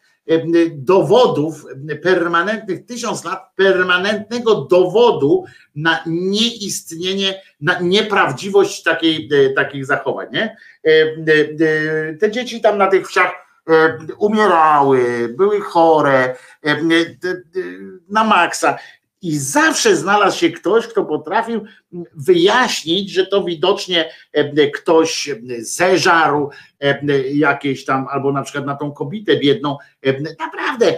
dowodów permanentnych, tysiąc lat permanentnego dowodu na nieistnienie, na nieprawdziwość takiej, takich zachowań. Nie? Te dzieci tam na tych wsiach E, umierały, były chore e, na maksa. I zawsze znalazł się ktoś, kto potrafił wyjaśnić, że to widocznie e, ktoś zeżarł jakieś tam, albo na przykład na tą kobietę biedną. Naprawdę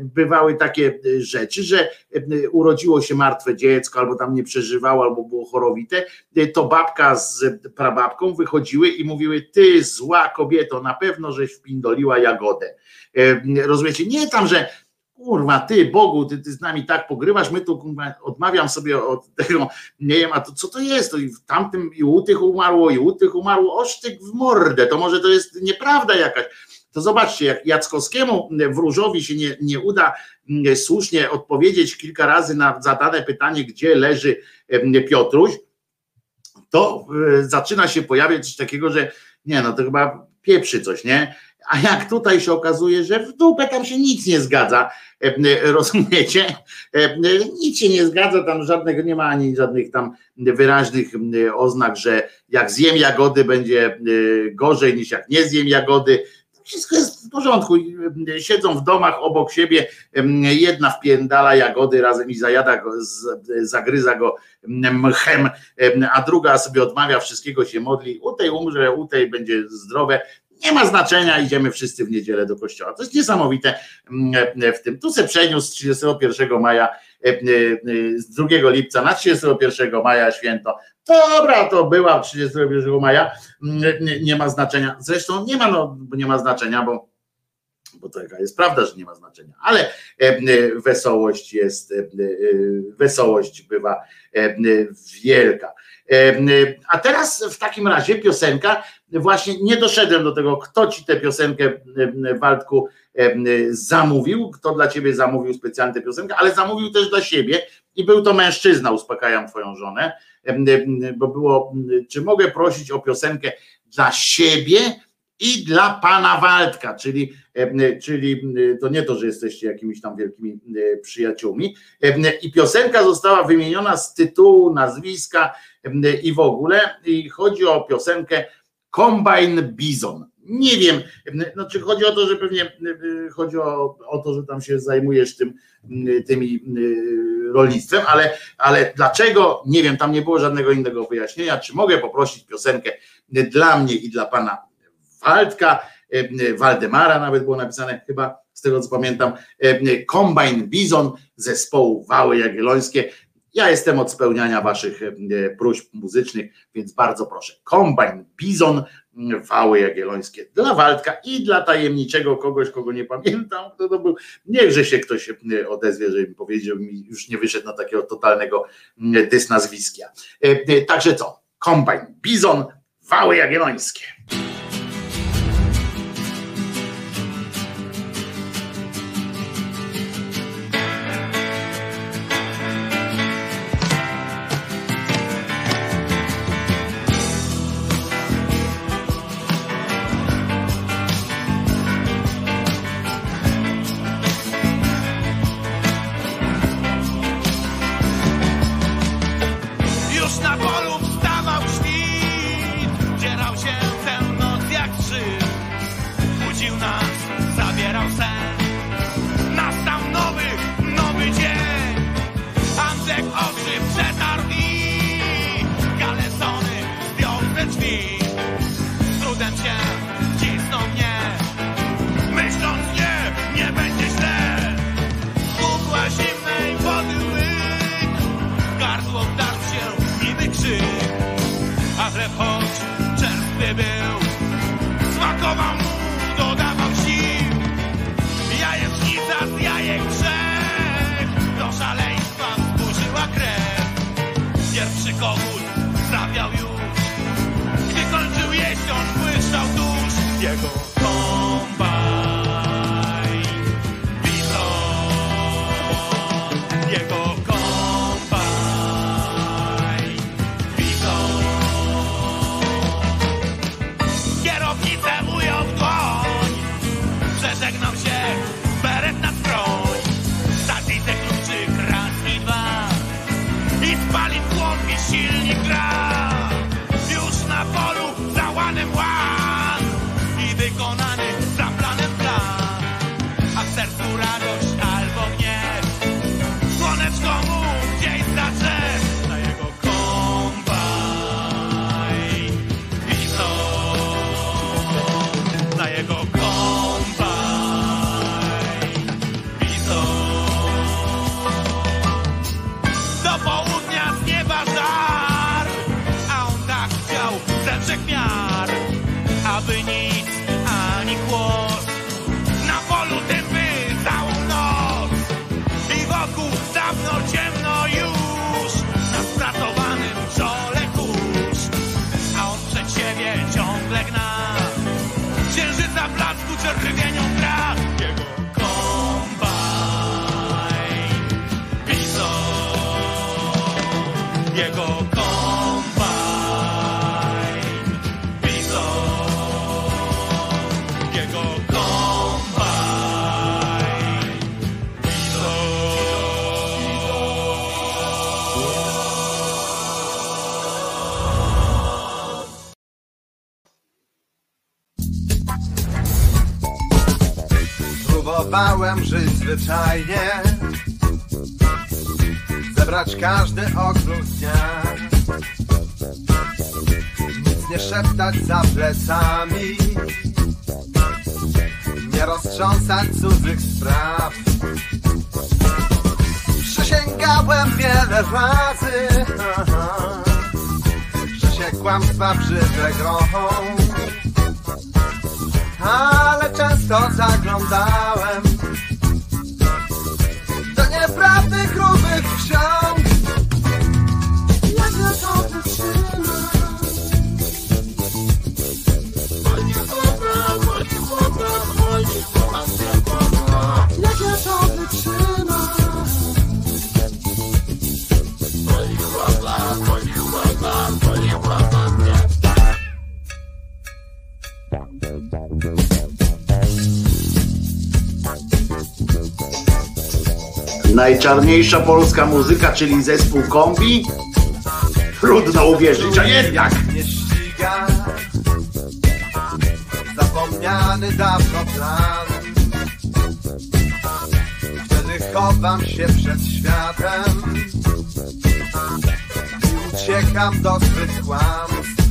bywały takie rzeczy, że urodziło się martwe dziecko, albo tam nie przeżywało, albo było chorowite. To babka z prababką wychodziły i mówiły: Ty, zła kobieto, na pewno żeś wpindoliła jagodę. Rozumiecie? Nie tam, że kurwa, ty Bogu, ty, ty z nami tak pogrywasz, my tu odmawiam sobie od tego, nie wiem, a to co to jest, to i w tamtym i u tych umarło, i u tych umarło, osztyk w mordę, to może to jest nieprawda jakaś, to zobaczcie, jak Jackowskiemu wróżowi się nie, nie uda mm, słusznie odpowiedzieć kilka razy na zadane pytanie, gdzie leży Piotruś, to e, zaczyna się pojawiać coś takiego, że nie, no to chyba pieprzy coś, nie? A jak tutaj się okazuje, że w dupę tam się nic nie zgadza, e, e, rozumiecie? E, nic się nie zgadza, tam żadnego nie ma ani żadnych tam wyraźnych oznak, że jak zjem jagody będzie gorzej niż jak nie zjem jagody. Wszystko jest w porządku. Siedzą w domach obok siebie, jedna wpiędala jagody razem i zajada go, zagryza go mchem, a druga sobie odmawia, wszystkiego się modli. U tej umrze, u tej będzie zdrowe nie ma znaczenia, idziemy wszyscy w niedzielę do kościoła. To jest niesamowite mm, w tym. Tu se przeniósł z 31 maja, e, e, z 2 lipca na 31 maja święto. Dobra, to była 31 maja, mm, nie ma znaczenia. Zresztą nie ma, no, nie ma znaczenia, bo bo to jest prawda, że nie ma znaczenia, ale e, wesołość jest, wesołość bywa wielka. A teraz w takim razie piosenka, właśnie nie doszedłem do tego, kto ci tę piosenkę Waldku zamówił, kto dla ciebie zamówił specjalnie tę piosenkę, ale zamówił też dla siebie i był to mężczyzna, uspokajam twoją żonę, bo było, czy mogę prosić o piosenkę dla siebie, i dla pana Waldka, czyli, czyli to nie to, że jesteście jakimiś tam wielkimi przyjaciółmi. I piosenka została wymieniona z tytułu, nazwiska i w ogóle. I chodzi o piosenkę Combine Bison. Nie wiem, znaczy chodzi o to, że pewnie chodzi o, o to, że tam się zajmujesz tym, tymi rolnictwem, ale, ale dlaczego, nie wiem, tam nie było żadnego innego wyjaśnienia. Czy mogę poprosić piosenkę dla mnie i dla pana Waldka, Waldemara nawet było napisane chyba, z tego co pamiętam, Combine Bison zespołu Wały Jagiellońskie. Ja jestem od spełniania waszych próśb muzycznych, więc bardzo proszę. Combine Bison, Wały Jagiellońskie dla Waldka i dla tajemniczego kogoś, kogo nie pamiętam, kto to był. Niechże się ktoś odezwie, żeby mi powiedział, mi już nie wyszedł na takiego totalnego dysnazwiskia. Także co? Combine Bison, Wały Jagiellońskie. Miar, aby nic ani głos. Na polu tym by całą noc i wokół dawno ciemno już. Na spracowanym czole kurz, a on przed siebie ciągle gna. Księżyca blasku czerwienią Próbowałem żyć zwyczajnie. Zebrać każdy okruch dnia. Nic nie szeptać za plecami. Nie roztrząsać cudzych spraw. Przysięgałem wiele razy Że się kłamstwa ale często zaglądałem do nieprawdy grubych ksiąg. Jak ja to Najczarniejsza polska muzyka, czyli zespół kombi? Trudno uwierzyć, a jednak. Nie ściga. Zapomniany dawno plan. Wtedy chowam się przed światem. I uciekam do swych kłamstw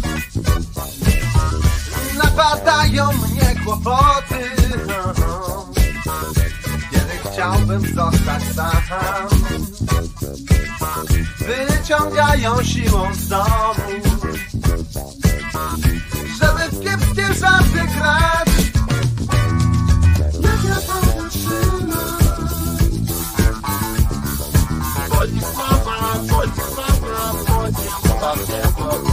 Napadają mnie kłopoty chciałbym zostać sam. Wyciągają siłą z domu Żeby w kiepskie żarty grać. Jak ja to wytrzymam? Jak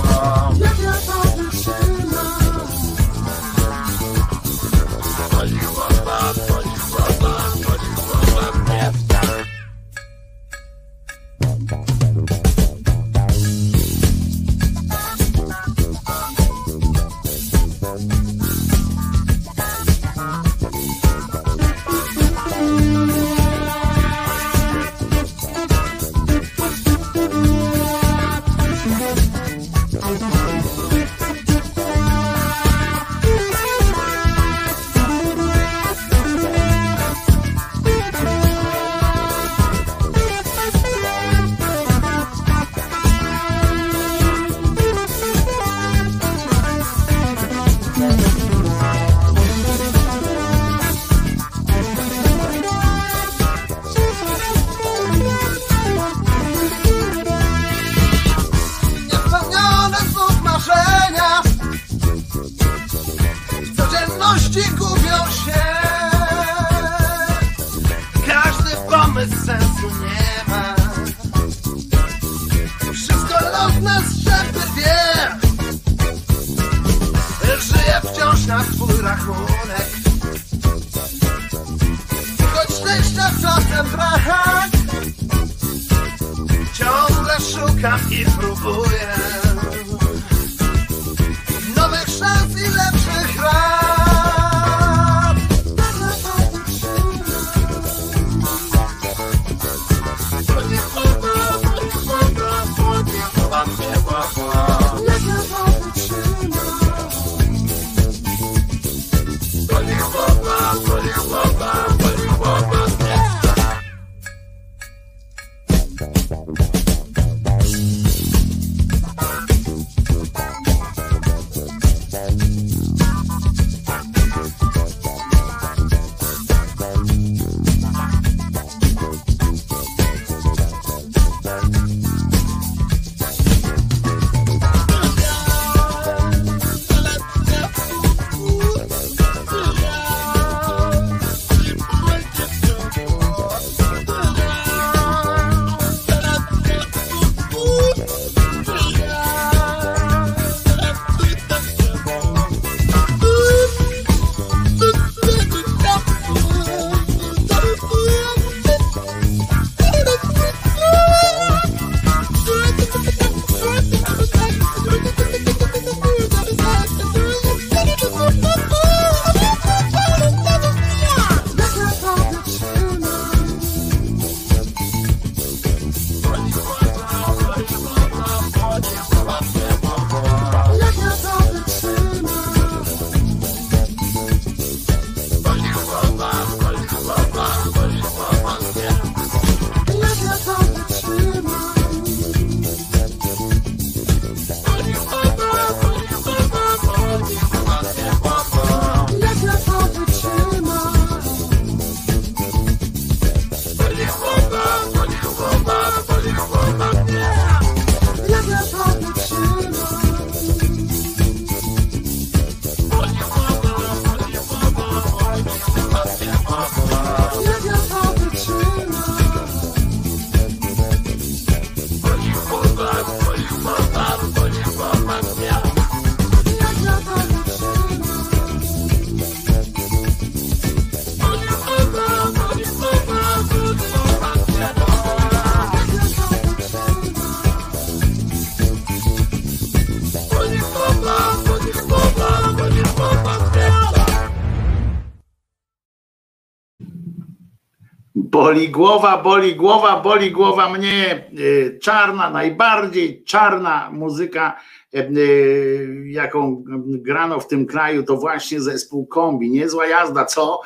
Boli głowa, boli głowa, boli głowa mnie. Y, Czarna, najbardziej czarna muzyka, y, y, jaką grano w tym kraju, to właśnie zespół kombi. Niezła jazda, co?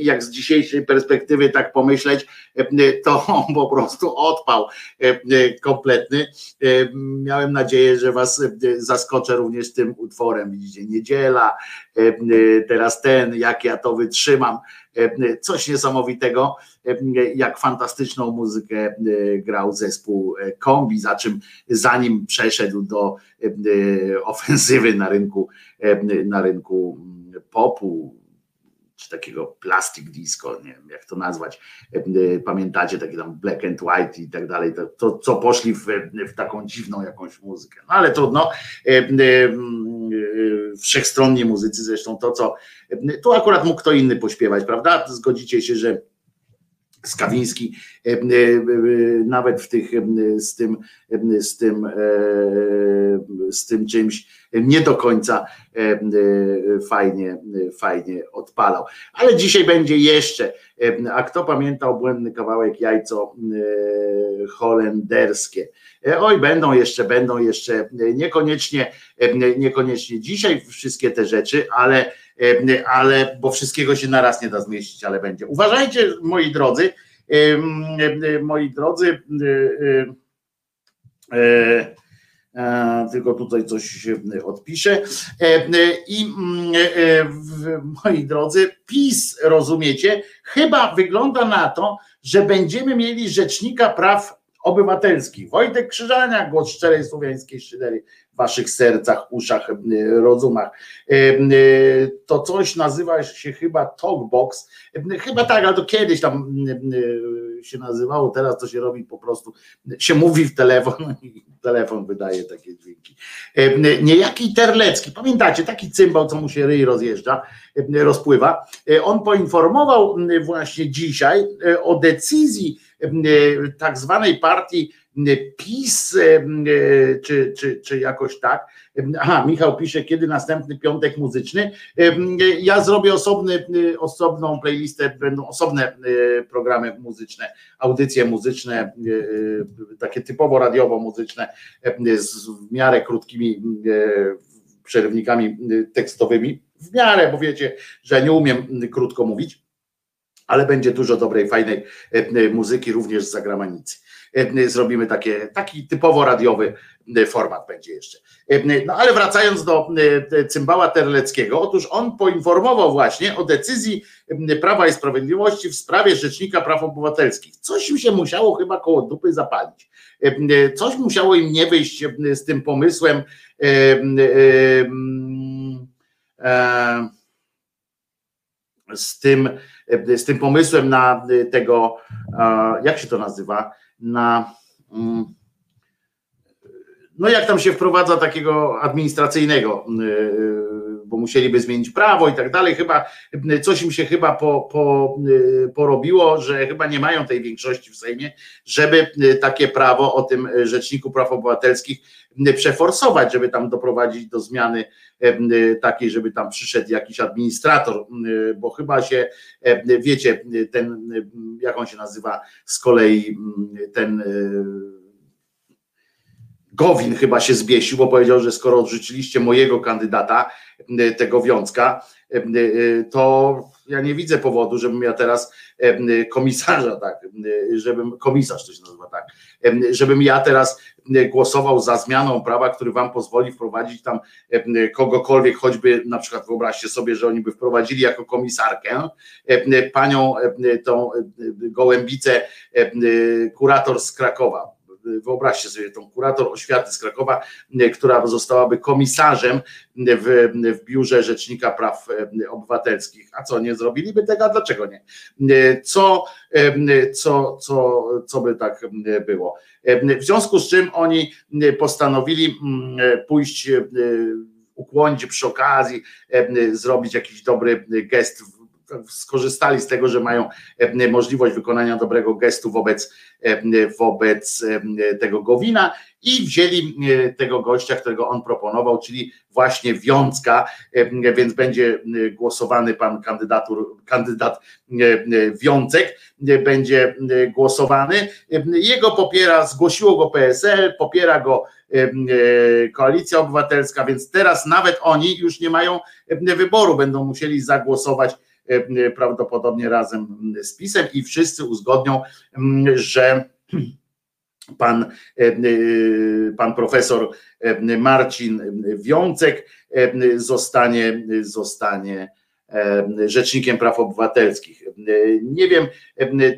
Jak z dzisiejszej perspektywy tak pomyśleć, to po prostu odpał kompletny. Miałem nadzieję, że was zaskoczę również tym utworem. Widzicie, niedziela, teraz ten, jak ja to wytrzymam. Coś niesamowitego jak fantastyczną muzykę e, grał zespół e, Kombi, za czym zanim przeszedł do e, ofensywy na rynku, na rynku mm, popu, czy takiego plastic disco, nie wiem jak to nazwać, pamiętacie, takie tam black and white i tak dalej, to, to co poszli w, w taką dziwną jakąś muzykę, no ale trudno, wszechstronnie muzycy, zresztą to co, tu akurat mógł kto inny pośpiewać, prawda, zgodzicie się, że Skawiński, e, e, e, nawet w tych z tym, z tym, z tym czymś nie do końca fajnie, fajnie odpalał. Ale dzisiaj będzie jeszcze. A kto pamięta obłędny kawałek jajco holenderskie? Oj, będą jeszcze, będą jeszcze, niekoniecznie, niekoniecznie dzisiaj wszystkie te rzeczy, ale ale bo wszystkiego się naraz nie da zmieścić, ale będzie. Uważajcie, moi drodzy, moi drodzy, tylko tutaj coś się odpiszę. I moi drodzy, PiS, rozumiecie, chyba wygląda na to, że będziemy mieli rzecznika praw obywatelskich. Wojtek Krzyżania, głos szczerej słowiańskiej szydery w waszych sercach, uszach, rozumach. To coś nazywa się chyba Talkbox. Chyba tak, ale to kiedyś tam się nazywało, teraz to się robi po prostu, się mówi w telefon [laughs] i telefon wydaje takie dźwięki. Niejaki Terlecki, pamiętacie, taki cymbał, co mu się ryj rozjeżdża, rozpływa, on poinformował właśnie dzisiaj o decyzji tak zwanej partii PiS, czy, czy, czy jakoś tak. Aha, Michał pisze, kiedy następny piątek muzyczny. Ja zrobię osobny, osobną playlistę, będą osobne programy muzyczne, audycje muzyczne, takie typowo radiowo-muzyczne, z w miarę krótkimi przerywnikami tekstowymi. W miarę, bo wiecie, że nie umiem krótko mówić, ale będzie dużo dobrej, fajnej muzyki również z zagranicy. E, zrobimy takie, taki typowo radiowy e, format będzie jeszcze. E, no ale wracając do cymbała Terleckiego, otóż on poinformował właśnie o decyzji Prawa i Sprawiedliwości w sprawie Rzecznika Praw Obywatelskich. Coś im się musiało chyba koło dupy zapalić. Coś musiało im nie wyjść z tym pomysłem z tym, z tym pomysłem na tego, jak się to nazywa, na mm, no jak tam się wprowadza takiego administracyjnego, y, y, bo musieliby zmienić prawo i tak dalej. Chyba coś im się chyba po, po, y, porobiło, że chyba nie mają tej większości w Sejmie, żeby takie prawo o tym Rzeczniku Praw Obywatelskich przeforsować, żeby tam doprowadzić do zmiany takiej, żeby tam przyszedł jakiś administrator, bo chyba się, wiecie, ten, jak on się nazywa z kolei, ten Gowin chyba się zbiesił, bo powiedział, że skoro odrzuciliście mojego kandydata, tego Wiązka, to ja nie widzę powodu, żebym ja teraz komisarza, tak, żebym, komisarz to się nazywa, tak, żebym ja teraz głosował za zmianą prawa, który wam pozwoli wprowadzić tam kogokolwiek, choćby na przykład wyobraźcie sobie, że oni by wprowadzili jako komisarkę panią tą gołębicę kurator z Krakowa, wyobraźcie sobie tą kurator oświaty z Krakowa, e, która zostałaby komisarzem w, w biurze Rzecznika Praw e, Obywatelskich. A co, nie zrobiliby tego? A dlaczego nie? E, co, co, co, co by tak było? W związku z czym oni postanowili pójść ukłonić przy okazji, zrobić jakiś dobry gest skorzystali z tego, że mają e, możliwość wykonania dobrego gestu wobec, e, wobec e, tego Gowina i wzięli tego gościa, którego on proponował, czyli właśnie Wiązka, więc będzie głosowany pan kandydatur, kandydat Wiązek, będzie głosowany. Jego popiera, zgłosiło go PSL, popiera go Koalicja Obywatelska, więc teraz nawet oni już nie mają wyboru, będą musieli zagłosować prawdopodobnie razem z PiSem i wszyscy uzgodnią, mm, że pan, e, e, pan profesor Marcin Wiącek zostanie, zostanie Rzecznikiem Praw Obywatelskich. Nie wiem,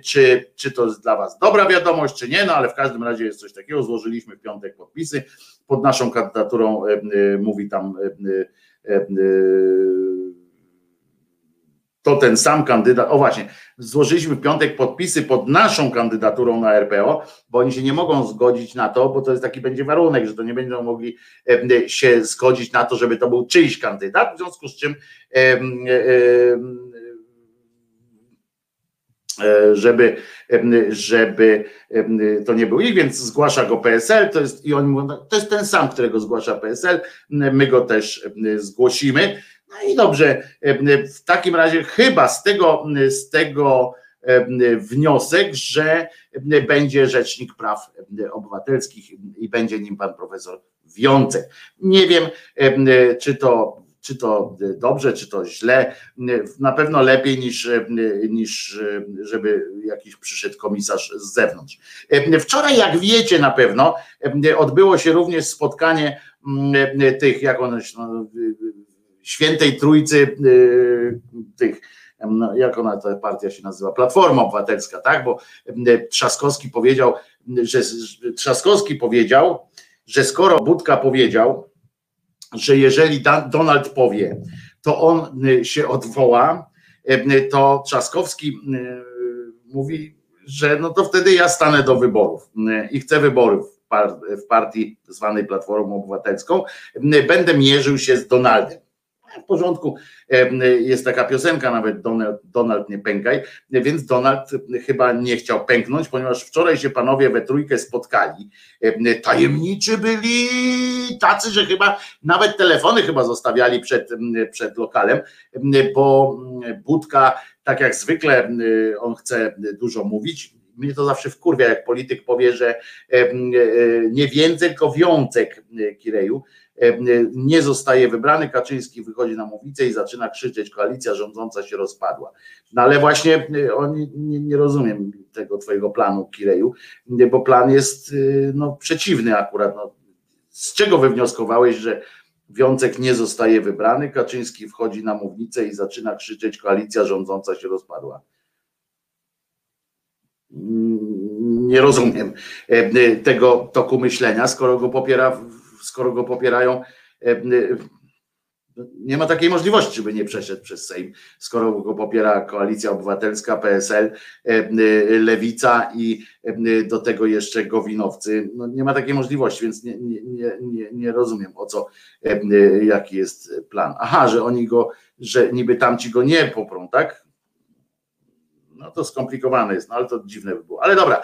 czy, czy to jest dla Was dobra wiadomość, czy nie, no ale w każdym razie jest coś takiego. Złożyliśmy w piątek podpisy pod naszą kandydaturą, mówi tam to ten sam kandydat, o właśnie, złożyliśmy w piątek podpisy pod naszą kandydaturą na RPO, bo oni się nie mogą zgodzić na to, bo to jest taki będzie warunek, że to nie będą mogli się zgodzić na to, żeby to był czyjś kandydat, w związku z czym e, żeby, żeby to nie był ich, więc zgłasza go PSL, to jest i oni mówią, to jest ten sam, którego zgłasza PSL, my go też zgłosimy. No i dobrze, w takim razie chyba z tego, z tego wniosek, że będzie Rzecznik Praw Obywatelskich i będzie nim pan profesor Wiącek. Nie wiem, czy to, czy to dobrze, czy to źle. Na pewno lepiej niż, niż żeby jakiś przyszedł komisarz z zewnątrz. Wczoraj, jak wiecie na pewno, odbyło się również spotkanie tych, jak one świętej trójcy y, tych, no, jak ona ta partia się nazywa, Platforma Obywatelska, tak? Bo y, Trzaskowski powiedział, że Trzaskowski powiedział, że skoro Budka powiedział, że jeżeli Donald powie, to on y, się odwoła, to Trzaskowski mówi, że no to wtedy ja stanę do wyborów i chcę wyborów w partii zwanej Platformą Obywatelską. Będę mierzył się z Donaldem w porządku, jest taka piosenka nawet Donald, Donald nie pękaj, więc Donald chyba nie chciał pęknąć, ponieważ wczoraj się panowie we trójkę spotkali, tajemniczy byli tacy, że chyba nawet telefony chyba zostawiali przed, przed lokalem, bo Budka tak jak zwykle on chce dużo mówić, mnie to zawsze wkurwia, jak polityk powie, że nie więcej, tylko wiącek Kireju, E, nie zostaje wybrany, Kaczyński wychodzi na mównicę i zaczyna krzyczeć, koalicja rządząca się rozpadła. No ale właśnie e, oni, nie, nie rozumiem tego twojego planu, Kireju, bo plan jest e, no, przeciwny akurat. No. Z czego wywnioskowałeś, że Wiącek nie zostaje wybrany, Kaczyński wchodzi na mównicę i zaczyna krzyczeć, koalicja rządząca się rozpadła nie rozumiem tego toku myślenia, skoro go popiera skoro go popierają, e, e, nie ma takiej możliwości, żeby nie przeszedł przez Sejm, skoro go popiera Koalicja Obywatelska, PSL, e, Lewica i do tego jeszcze Gowinowcy. No nie ma takiej możliwości, więc nie, nie, nie, nie rozumiem o co, jaki jest plan. Aha, że oni go, że niby tamci go nie poprą, tak? No to skomplikowane jest, no ale to dziwne by było. Ale dobra,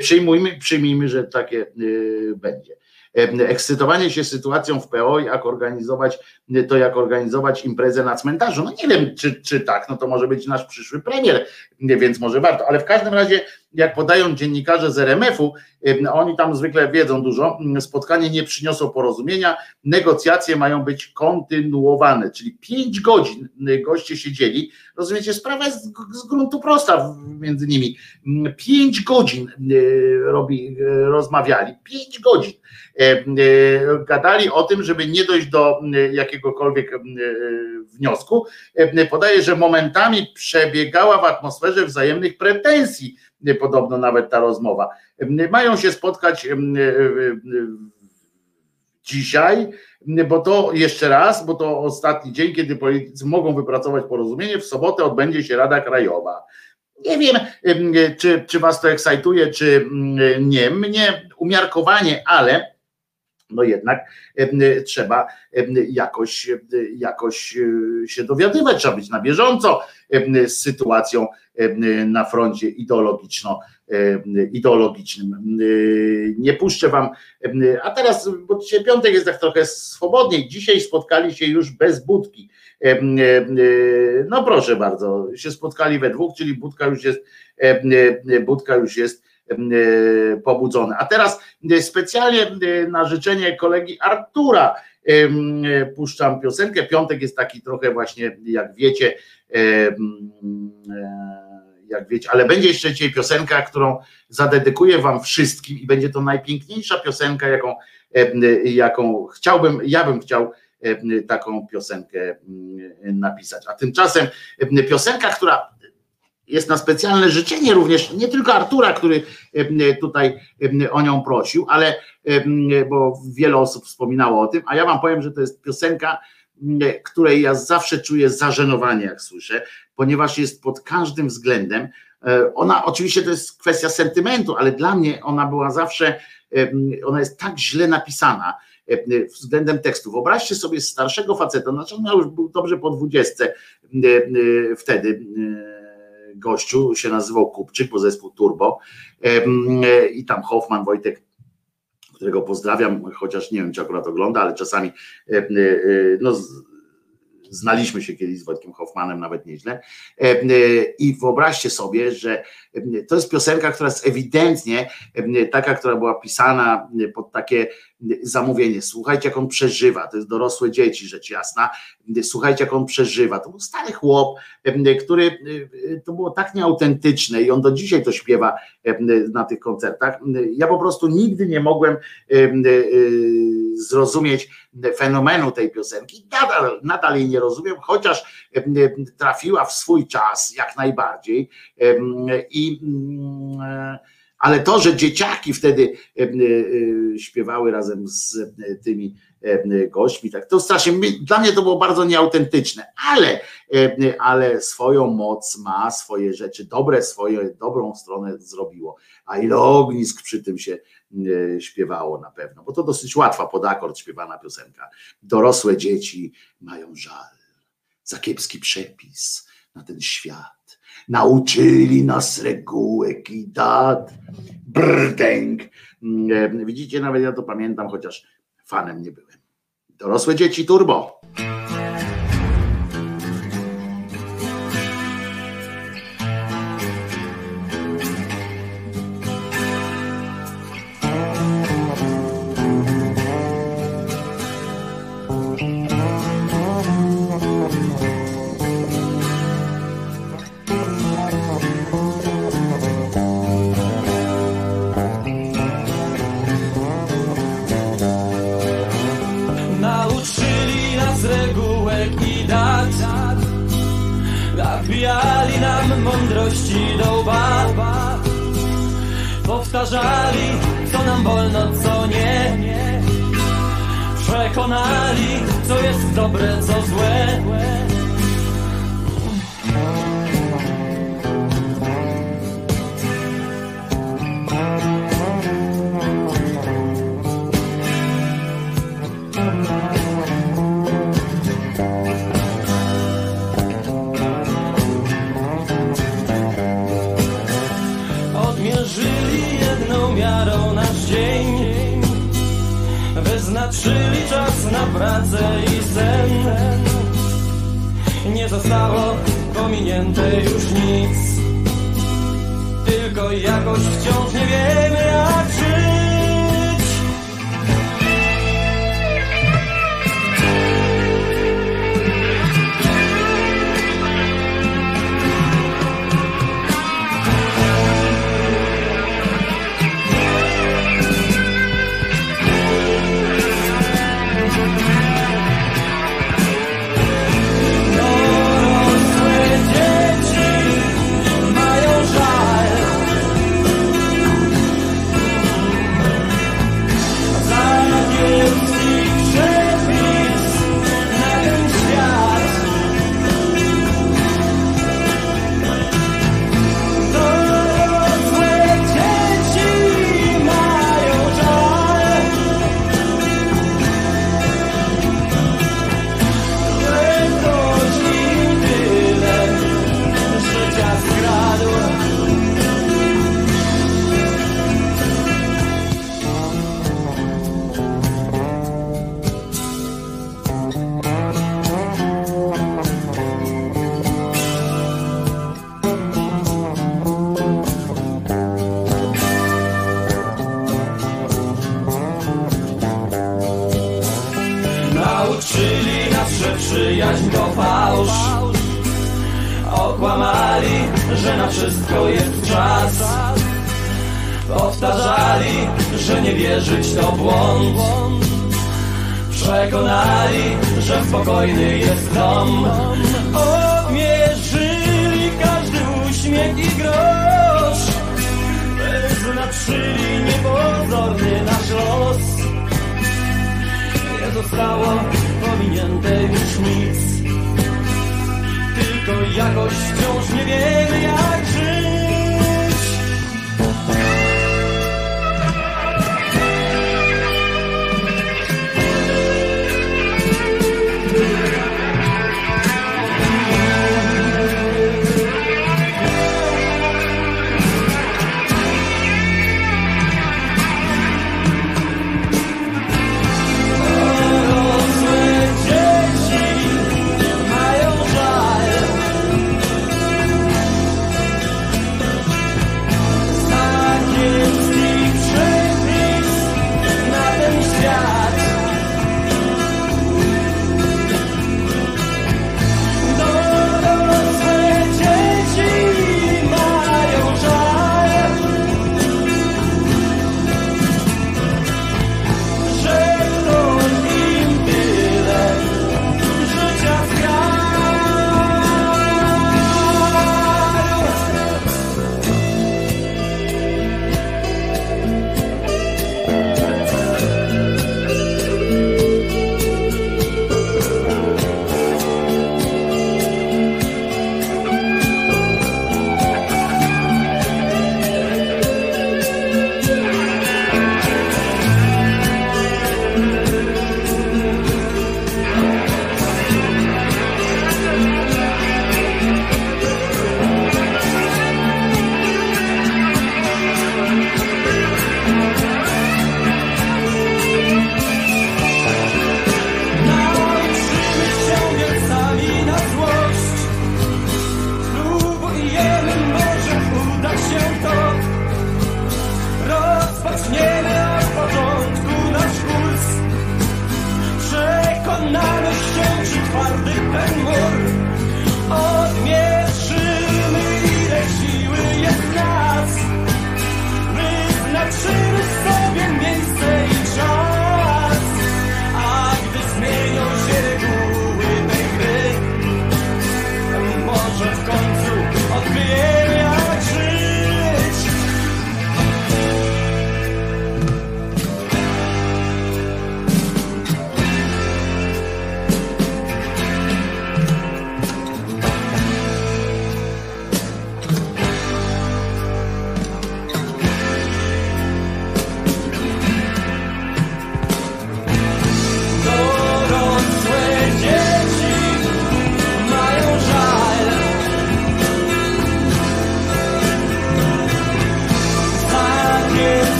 przyjmujmy, przyjmijmy, że takie będzie ekscytowanie się sytuacją w PO, jak organizować to, jak organizować imprezę na cmentarzu. No nie wiem, czy, czy tak, no to może być nasz przyszły premier, więc może warto, ale w każdym razie, jak podają dziennikarze z RMF-u, oni tam zwykle wiedzą dużo, spotkanie nie przyniosło porozumienia, negocjacje mają być kontynuowane, czyli pięć godzin goście siedzieli, rozumiecie, sprawa jest z gruntu prosta między nimi, pięć godzin e, robi, e, rozmawiali, pięć godzin. Gadali o tym, żeby nie dojść do jakiegokolwiek wniosku. Podaje, że momentami przebiegała w atmosferze wzajemnych pretensji, podobno nawet ta rozmowa. Mają się spotkać dzisiaj, bo to jeszcze raz, bo to ostatni dzień, kiedy politycy mogą wypracować porozumienie, w sobotę odbędzie się Rada Krajowa. Nie wiem, czy, czy was to ekscytuje, czy nie. Mnie umiarkowanie, ale no jednak trzeba jakoś, jakoś e, się dowiadywać, trzeba być na bieżąco z sytuacją na froncie ideologiczno, ideologicznym. Nie puszczę wam, a teraz, bo dzisiaj piątek jest tak trochę swobodniej, dzisiaj spotkali się już bez budki. No proszę bardzo, się spotkali we dwóch, czyli budka już jest, budka już jest E, pobudzone. A teraz e, specjalnie e, na życzenie kolegi Artura puszczam piosenkę. Piątek jest taki trochę właśnie, jak wiecie, wiecie, ale będzie jeszcze dzisiaj piosenka, którą zadedykuję wam wszystkim i będzie to najpiękniejsza piosenka, jaką, jaką chciałbym, ja bym chciał taką piosenkę napisać. A tymczasem piosenka, która jest na specjalne życzenie również, nie tylko Artura, który tutaj o nią prosił, ale bo wiele osób wspominało o tym, a ja wam powiem, że to jest piosenka, której ja zawsze czuję zażenowanie, jak słyszę, ponieważ jest pod każdym względem. E, ona oczywiście to jest kwestia sentymentu, ale dla mnie ona była zawsze, ona jest tak źle napisana względem tekstu. Wyobraźcie sobie starszego faceta, znaczy on już był dobrze po dwudziestce wtedy gościu, się nazywał Kupczyk, bo zespół Turbo i tam Hoffman, Wojtek którego pozdrawiam, chociaż nie wiem, czy akurat ogląda, ale czasami no, znaliśmy się kiedyś z Wojtkiem Hoffmanem, nawet nieźle. I wyobraźcie sobie, że to jest piosenka, która jest ewidentnie taka, która była pisana pod takie zamówienie. Słuchajcie, jak on przeżywa. To jest dorosłe dzieci, rzecz jasna. Słuchajcie, jak on przeżywa. To był stary chłop, który to było tak nieautentyczne i on do dzisiaj to śpiewa na tych koncertach. Ja po prostu nigdy nie mogłem zrozumieć fenomenu tej piosenki. Nadal, nadal jej nie rozumiem, chociaż trafiła w swój czas jak najbardziej. I Ale to, że dzieciaki wtedy e, e, śpiewały razem z e, tymi gośćmi, tak to strasznie, dla mnie to było bardzo nieautentyczne, ale, ale swoją moc ma, swoje rzeczy dobre, swoją dobrą stronę zrobiło. A ile ognisk przy tym się śpiewało na pewno, bo to dosyć łatwa pod akord śpiewana piosenka. Dorosłe dzieci mają żal za kiepski przepis na ten świat. Nauczyli nas regułek i dat. Brdęk. Mm, widzicie, nawet ja to pamiętam, chociaż fanem nie byłem. Dorosłe dzieci turbo.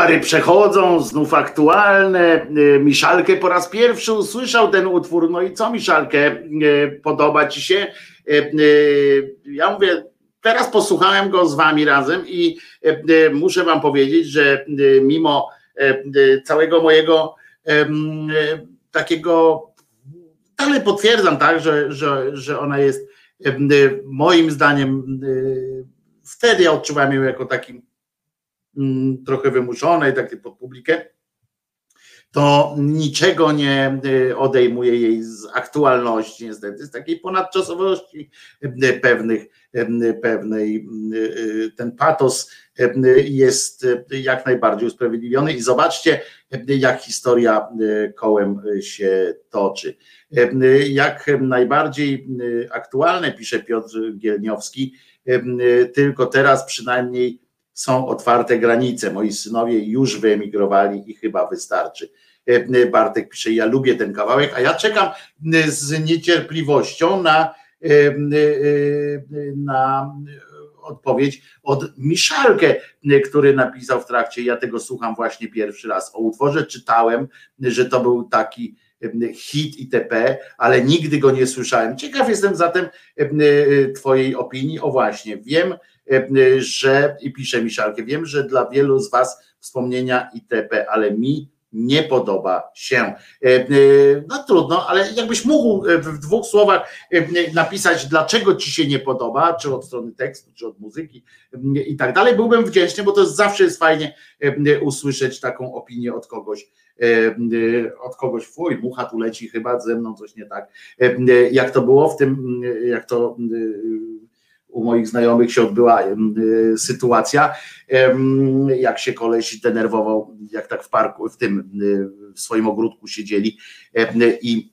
Czary przechodzą, znów aktualne. E, Miszalkę po raz pierwszy usłyszał ten utwór. No i co, Miszalkę, e, podoba ci się? E, ja mówię, teraz posłuchałem go z wami razem i muszę wam powiedzieć, że mimo całego mojego takiego, ale potwierdzam, tak, że, że, że ona jest moim zdaniem, wtedy ja odczuwałem ją jako taki trochę wymuszone i takie pod publikę, to niczego nie y, odejmuje jej z aktualności, niestety, z takiej ponadczasowości y, pewnych, y, pewnej, ten patos jest jak najbardziej usprawiedliwiony i zobaczcie, jak historia kołem się toczy. Jak najbardziej aktualne, pisze Piotr Gielniowski, tylko teraz przynajmniej są otwarte granice. Moi synowie już wyemigrowali i chyba wystarczy. E, Bartek pisze, ja lubię ten kawałek, a ja czekam z niecierpliwością na, e, e, na odpowiedź od Miszalkę, który napisał w trakcie, ja tego słucham właśnie pierwszy raz o utworze, czytałem, że to był taki hit itp., ale nigdy go nie słyszałem. Ciekaw jestem zatem Twojej opinii. O właśnie, wiem, że, i pisze Miszalkę, wiem, że dla wielu z Was wspomnienia itp., ale mi nie podoba się. E, e, no trudno, ale jakbyś mógł w dwóch słowach napisać, dlaczego ci się nie podoba, czy od strony tekstu, czy od muzyki i tak dalej, byłbym wdzięczny, bo to zawsze jest fajnie usłyszeć taką opinię od kogoś, od kogoś, fuj, mucha tu leci, chyba ze mną coś nie tak. Jak to było w tym, jak to u moich znajomych się odbyła y, sytuacja, jak się koleś denerwował, jak tak w parku, w tym, y, w swoim ogródku siedzieli i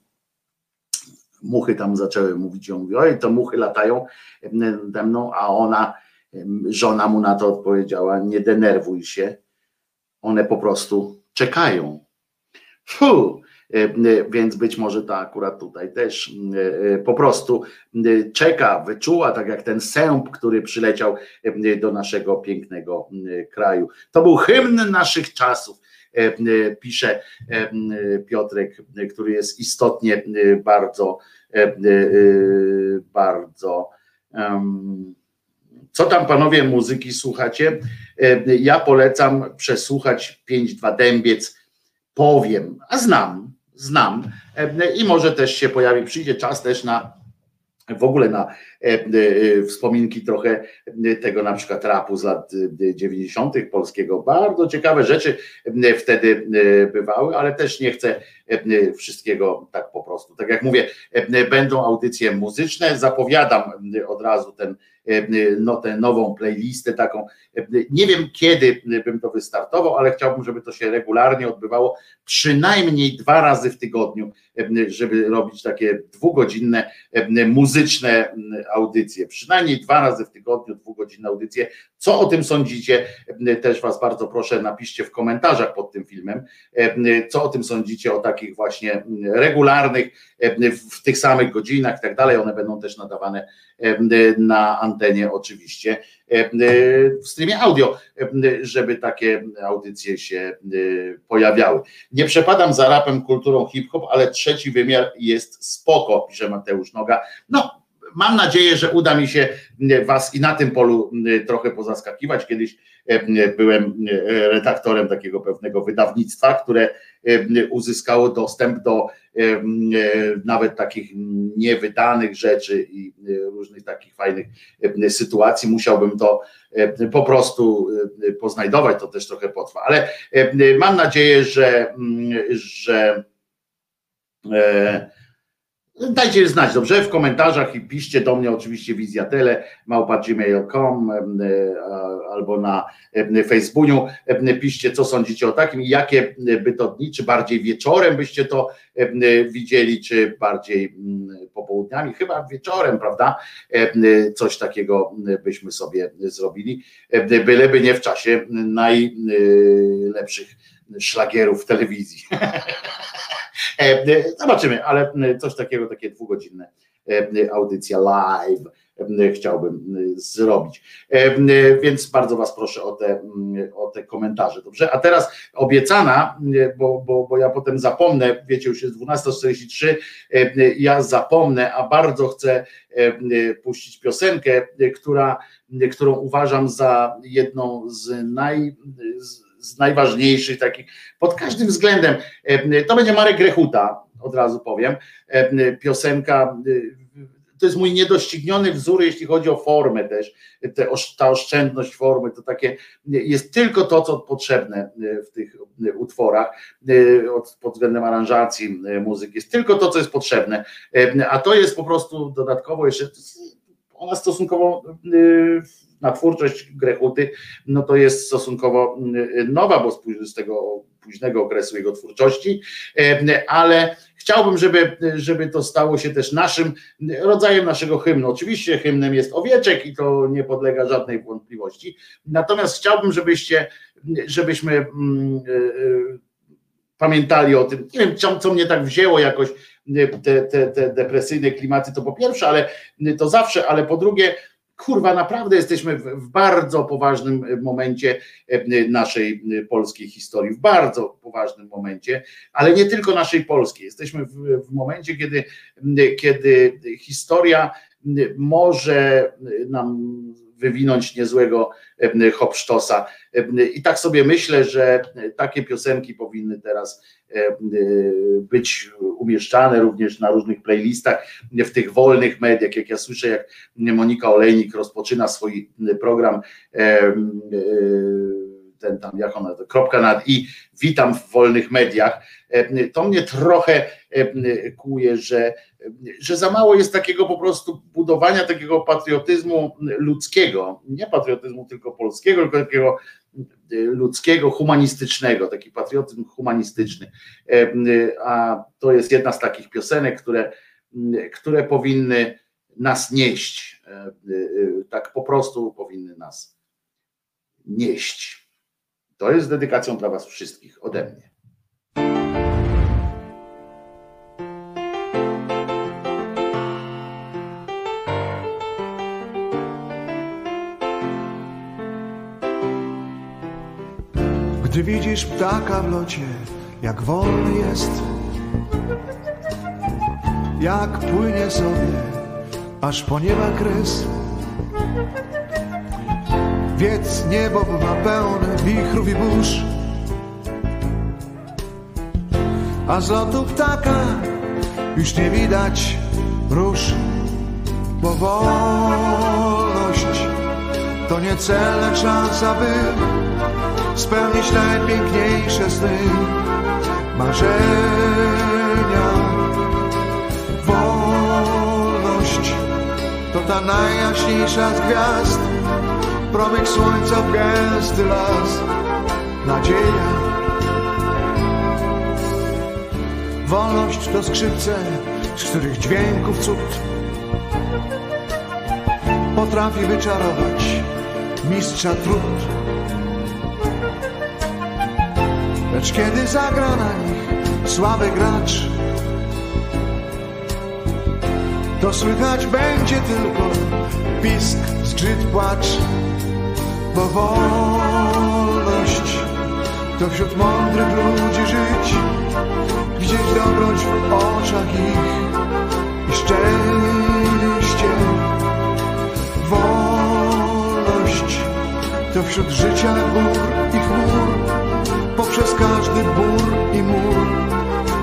muchy tam zaczęły mówić, ją mówi, oj, to muchy latają nade mną, a ona, żona mu na to odpowiedziała, nie denerwuj się, one po prostu czekają. Fuh, więc być może to akurat tutaj też e, po prostu czeka, wyczuła, tak jak ten sęp, który przyleciał do naszego pięknego kraju. To był hymn naszych czasów pisze Piotrek, który jest istotnie bardzo, bardzo. Co tam panowie muzyki słuchacie? Ja polecam przesłuchać 5-2 dębiec. Powiem, a znam, znam e, i może też się pojawi, przyjdzie czas też na w ogóle na e, e, wspominki trochę tego na przykład rapu z lat 90. polskiego. Bardzo ciekawe rzeczy wtedy bywały, ale też nie chcę wszystkiego tak po prostu. Tak jak mówię, będą audycje muzyczne, zapowiadam od razu ten no, tę nową playlistę taką. Nie wiem kiedy bym to wystartował, ale chciałbym, żeby to się regularnie odbywało przynajmniej dwa razy w tygodniu, żeby robić takie dwugodzinne muzyczne audycje. Przynajmniej dwa razy w tygodniu, dwugodzinne audycje. Co o tym sądzicie? Też Was bardzo proszę, napiszcie w komentarzach pod tym filmem, co o tym sądzicie o takich właśnie regularnych, w tych samych godzinach i tak dalej. One będą też nadawane na antenie oczywiście w streamie audio, żeby takie audycje się pojawiały. Nie przepadam za rapem, kulturą hip-hop, ale trzeci wymiar jest spoko, pisze Mateusz Noga. No, mam nadzieję, że uda mi się Was i na tym polu trochę pozaskakiwać. Kiedyś byłem redaktorem takiego pewnego wydawnictwa, które uzyskało dostęp do nawet takich niewydanych rzeczy i różnych takich fajnych sytuacji. Musiałbym to po prostu poznajdować, to też trochę potrwa, ale mam nadzieję, że, że Dajcie znać, dobrze? W komentarzach i piszcie do mnie oczywiście wizjatele małpa.gmail.com albo na Facebooku. Piszcie, co sądzicie o takim i jakie by to dni, czy bardziej wieczorem byście to widzieli, czy bardziej popołudniami. Chyba wieczorem, prawda? Coś takiego byśmy sobie zrobili. Byleby nie w czasie najlepszych szlagierów telewizji. [laughs] E, e, zobaczymy, ale coś takiego, takie dwugodzinne e, audycja live chciałbym zrobić. Więc bardzo Was proszę o te, o te komentarze. Dobrze, a teraz obiecana, bo, bo, bo ja potem zapomnę, wiecie, już jest 12.43, ja zapomnę, a bardzo chcę puścić piosenkę, która, którą uważam za jedną z naj z najważniejszych takich pod każdym względem. E, to będzie Marek Grechuta, od razu powiem. E, piosenka e, to jest mój niedościgniony wzór, jeśli chodzi o formę też, te, ta oszczędność formy, to takie jest tylko to, co potrzebne w tych utworach pod względem aranżacji muzyki, jest tylko to, co jest potrzebne, a to jest po prostu dodatkowo jeszcze ona stosunkowo na twórczość Grechuty, no to jest stosunkowo mm, nowa, bo z tego późnego okresu jego twórczości, e, ale chciałbym, żeby, żeby to stało się też naszym rodzajem naszego hymnu. Oczywiście hymnem jest owieczek i to nie podlega żadnej wątpliwości. Natomiast chciałbym, żebyście, żebyśmy mm, pamiętali o tym. Nie wiem, co mnie tak wzięło jakoś te, te, te depresyjne klimaty, to po pierwsze, ale to zawsze, ale po drugie, kurwa, naprawdę jesteśmy w, bardzo poważnym e, momencie naszej polskiej historii, w bardzo poważnym momencie, ale nie tylko naszej polskiej. Jesteśmy w, w momencie, kiedy, kiedy historia może nam wywinąć niezłego hopsztosa. I tak sobie myślę, że takie piosenki powinny teraz E, e, być umieszczane również na różnych playlistach w tych wolnych mediach. Jak ja słyszę, jak Monika Olejnik rozpoczyna swój program e, ten tam, jak ona, kropka nad i, witam w wolnych mediach, to mnie trochę kłuje, że, że za mało jest takiego po prostu budowania takiego patriotyzmu ludzkiego, nie patriotyzmu tylko polskiego, tylko takiego ludzkiego, humanistycznego, taki patriotyzm humanistyczny. A to jest jedna z takich piosenek, które, które powinny nas nieść, tak po prostu powinny nas nieść. To jest dedykacją dla Was wszystkich ode mnie. Gdy widzisz ptaka w locie, jak wolny jest, jak płynie sobie, aż po nieba kres. Wiedz, niebo bywa pełne wichrów i burz, a z lotu ptaka już nie widać róż, bo wolność to nie cel, lecz szansa, by spełnić najpiękniejsze sny, marzenia. Wolność to ta najjaśniejsza z gwiazd, promyk słońca w gęsty las, nadzieja. Wolność to skrzypce, z których dźwięków cud potrafi wyczarować mistrza trud. Lecz kiedy zagra na nich słaby gracz, to słychać będzie tylko pisk, zgrzyt, płacz, bo wolność to wśród mądrych ludzi żyć, widzieć dobroć w oczach ich i szczęście. Wolność to wśród życia gór i chmur, poprzez każdy bór i mur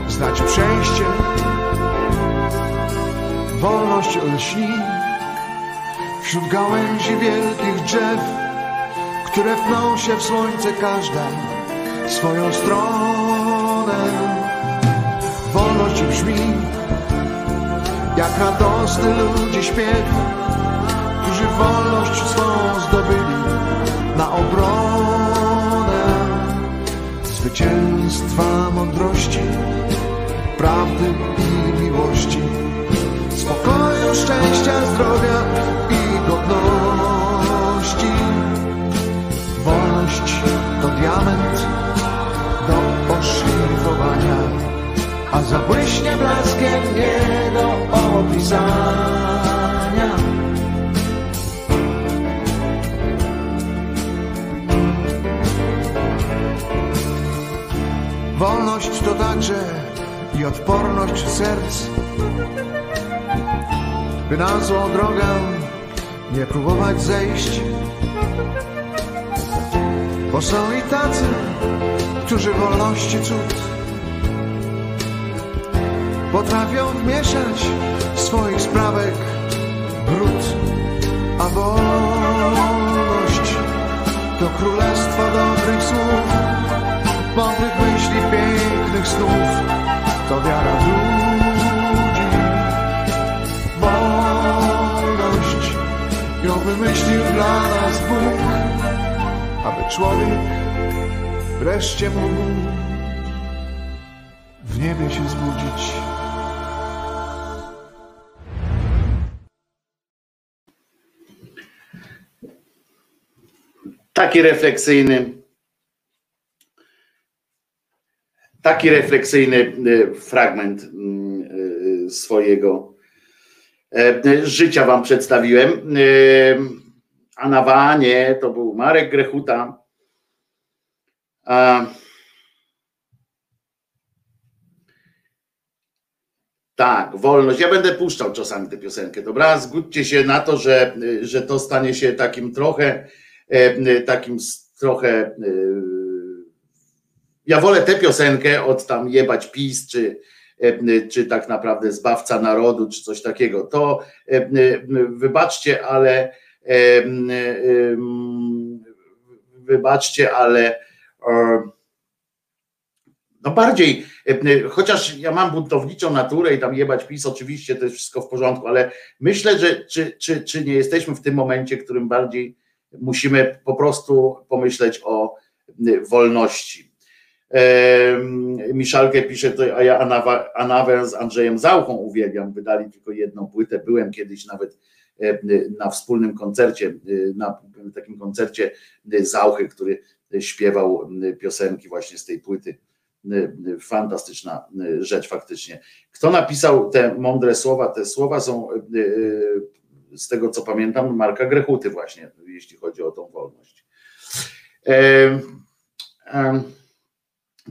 znać przejście wolność lśni wśród gałęzi wielkich drzew, które pną się w słońce każda swoją stronę. Wolność brzmi jak radosny ludzi śpiew, którzy wolność swą zdobyli na obronę zwycięstwa mądrości, prawdy i miłości spokoju, szczęścia, zdrowia i godności. A zabłyśnie blaskiem nie do opisania. Wolność to także i odporność serc by na złą drogę nie próbować zejść. Bo są i tacy, którzy wolności cud potrafią wmieszać swoich sprawek brud, a wolność to królestwo dobrych słów, mądrych myśli, pięknych snów, to wiara ludzi. ją wymyślił dla nas Bóg, aby człowiek wreszcie mógł w niebie się zbudzić. Taki refleksyjny, taki refleksyjny y, fragment mm, y, swojego E, życia wam przedstawiłem. E, a na wanie to był Marek Grechuta. Tak, wolność. Ja będę puszczał czasami tę piosenkę, dobra? Zgódźcie się na to, że, że to stanie się takim trochę, takim trochę. Ja wolę tę piosenkę od tam jebać PiS, czy, E, czy tak naprawdę zbawca narodu, czy coś takiego. To e, wybaczcie, ale e, wybaczcie, ale no bardziej, chociaż ja mam buntowniczą naturę i tam jebać PiS, oczywiście to jest wszystko w porządku, ale myślę, że czy, czy, czy nie jesteśmy w tym momencie, w którym bardziej musimy po prostu pomyśleć o wolności Miszalkę pisze a ja Anawę z Andrzejem Zauchą uwielbiam. Wydali tylko jedną płytę. Byłem kiedyś nawet na wspólnym koncercie, na takim koncercie Zauchy, który śpiewał piosenki właśnie z tej płyty. Fantastyczna rzecz faktycznie. Kto napisał te mądre słowa? Te słowa są z tego co pamiętam Marka Grechuty właśnie, jeśli chodzi o tą wolność.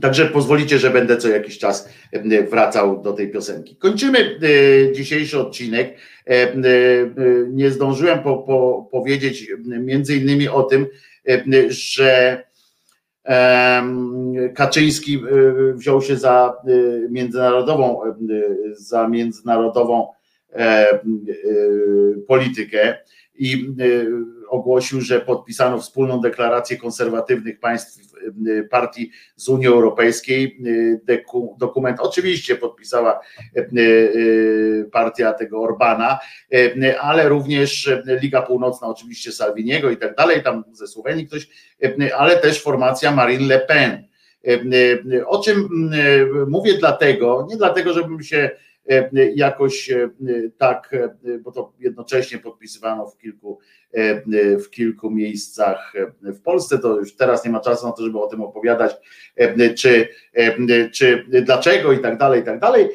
Także pozwolicie, że będę co jakiś czas e, wracał do tej piosenki. Kończymy e, dzisiejszy odcinek. E, nie zdążyłem po, po, powiedzieć między innymi o tym, że Kaczyński wziął się za międzynarodową, za międzynarodową politykę i ogłosił, że podpisano wspólną deklarację konserwatywnych państw partii z Unii Europejskiej. Dokument oczywiście podpisała partia tego Orbana, ale również Liga Północna, oczywiście Salviniego i tak dalej, tam ze Słowenii ktoś, ale też formacja Marine Le Pen. O czym mówię dlatego, nie dlatego, żebym się jakoś e, tak, e, bo to jednocześnie podpisywano w kilku, w kilku miejscach w Polsce, to już teraz nie ma czasu na to, żeby o tym opowiadać, czy, czy dlaczego i tak dalej, i tak dalej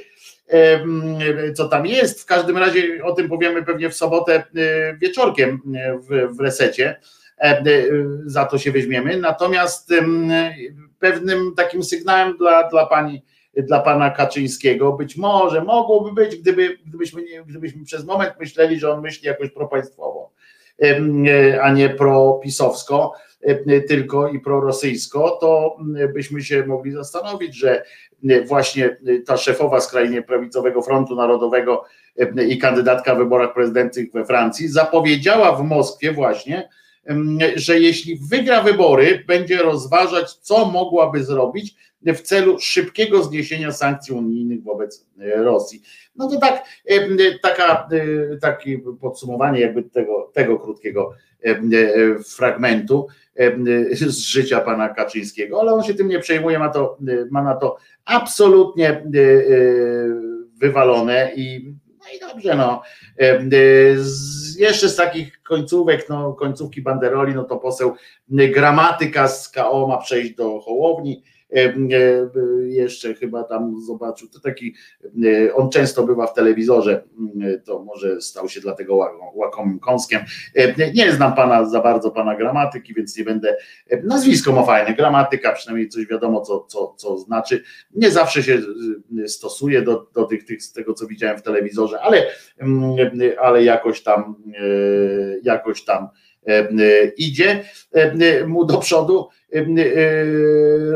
co tam jest. W każdym razie o tym powiemy pewnie w sobotę wieczorkiem w, w resecie. Za to się weźmiemy. Natomiast pewnym takim sygnałem dla, dla pani dla pana Kaczyńskiego. Być może mogłoby być, gdyby, gdybyśmy, gdybyśmy przez moment myśleli, że on myśli jakoś propaństwowo, a nie propisowsko, tylko i prorosyjsko, to byśmy się mogli zastanowić, że właśnie ta szefowa skrajnie prawicowego Frontu Narodowego i kandydatka w wyborach prezydenckich we Francji zapowiedziała w Moskwie właśnie, że jeśli wygra wybory, będzie rozważać, co mogłaby zrobić, w celu szybkiego zniesienia sankcji unijnych wobec e, Rosji. No to tak, e, taka, e, takie podsumowanie jakby tego, tego krótkiego fragmentu z życia pana Kaczyńskiego, ale on się tym nie przejmuje, ma, to, ma na to absolutnie wywalone i no i dobrze, no. Z, jeszcze z takich końcówek, no, końcówki banderoli, no to poseł gramatyka z KO ma przejść do Hołowni, jeszcze chyba tam zobaczył, to taki, e, on często bywa w telewizorze, to może stał się dlatego łakomym kąskiem. E, nie znam pana za bardzo, pana gramatyki, więc nie będę, nazwisko ma fajne, gramatyka, przynajmniej coś wiadomo, co, co, co znaczy. Nie zawsze się stosuje do, do tych, tych, z tego, co widziałem w telewizorze, ale, ale jakoś tam, jakoś tam idzie mu do przodu. E,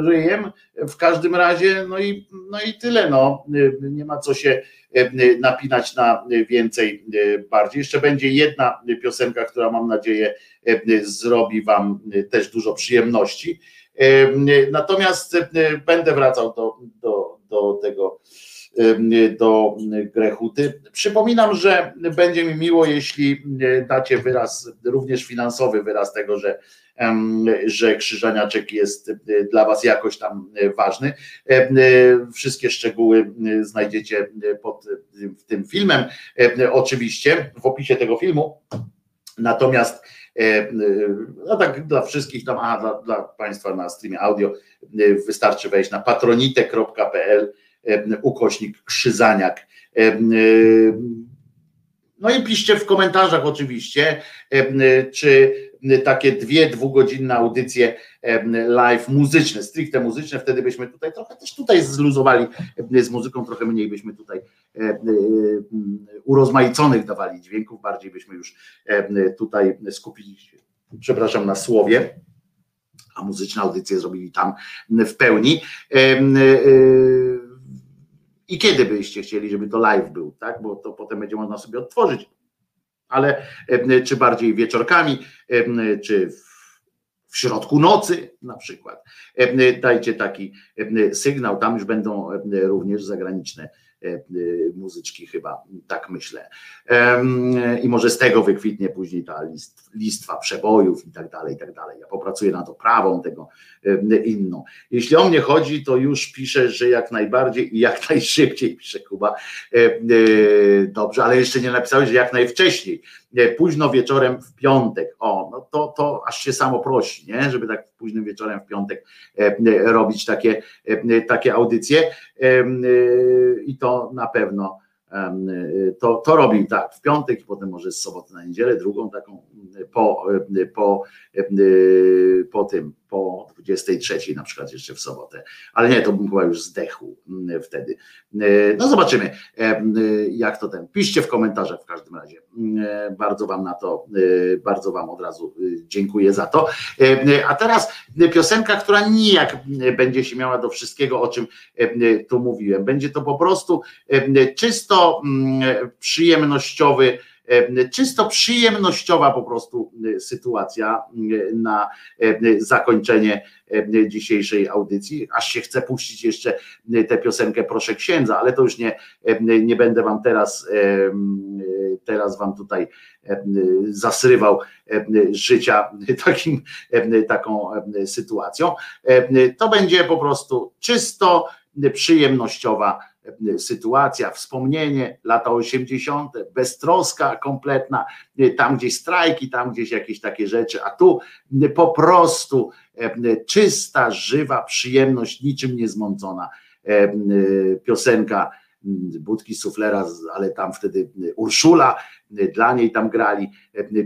ryjem. W każdym razie, no i, no i tyle. No. Nie ma co się napinać na więcej bardziej. Jeszcze będzie jedna piosenka, która mam nadzieję zrobi Wam też dużo przyjemności. Natomiast będę wracał do, do, do tego do Grechuty. Przypominam, że będzie mi miło, jeśli dacie wyraz, również finansowy wyraz tego, że że Krzyżaniaczek jest e, dla Was jakoś tam e, ważny. E, wszystkie szczegóły znajdziecie pod tym filmem, oczywiście w opisie tego filmu. Natomiast no tak dla wszystkich tam, dla, dla Państwa na streamie audio wystarczy wejść na patronite.pl ukośnik Krzyżaniak. No i piszcie w komentarzach oczywiście, czy takie dwie dwugodzinne audycje live muzyczne, stricte muzyczne, wtedy byśmy tutaj trochę też tutaj zluzowali z muzyką, trochę mniej byśmy tutaj urozmaiconych dawali dźwięków, bardziej byśmy już tutaj skupili się, przepraszam, na słowie, a muzyczne audycje zrobili tam w pełni. I kiedy byście chcieli, żeby to live był, tak? Bo to potem będzie można sobie odtworzyć ale czy bardziej wieczorkami, czy w środku nocy na przykład. Dajcie taki sygnał, tam już będą również zagraniczne E, e, muzyczki chyba, tak myślę. I może z tego wykwitnie później ta list, listwa przebojów i tak dalej, i tak dalej. Ja popracuję nad oprawą tego inną. Jeśli o mnie chodzi, to już piszę, że jak najbardziej i jak [laughs] najszybciej, pisze Kuba. E, dobrze, ale jeszcze nie napisałeś, że jak najwcześniej późno wieczorem w piątek. O, no to, to aż się samo prosi, nie? żeby tak późnym wieczorem w piątek robić takie, takie audycje. I to na pewno to, to robi tak w piątek i potem może z soboty na niedzielę, drugą taką po, po, po tym, po 23 na przykład jeszcze w sobotę, ale nie, to bym chyba już zdechł wtedy. No zobaczymy, jak to ten. Piszcie w komentarzach w każdym razie. Bardzo Wam na to, bardzo Wam od razu dziękuję za to. A teraz piosenka, która nijak będzie się miała do wszystkiego, o czym tu mówiłem. Będzie to po prostu czysto przyjemnościowy czysto przyjemnościowa po prostu sytuacja na zakończenie dzisiejszej audycji. Aż się chce puścić jeszcze tę piosenkę Proszę Księdza, ale to już nie, nie będę wam teraz, teraz wam tutaj zasrywał życia takim, taką sytuacją. To będzie po prostu czysto przyjemnościowa sytuacja, wspomnienie, lata 80., beztroska kompletna, tam gdzieś strajki, tam gdzieś jakieś takie rzeczy, a tu po prostu czysta, żywa przyjemność, niczym niezmącona piosenka Budki Suflera, ale tam wtedy Urszula, dla niej tam grali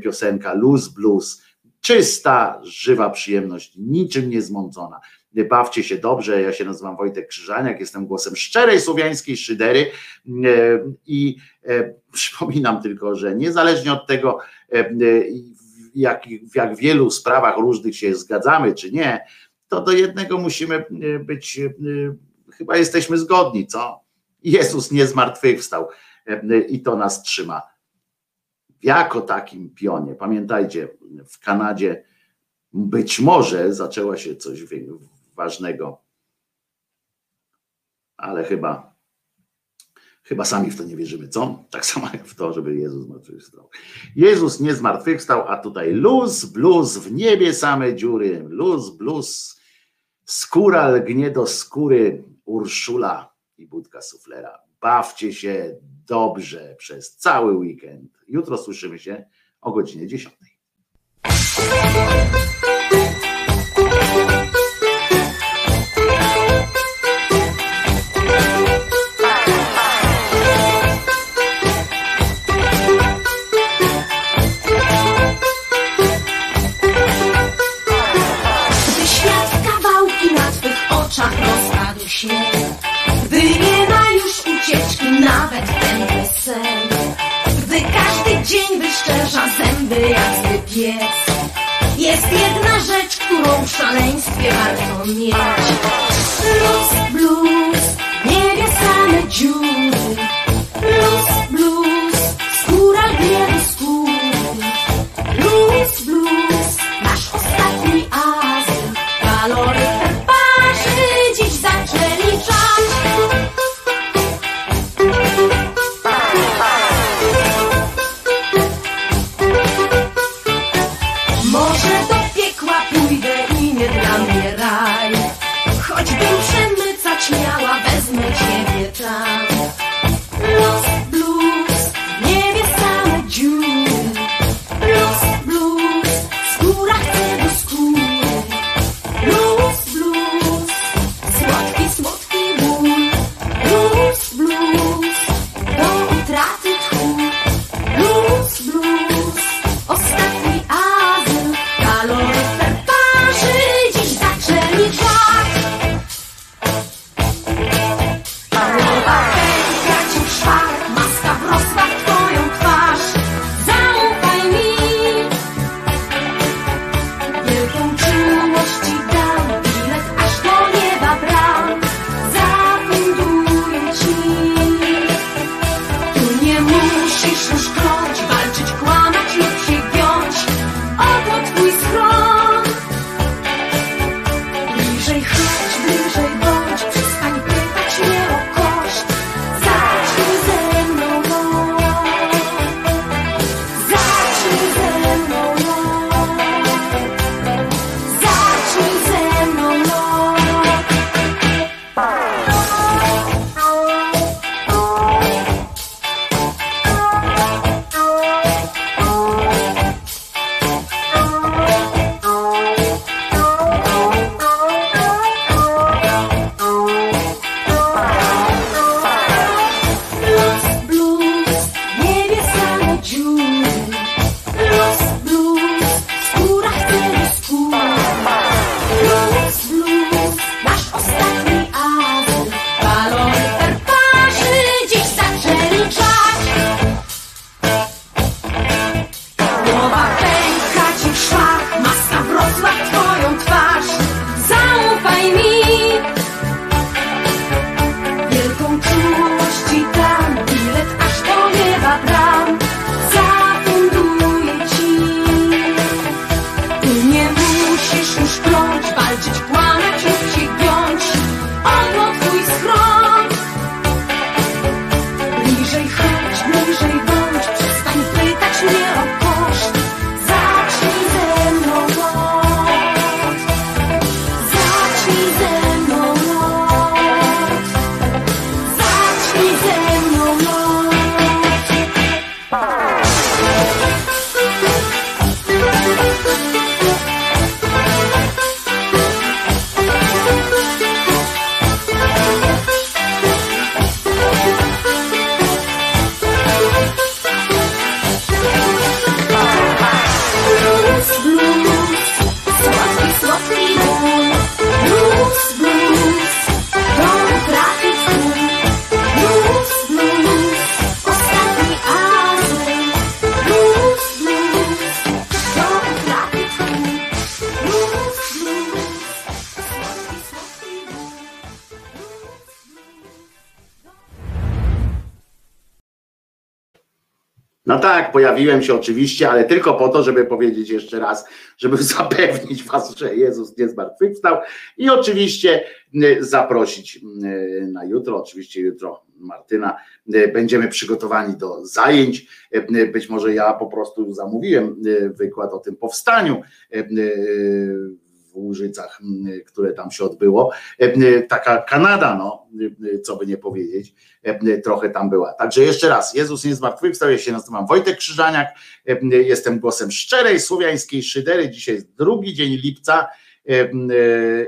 piosenka Luz Blues, czysta, żywa przyjemność, niczym niezmącona bawcie się dobrze. Ja się nazywam Wojtek Krzyżaniak, jestem głosem szczerej słowiańskiej szydery e, i e, przypominam tylko, że niezależnie od tego, e, jak, w jak wielu sprawach różnych się zgadzamy czy nie, to do jednego musimy być, chyba jesteśmy zgodni, co? Jezus nie zmartwychwstał i to nas trzyma. Jako takim pionie, pamiętajcie, w Kanadzie być może zaczęła się coś ważnego. Ale chyba, chyba sami w to nie wierzymy, co? Tak samo jak w to, żeby Jezus zmartwychwstał. Jezus nie zmartwychwstał, a tutaj luz, bluz, w niebie same dziury, luz, bluz, skóra lgnie do skóry, Urszula i budka suflera. Bawcie się dobrze przez cały weekend. Jutro słyszymy się o godzinie 10. wyszczerza zęby jak pies Jest jedna rzecz, którą w szaleństwie warto mieć. Blues, blues, niebie same dziury Blues, blues, skóra gnie pojawiłem się oczywiście, ale tylko po to, żeby powiedzieć jeszcze raz, żeby [laughs] zapewnić Was, że Jezus nie zmartwychwstał i oczywiście zaprosić na jutro, oczywiście jutro Martyna, będziemy przygotowani do zajęć, być może ja po prostu zamówiłem wykład o tym powstaniu w Łużycach, które tam się odbyło. Taka Kanada, no, co by nie powiedzieć, trochę tam była. Także jeszcze raz, Jezus nie zmartwychwstał, ja się nazywam Wojtek Krzyżaniak, jestem głosem szczerej słowiańskiej szydery, dzisiaj jest drugi dzień lipca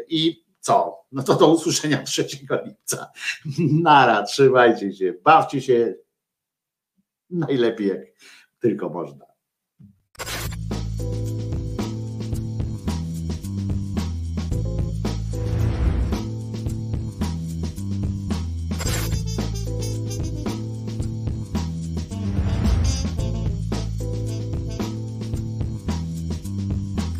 i co? No to do usłyszenia [laughs] 3 lipca. Nara, trzymajcie się, bawcie się najlepiej jak tylko można.